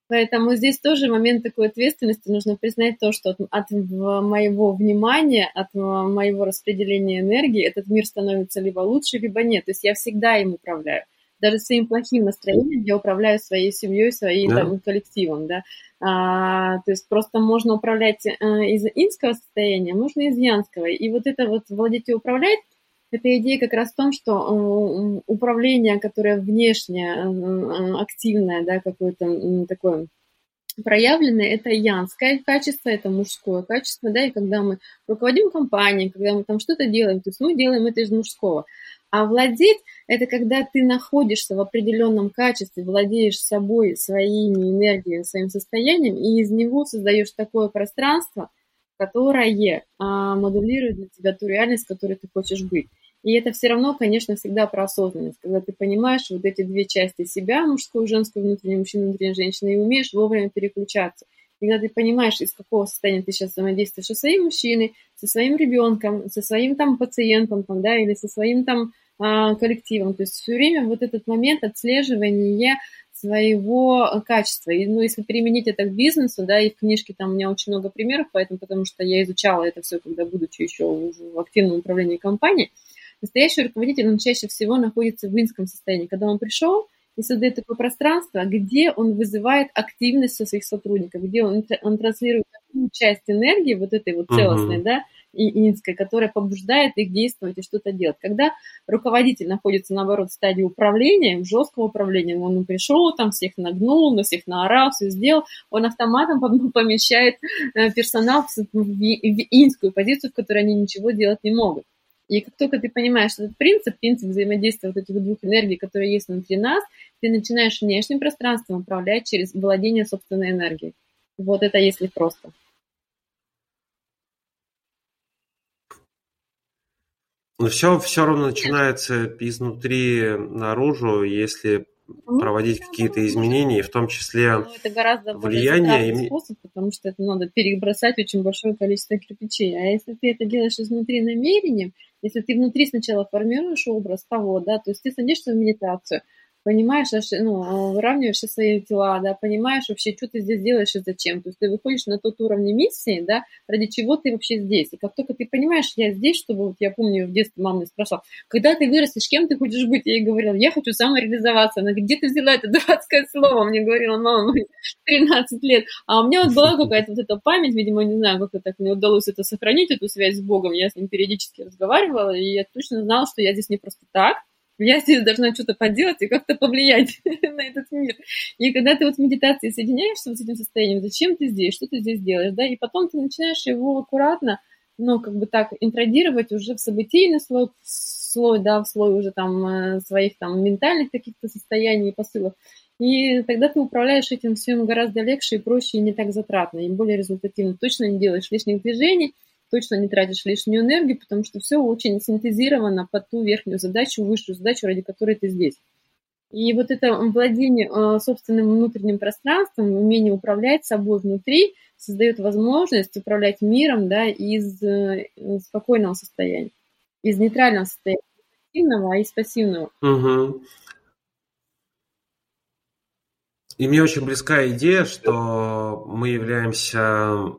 Поэтому здесь тоже момент такой ответственности. Нужно признать то, что от, от моего внимания, от моего распределения энергии этот мир становится либо лучше, либо нет. То есть я всегда им управляю даже своим плохим настроением я управляю своей семьей, своим да. там, коллективом, да. А, то есть просто можно управлять э, из инского состояния, можно из янского. И вот это вот владеть и управлять, эта идея как раз в том, что э, управление, которое внешне э, активное, да, какое-то такое проявленное, это янское качество, это мужское качество, да, и когда мы руководим компанией, когда мы там что-то делаем, то есть мы делаем это из мужского. А владеть – это когда ты находишься в определенном качестве, владеешь собой, своими энергиями, своим состоянием, и из него создаешь такое пространство, которое а, модулирует для тебя ту реальность, в которой ты хочешь быть. И это все равно, конечно, всегда про осознанность, когда ты понимаешь вот эти две части себя, мужскую, женскую, внутреннюю, мужчину, внутреннюю женщину, и умеешь вовремя переключаться. И когда ты понимаешь, из какого состояния ты сейчас взаимодействуешь со своим мужчиной, со своим ребенком, со своим там пациентом, там, да, или со своим там а, коллективом. То есть все время вот этот момент отслеживания своего качества. И, ну, если применить это к бизнесу, да, и в книжке там у меня очень много примеров, поэтому, потому что я изучала это все, когда будучи еще в активном управлении компанией, настоящий руководитель, он чаще всего находится в инском состоянии. Когда он пришел, и создает такое пространство, где он вызывает активность со своих сотрудников, где он, он транслирует такую часть энергии, вот этой вот целостной, uh-huh. да, и инской, которая побуждает их действовать и что-то делать. Когда руководитель находится, наоборот, в стадии управления, жесткого управления, он пришел, там всех нагнул, на всех наорал, все сделал, он автоматом помещает э, персонал в инскую позицию, в которой они ничего делать не могут. И как только ты понимаешь этот принцип, принцип взаимодействия вот этих двух энергий, которые есть внутри нас, ты начинаешь внешним пространством управлять через владение собственной энергией. Вот это если просто. Но все, все равно начинается изнутри наружу, если проводить какие-то изменения, в том числе ну, это гораздо влияние. Более способ, потому что это надо перебросать очень большое количество кирпичей. А если ты это делаешь изнутри намерением, если ты внутри сначала формируешь образ того, да, то есть ты садишься в медитацию, понимаешь, ну, выравниваешь свои тела, да, понимаешь вообще, что ты здесь делаешь и зачем. То есть ты выходишь на тот уровень миссии, да, ради чего ты вообще здесь. И как только ты понимаешь, я здесь, чтобы, вот я помню, в детстве мама меня спрашивала, когда ты вырастешь, кем ты хочешь быть? Я ей говорила, я хочу самореализоваться. Она говорит, где ты взяла это дурацкое слово? Мне говорила мама, 13 лет. А у меня вот была какая-то вот эта память, видимо, не знаю, как это так мне удалось это сохранить, эту связь с Богом. Я с ним периодически разговаривала, и я точно знала, что я здесь не просто так, я здесь должна что-то поделать и как-то повлиять на этот мир. И когда ты вот в медитации соединяешься с этим состоянием, зачем ты здесь, что ты здесь делаешь, да, и потом ты начинаешь его аккуратно, ну, как бы так, интродировать уже в событийный слой, слой, да, в слой уже там э, своих там ментальных каких-то состояний и посылов. И тогда ты управляешь этим всем гораздо легче и проще, и не так затратно, и более результативно. Точно не делаешь лишних движений, точно не тратишь лишнюю энергию, потому что все очень синтезировано под ту верхнюю задачу, высшую задачу, ради которой ты здесь. И вот это владение э, собственным внутренним пространством, умение управлять собой внутри, создает возможность управлять миром да, из э, спокойного состояния, из нейтрального состояния, не пассивного, а из пассивного. Угу. И мне очень близка идея, что мы являемся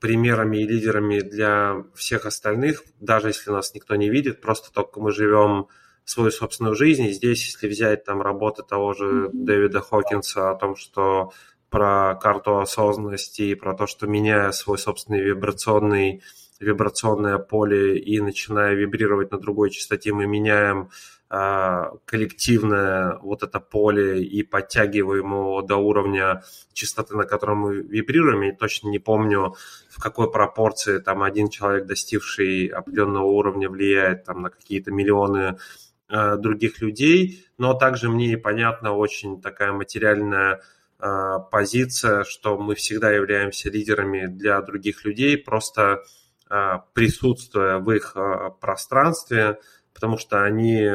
примерами и лидерами для всех остальных, даже если нас никто не видит, просто только мы живем свою собственную жизнь. И здесь, если взять там работы того же. Дэвида Хокинса о том, что про карту осознанности и про то, что меняя свой собственный вибрационный вибрационное поле и начиная вибрировать на другой частоте, мы меняем коллективное вот это поле и подтягиваем его до уровня частоты, на котором мы вибрируем. Я точно не помню, в какой пропорции там один человек, достигший определенного уровня, влияет там на какие-то миллионы э, других людей. Но также мне и понятна очень такая материальная э, позиция, что мы всегда являемся лидерами для других людей, просто присутствуя в их пространстве, потому что они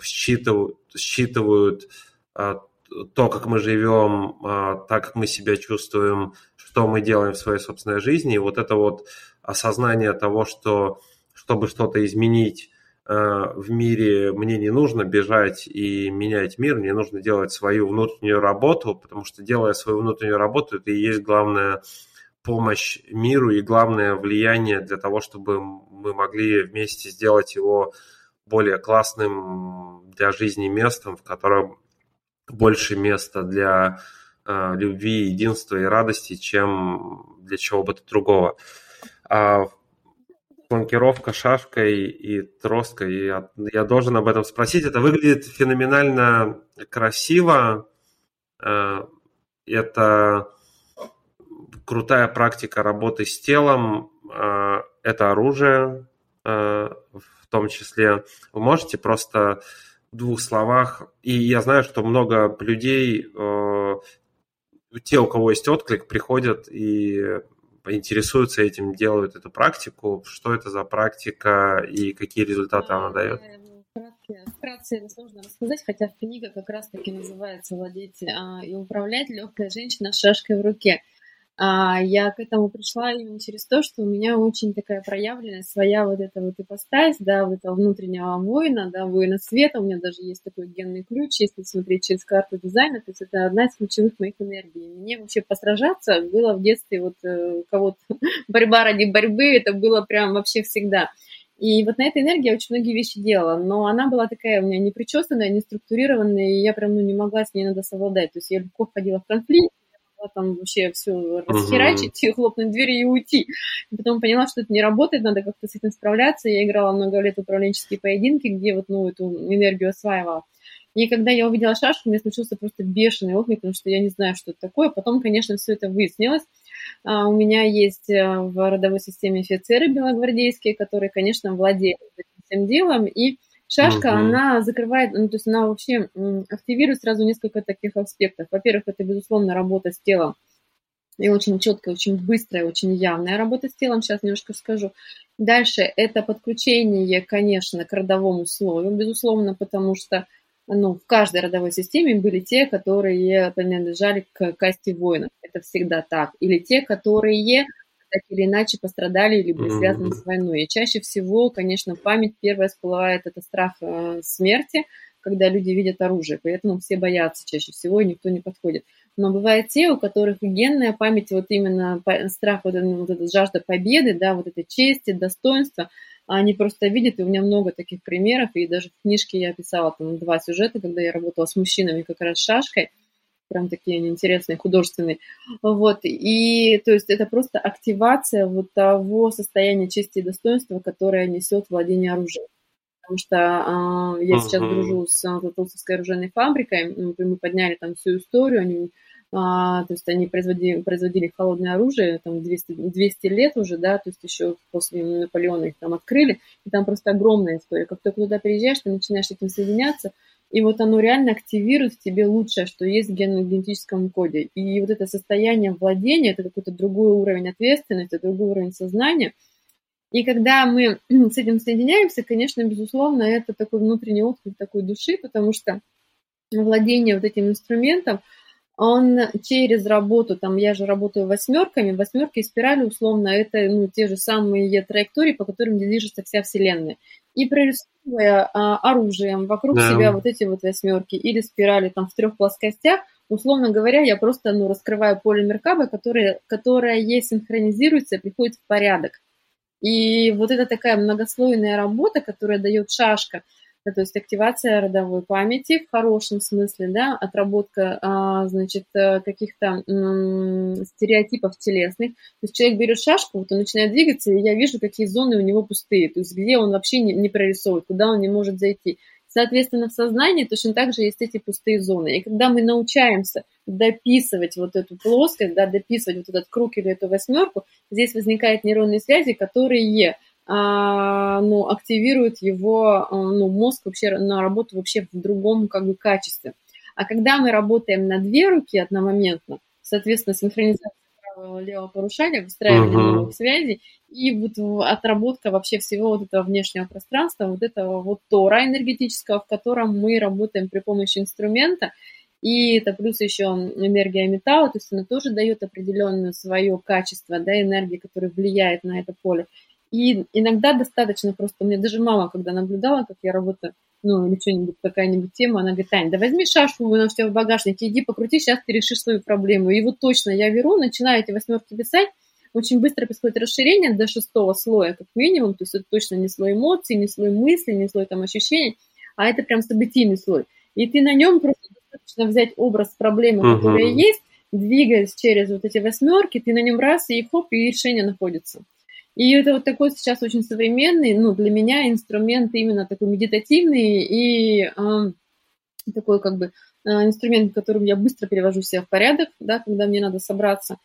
считывают, считывают то, как мы живем, а, так, как мы себя чувствуем, что мы делаем в своей собственной жизни. И вот это вот осознание того, что чтобы что-то изменить а, в мире, мне не нужно бежать и менять мир, мне нужно делать свою внутреннюю работу, потому что делая свою внутреннюю работу, это и есть главная помощь миру и главное влияние для того, чтобы мы могли вместе сделать его более классным для жизни местом, в котором больше места для э, любви, единства и радости, чем для чего бы то другого. А фланкировка шашкой и троской, я, я должен об этом спросить. Это выглядит феноменально красиво. Э, это крутая практика работы с телом. Э, это оружие, э, том числе. Вы можете просто в двух словах, и я знаю, что много людей, э, те, у кого есть отклик, приходят и интересуются этим, делают эту практику. Что это за практика и какие результаты она дает? Вкратце это сложно рассказать, хотя книга как раз-таки называется «Владеть а, и управлять легкая женщина с шашкой в руке». А я к этому пришла именно через то, что у меня очень такая проявленная своя вот эта вот ипостась, да, вот этого внутреннего воина, да, воина света. У меня даже есть такой генный ключ, если смотреть через карту дизайна, то есть это одна из ключевых моих энергий. Мне вообще посражаться было в детстве вот э, кого-то борьба ради борьбы, это было прям вообще всегда. И вот на этой энергии я очень многие вещи делала, но она была такая у меня не причесанная, не структурированная, и я прям ну, не могла с ней надо совладать. То есть я легко входила в конфликт, там вообще все расхерачить, uh-huh. хлопнуть двери и уйти. И потом поняла, что это не работает, надо как-то с этим справляться. Я играла много лет в управленческие поединки, где вот, ну, эту энергию осваивала. И когда я увидела шашку, у меня случился просто бешеный отклик, потому что я не знаю, что это такое. Потом, конечно, все это выяснилось. А, у меня есть э, в родовой системе офицеры белогвардейские, которые, конечно, владеют этим всем делом. И шашка, угу. она закрывает, ну, то есть она вообще активирует сразу несколько таких аспектов. Во-первых, это, безусловно, работа с телом. И очень четкая, очень быстрая, очень явная работа с телом. Сейчас немножко скажу. Дальше это подключение, конечно, к родовому слою, безусловно, потому что ну, в каждой родовой системе были те, которые принадлежали к касте воинов. Это всегда так. Или те, которые так или иначе пострадали или были связаны с войной. И чаще всего, конечно, память первая всплывает, это страх э, смерти, когда люди видят оружие, поэтому все боятся чаще всего, и никто не подходит. Но бывают те, у которых генная память, вот именно страх, вот, вот эта жажда победы, да, вот этой чести, достоинства – они просто видят, и у меня много таких примеров, и даже в книжке я писала там два сюжета, когда я работала с мужчинами как раз шашкой, прям такие они интересные, художественные. Вот, и то есть это просто активация вот того состояния чести и достоинства, которое несет владение оружием. Потому что э, я сейчас uh-huh. дружу с Толстовской оружейной фабрикой, мы подняли там всю историю, они а, то есть они производили, производили холодное оружие, там 200, 200 лет уже, да, то есть еще после Наполеона их там открыли, и там просто огромная история. Как только туда приезжаешь, ты начинаешь с этим соединяться, и вот оно реально активирует в тебе лучшее, что есть в генетическом коде. И вот это состояние владения, это какой-то другой уровень ответственности, другой уровень сознания. И когда мы с этим соединяемся, конечно, безусловно, это такой внутренний отклик такой души, потому что владение вот этим инструментом – он через работу, там я же работаю восьмерками, восьмерки и спирали условно это ну, те же самые траектории, по которым движется вся Вселенная. И прорисовывая а, оружием вокруг да. себя вот эти вот восьмерки или спирали там в трех плоскостях, условно говоря, я просто ну, раскрываю поле Меркаба, которое, которое ей синхронизируется, приходит в порядок. И вот это такая многослойная работа, которая дает шашка – то есть активация родовой памяти в хорошем смысле, да, отработка, а, значит, э, каких-то стереотипов телесных. То есть человек берет шашку, вот он начинает двигаться, и я вижу, какие зоны у него пустые, то есть где он вообще не, не прорисовывает, куда он не может зайти. Соответственно, в сознании точно так же есть эти пустые зоны. И когда мы научаемся дописывать вот эту плоскость, да, дописывать вот этот круг или эту восьмерку, здесь возникают нейронные связи, которые ну, активирует его а, ну, мозг вообще на работу вообще в другом как бы качестве. А когда мы работаем на две руки одномоментно, соответственно, синхронизация правого левого порушения, выстраивание uh-huh. новых связей и вот отработка вообще всего вот этого внешнего пространства, вот этого вот тора энергетического, в котором мы работаем при помощи инструмента, и это плюс еще энергия металла, то есть она тоже дает определенное свое качество, да, энергии, которая влияет на это поле. И иногда достаточно просто, меня даже мама, когда наблюдала, как я работаю, ну, или что-нибудь, какая-нибудь тема, она говорит, Таня, да возьми шашку, у нас у тебя в багажнике, иди покрути, сейчас ты решишь свою проблему. И вот точно я беру, начинаю эти восьмерки писать, очень быстро происходит расширение до шестого слоя, как минимум, то есть это точно не слой эмоций, не слой мыслей, не слой там ощущений, а это прям событийный слой. И ты на нем просто достаточно взять образ проблемы, uh-huh. которая есть, двигаясь через вот эти восьмерки, ты на нем раз, и хоп, и решение находится. И это вот такой сейчас очень современный, ну, для меня инструмент именно такой медитативный и э, такой как бы э, инструмент, которым я быстро перевожу себя в порядок, да, когда мне надо собраться.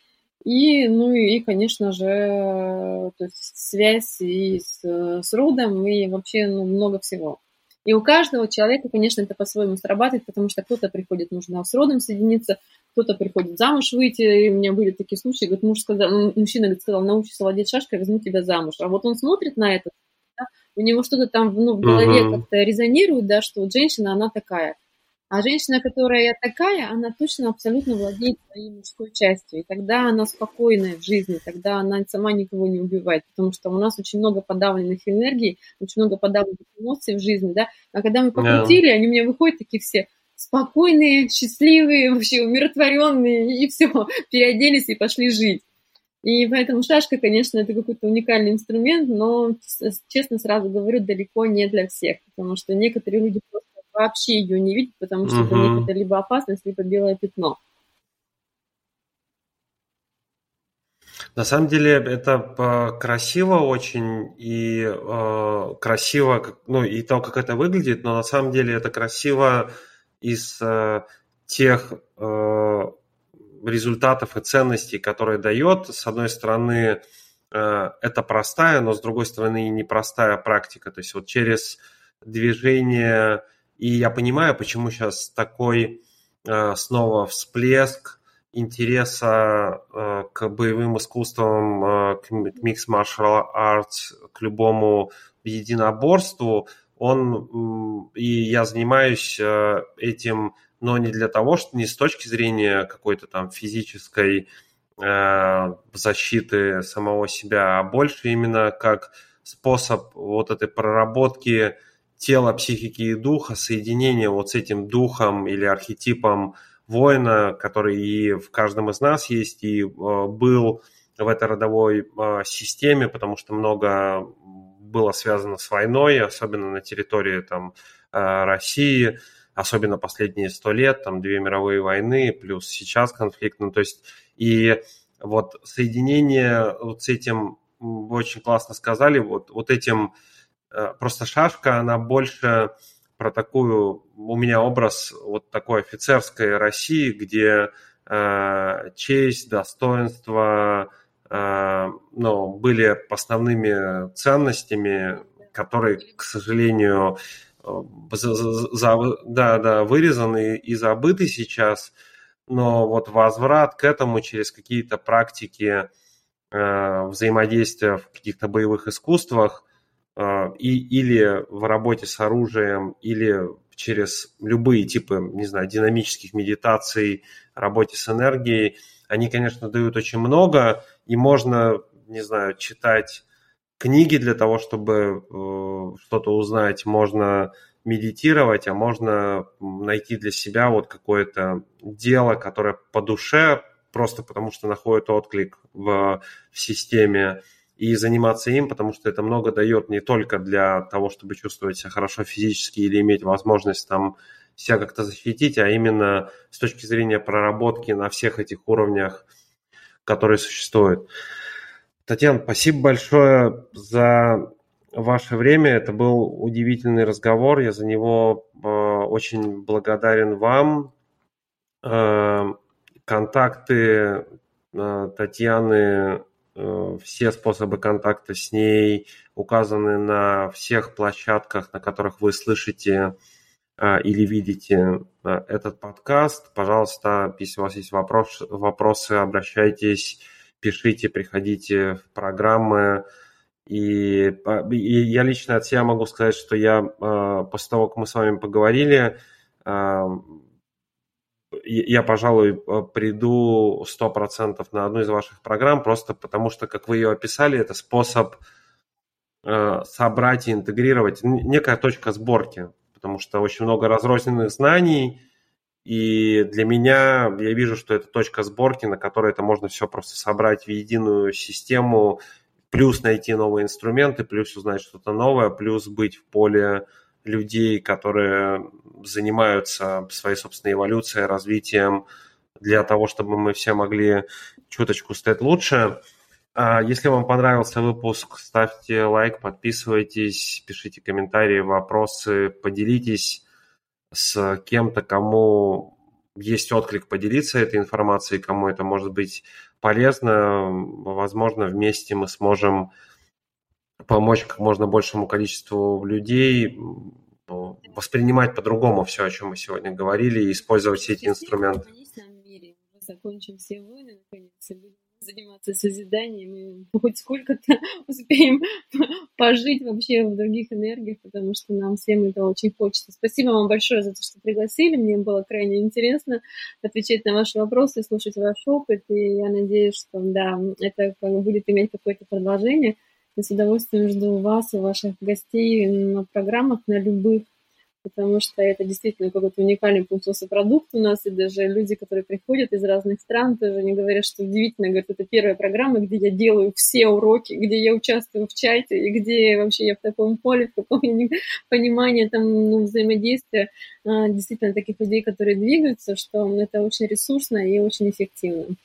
И, ну, и, конечно же, то есть связь и с, с родом, и вообще, ну, много всего. И у каждого человека, конечно, это по-своему срабатывает, потому что кто-то приходит, нужно с родом соединиться, кто-то приходит замуж выйти, и у меня были такие случаи, говорит, муж сказал, мужчина говорит, сказал, научишься владеть шашкой, возьму тебя замуж. А вот он смотрит на это, да, у него что-то там ну, в голове uh-huh. как-то резонирует, да, что вот женщина, она такая. А женщина, которая такая, она точно абсолютно владеет своей мужской частью. И тогда она спокойная в жизни, тогда она сама никого не убивает. Потому что у нас очень много подавленных энергий, очень много подавленных эмоций в жизни, да. А когда мы покрутили, yeah. они у меня выходят такие все спокойные, счастливые, вообще умиротворенные, и все, переоделись и пошли жить. И поэтому шашка, конечно, это какой-то уникальный инструмент, но, честно сразу говорю, далеко не для всех, потому что некоторые люди просто вообще ее не видят, потому что uh-huh. для них это либо опасность, либо белое пятно. На самом деле это красиво очень и э, красиво, ну и то, как это выглядит, но на самом деле это красиво из э, тех э, результатов и ценностей, которые дает. С одной стороны, э, это простая, но с другой стороны и непростая практика. То есть вот через движение, и я понимаю, почему сейчас такой э, снова всплеск интереса э, к боевым искусствам, э, к mixed martial arts, к любому единоборству, он, и я занимаюсь этим, но не для того, что не с точки зрения какой-то там физической защиты самого себя, а больше именно как способ вот этой проработки тела, психики и духа, соединения вот с этим духом или архетипом воина, который и в каждом из нас есть, и э, был в этой родовой э, системе, потому что много было связано с войной, особенно на территории там, э, России, особенно последние сто лет, там две мировые войны, плюс сейчас конфликт. Ну, то есть и вот соединение вот с этим, вы очень классно сказали, вот, вот этим, просто шашка, она больше про такую, у меня образ вот такой офицерской России, где э, честь, достоинство э, ну, были основными ценностями, которые, к сожалению, за, за, да, да, вырезаны и забыты сейчас, но вот возврат к этому через какие-то практики э, взаимодействия в каких-то боевых искусствах, и, или в работе с оружием, или через любые типы, не знаю, динамических медитаций, работе с энергией, они, конечно, дают очень много, и можно, не знаю, читать книги для того, чтобы э, что-то узнать, можно медитировать, а можно найти для себя вот какое-то дело, которое по душе, просто потому что находит отклик в, в системе, и заниматься им, потому что это много дает не только для того, чтобы чувствовать себя хорошо физически или иметь возможность там себя как-то защитить, а именно с точки зрения проработки на всех этих уровнях, которые существуют. Татьяна, спасибо большое за ваше время. Это был удивительный разговор. Я за него э, очень благодарен вам. Э, контакты э, Татьяны все способы контакта с ней указаны на всех площадках, на которых вы слышите э, или видите э, этот подкаст. Пожалуйста, если у вас есть вопрос, вопросы, обращайтесь, пишите, приходите в программы. И, и я лично от себя могу сказать, что я после того, как мы с вами поговорили, я, пожалуй, э, приду 100% на одну из ваших программ, просто потому что, как вы ее описали, это способ э, собрать и интегрировать, некая точка сборки, потому что очень много разрозненных знаний, и для меня я вижу, что это точка сборки, на которой это можно все просто собрать в единую систему, плюс найти новые инструменты, плюс узнать что-то новое, плюс быть в поле людей, которые занимаются своей собственной эволюцией, развитием для того, чтобы мы все могли чуточку стать лучше. А если вам понравился выпуск, ставьте лайк, подписывайтесь, пишите комментарии, вопросы, поделитесь с кем-то, кому есть отклик поделиться этой информацией, кому это может быть полезно. Возможно, вместе мы сможем помочь как можно большему количеству людей воспринимать по-другому все, о чем мы сегодня говорили, и использовать все эти инструменты. Закончим все войны, наконец, и будем заниматься созиданием, и хоть сколько-то успеем пожить вообще в других энергиях, потому что нам всем это очень хочется. Спасибо вам большое за то, что пригласили. Мне было крайне интересно отвечать на ваши вопросы, слушать ваш опыт, и я надеюсь, что да, это будет иметь какое-то продолжение – и с удовольствием жду вас и ваших гостей на программах, на любых, потому что это действительно какой-то уникальный получился продукт у нас, и даже люди, которые приходят из разных стран, тоже не говорят, что удивительно, говорят, это первая программа, где я делаю все уроки, где я участвую в чате, и где вообще я в таком поле, в таком понимании там, ну, взаимодействия а, действительно таких людей, которые двигаются, что это очень ресурсно и очень эффективно.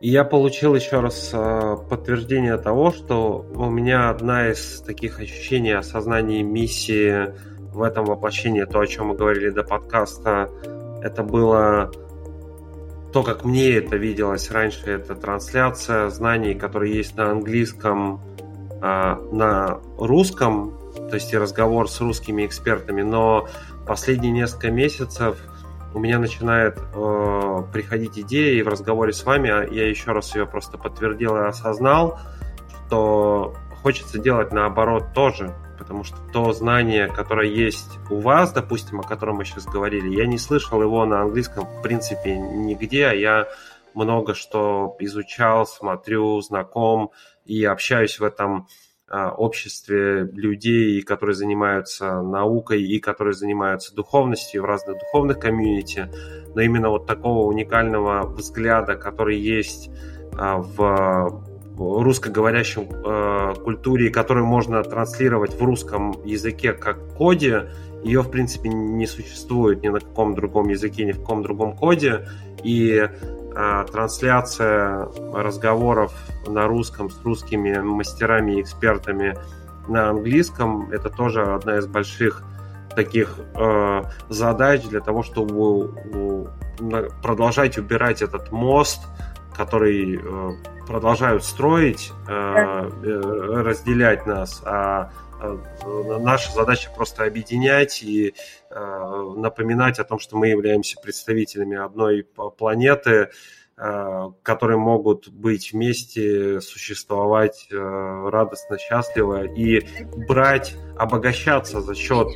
И я получил еще раз э, подтверждение того, что у меня одна из таких ощущений осознания миссии в этом воплощении, то, о чем мы говорили до подкаста, это было то, как мне это виделось раньше, это трансляция знаний, которые есть на английском, а, на русском, то есть и разговор с русскими экспертами, но последние несколько месяцев у меня начинает э, приходить идея, и в разговоре с вами а я еще раз ее просто подтвердил и осознал, что хочется делать наоборот тоже потому что то знание, которое есть у вас, допустим, о котором мы сейчас говорили, я не слышал его на английском в принципе нигде, а я много что изучал, смотрю, знаком и общаюсь в этом обществе людей, которые занимаются наукой и которые занимаются духовностью в разных духовных комьюнити, но именно вот такого уникального взгляда, который есть а, в русскоговорящем э, культуре, которую можно транслировать в русском языке как коде, ее, в принципе, не существует ни на каком другом языке, ни в каком другом коде. И трансляция разговоров на русском с русскими мастерами и экспертами на английском это тоже одна из больших таких э, задач для того, чтобы э, продолжать убирать этот мост, который э, продолжают строить, э, э, разделять нас, а наша задача просто объединять и напоминать о том, что мы являемся представителями одной планеты, которые могут быть вместе, существовать радостно, счастливо и брать, обогащаться за счет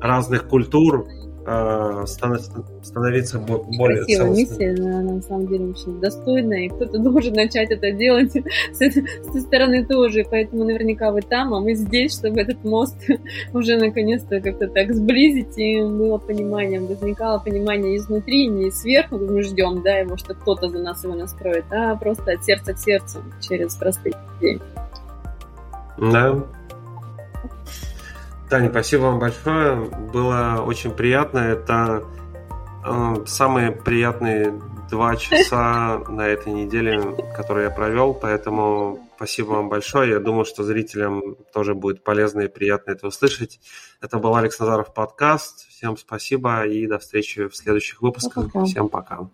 разных культур, становиться более Красивая миссия, она на самом деле очень достойная, и кто-то должен начать это делать. С, этой, с стороны тоже, поэтому наверняка вы там, а мы здесь, чтобы этот мост уже наконец-то как-то так сблизить, и было понимание, возникало понимание изнутри, не сверху, мы ждем, да, его, что кто-то за нас его настроит, а просто от сердца к сердцу, через простые людей. Да, Таня, спасибо вам большое. Было очень приятно. Это э, самые приятные два часа на этой неделе, которые я провел. Поэтому спасибо вам большое. Я думаю, что зрителям тоже будет полезно и приятно это услышать. Это был Алекс Назаров подкаст. Всем спасибо и до встречи в следующих выпусках. Пока. Всем пока.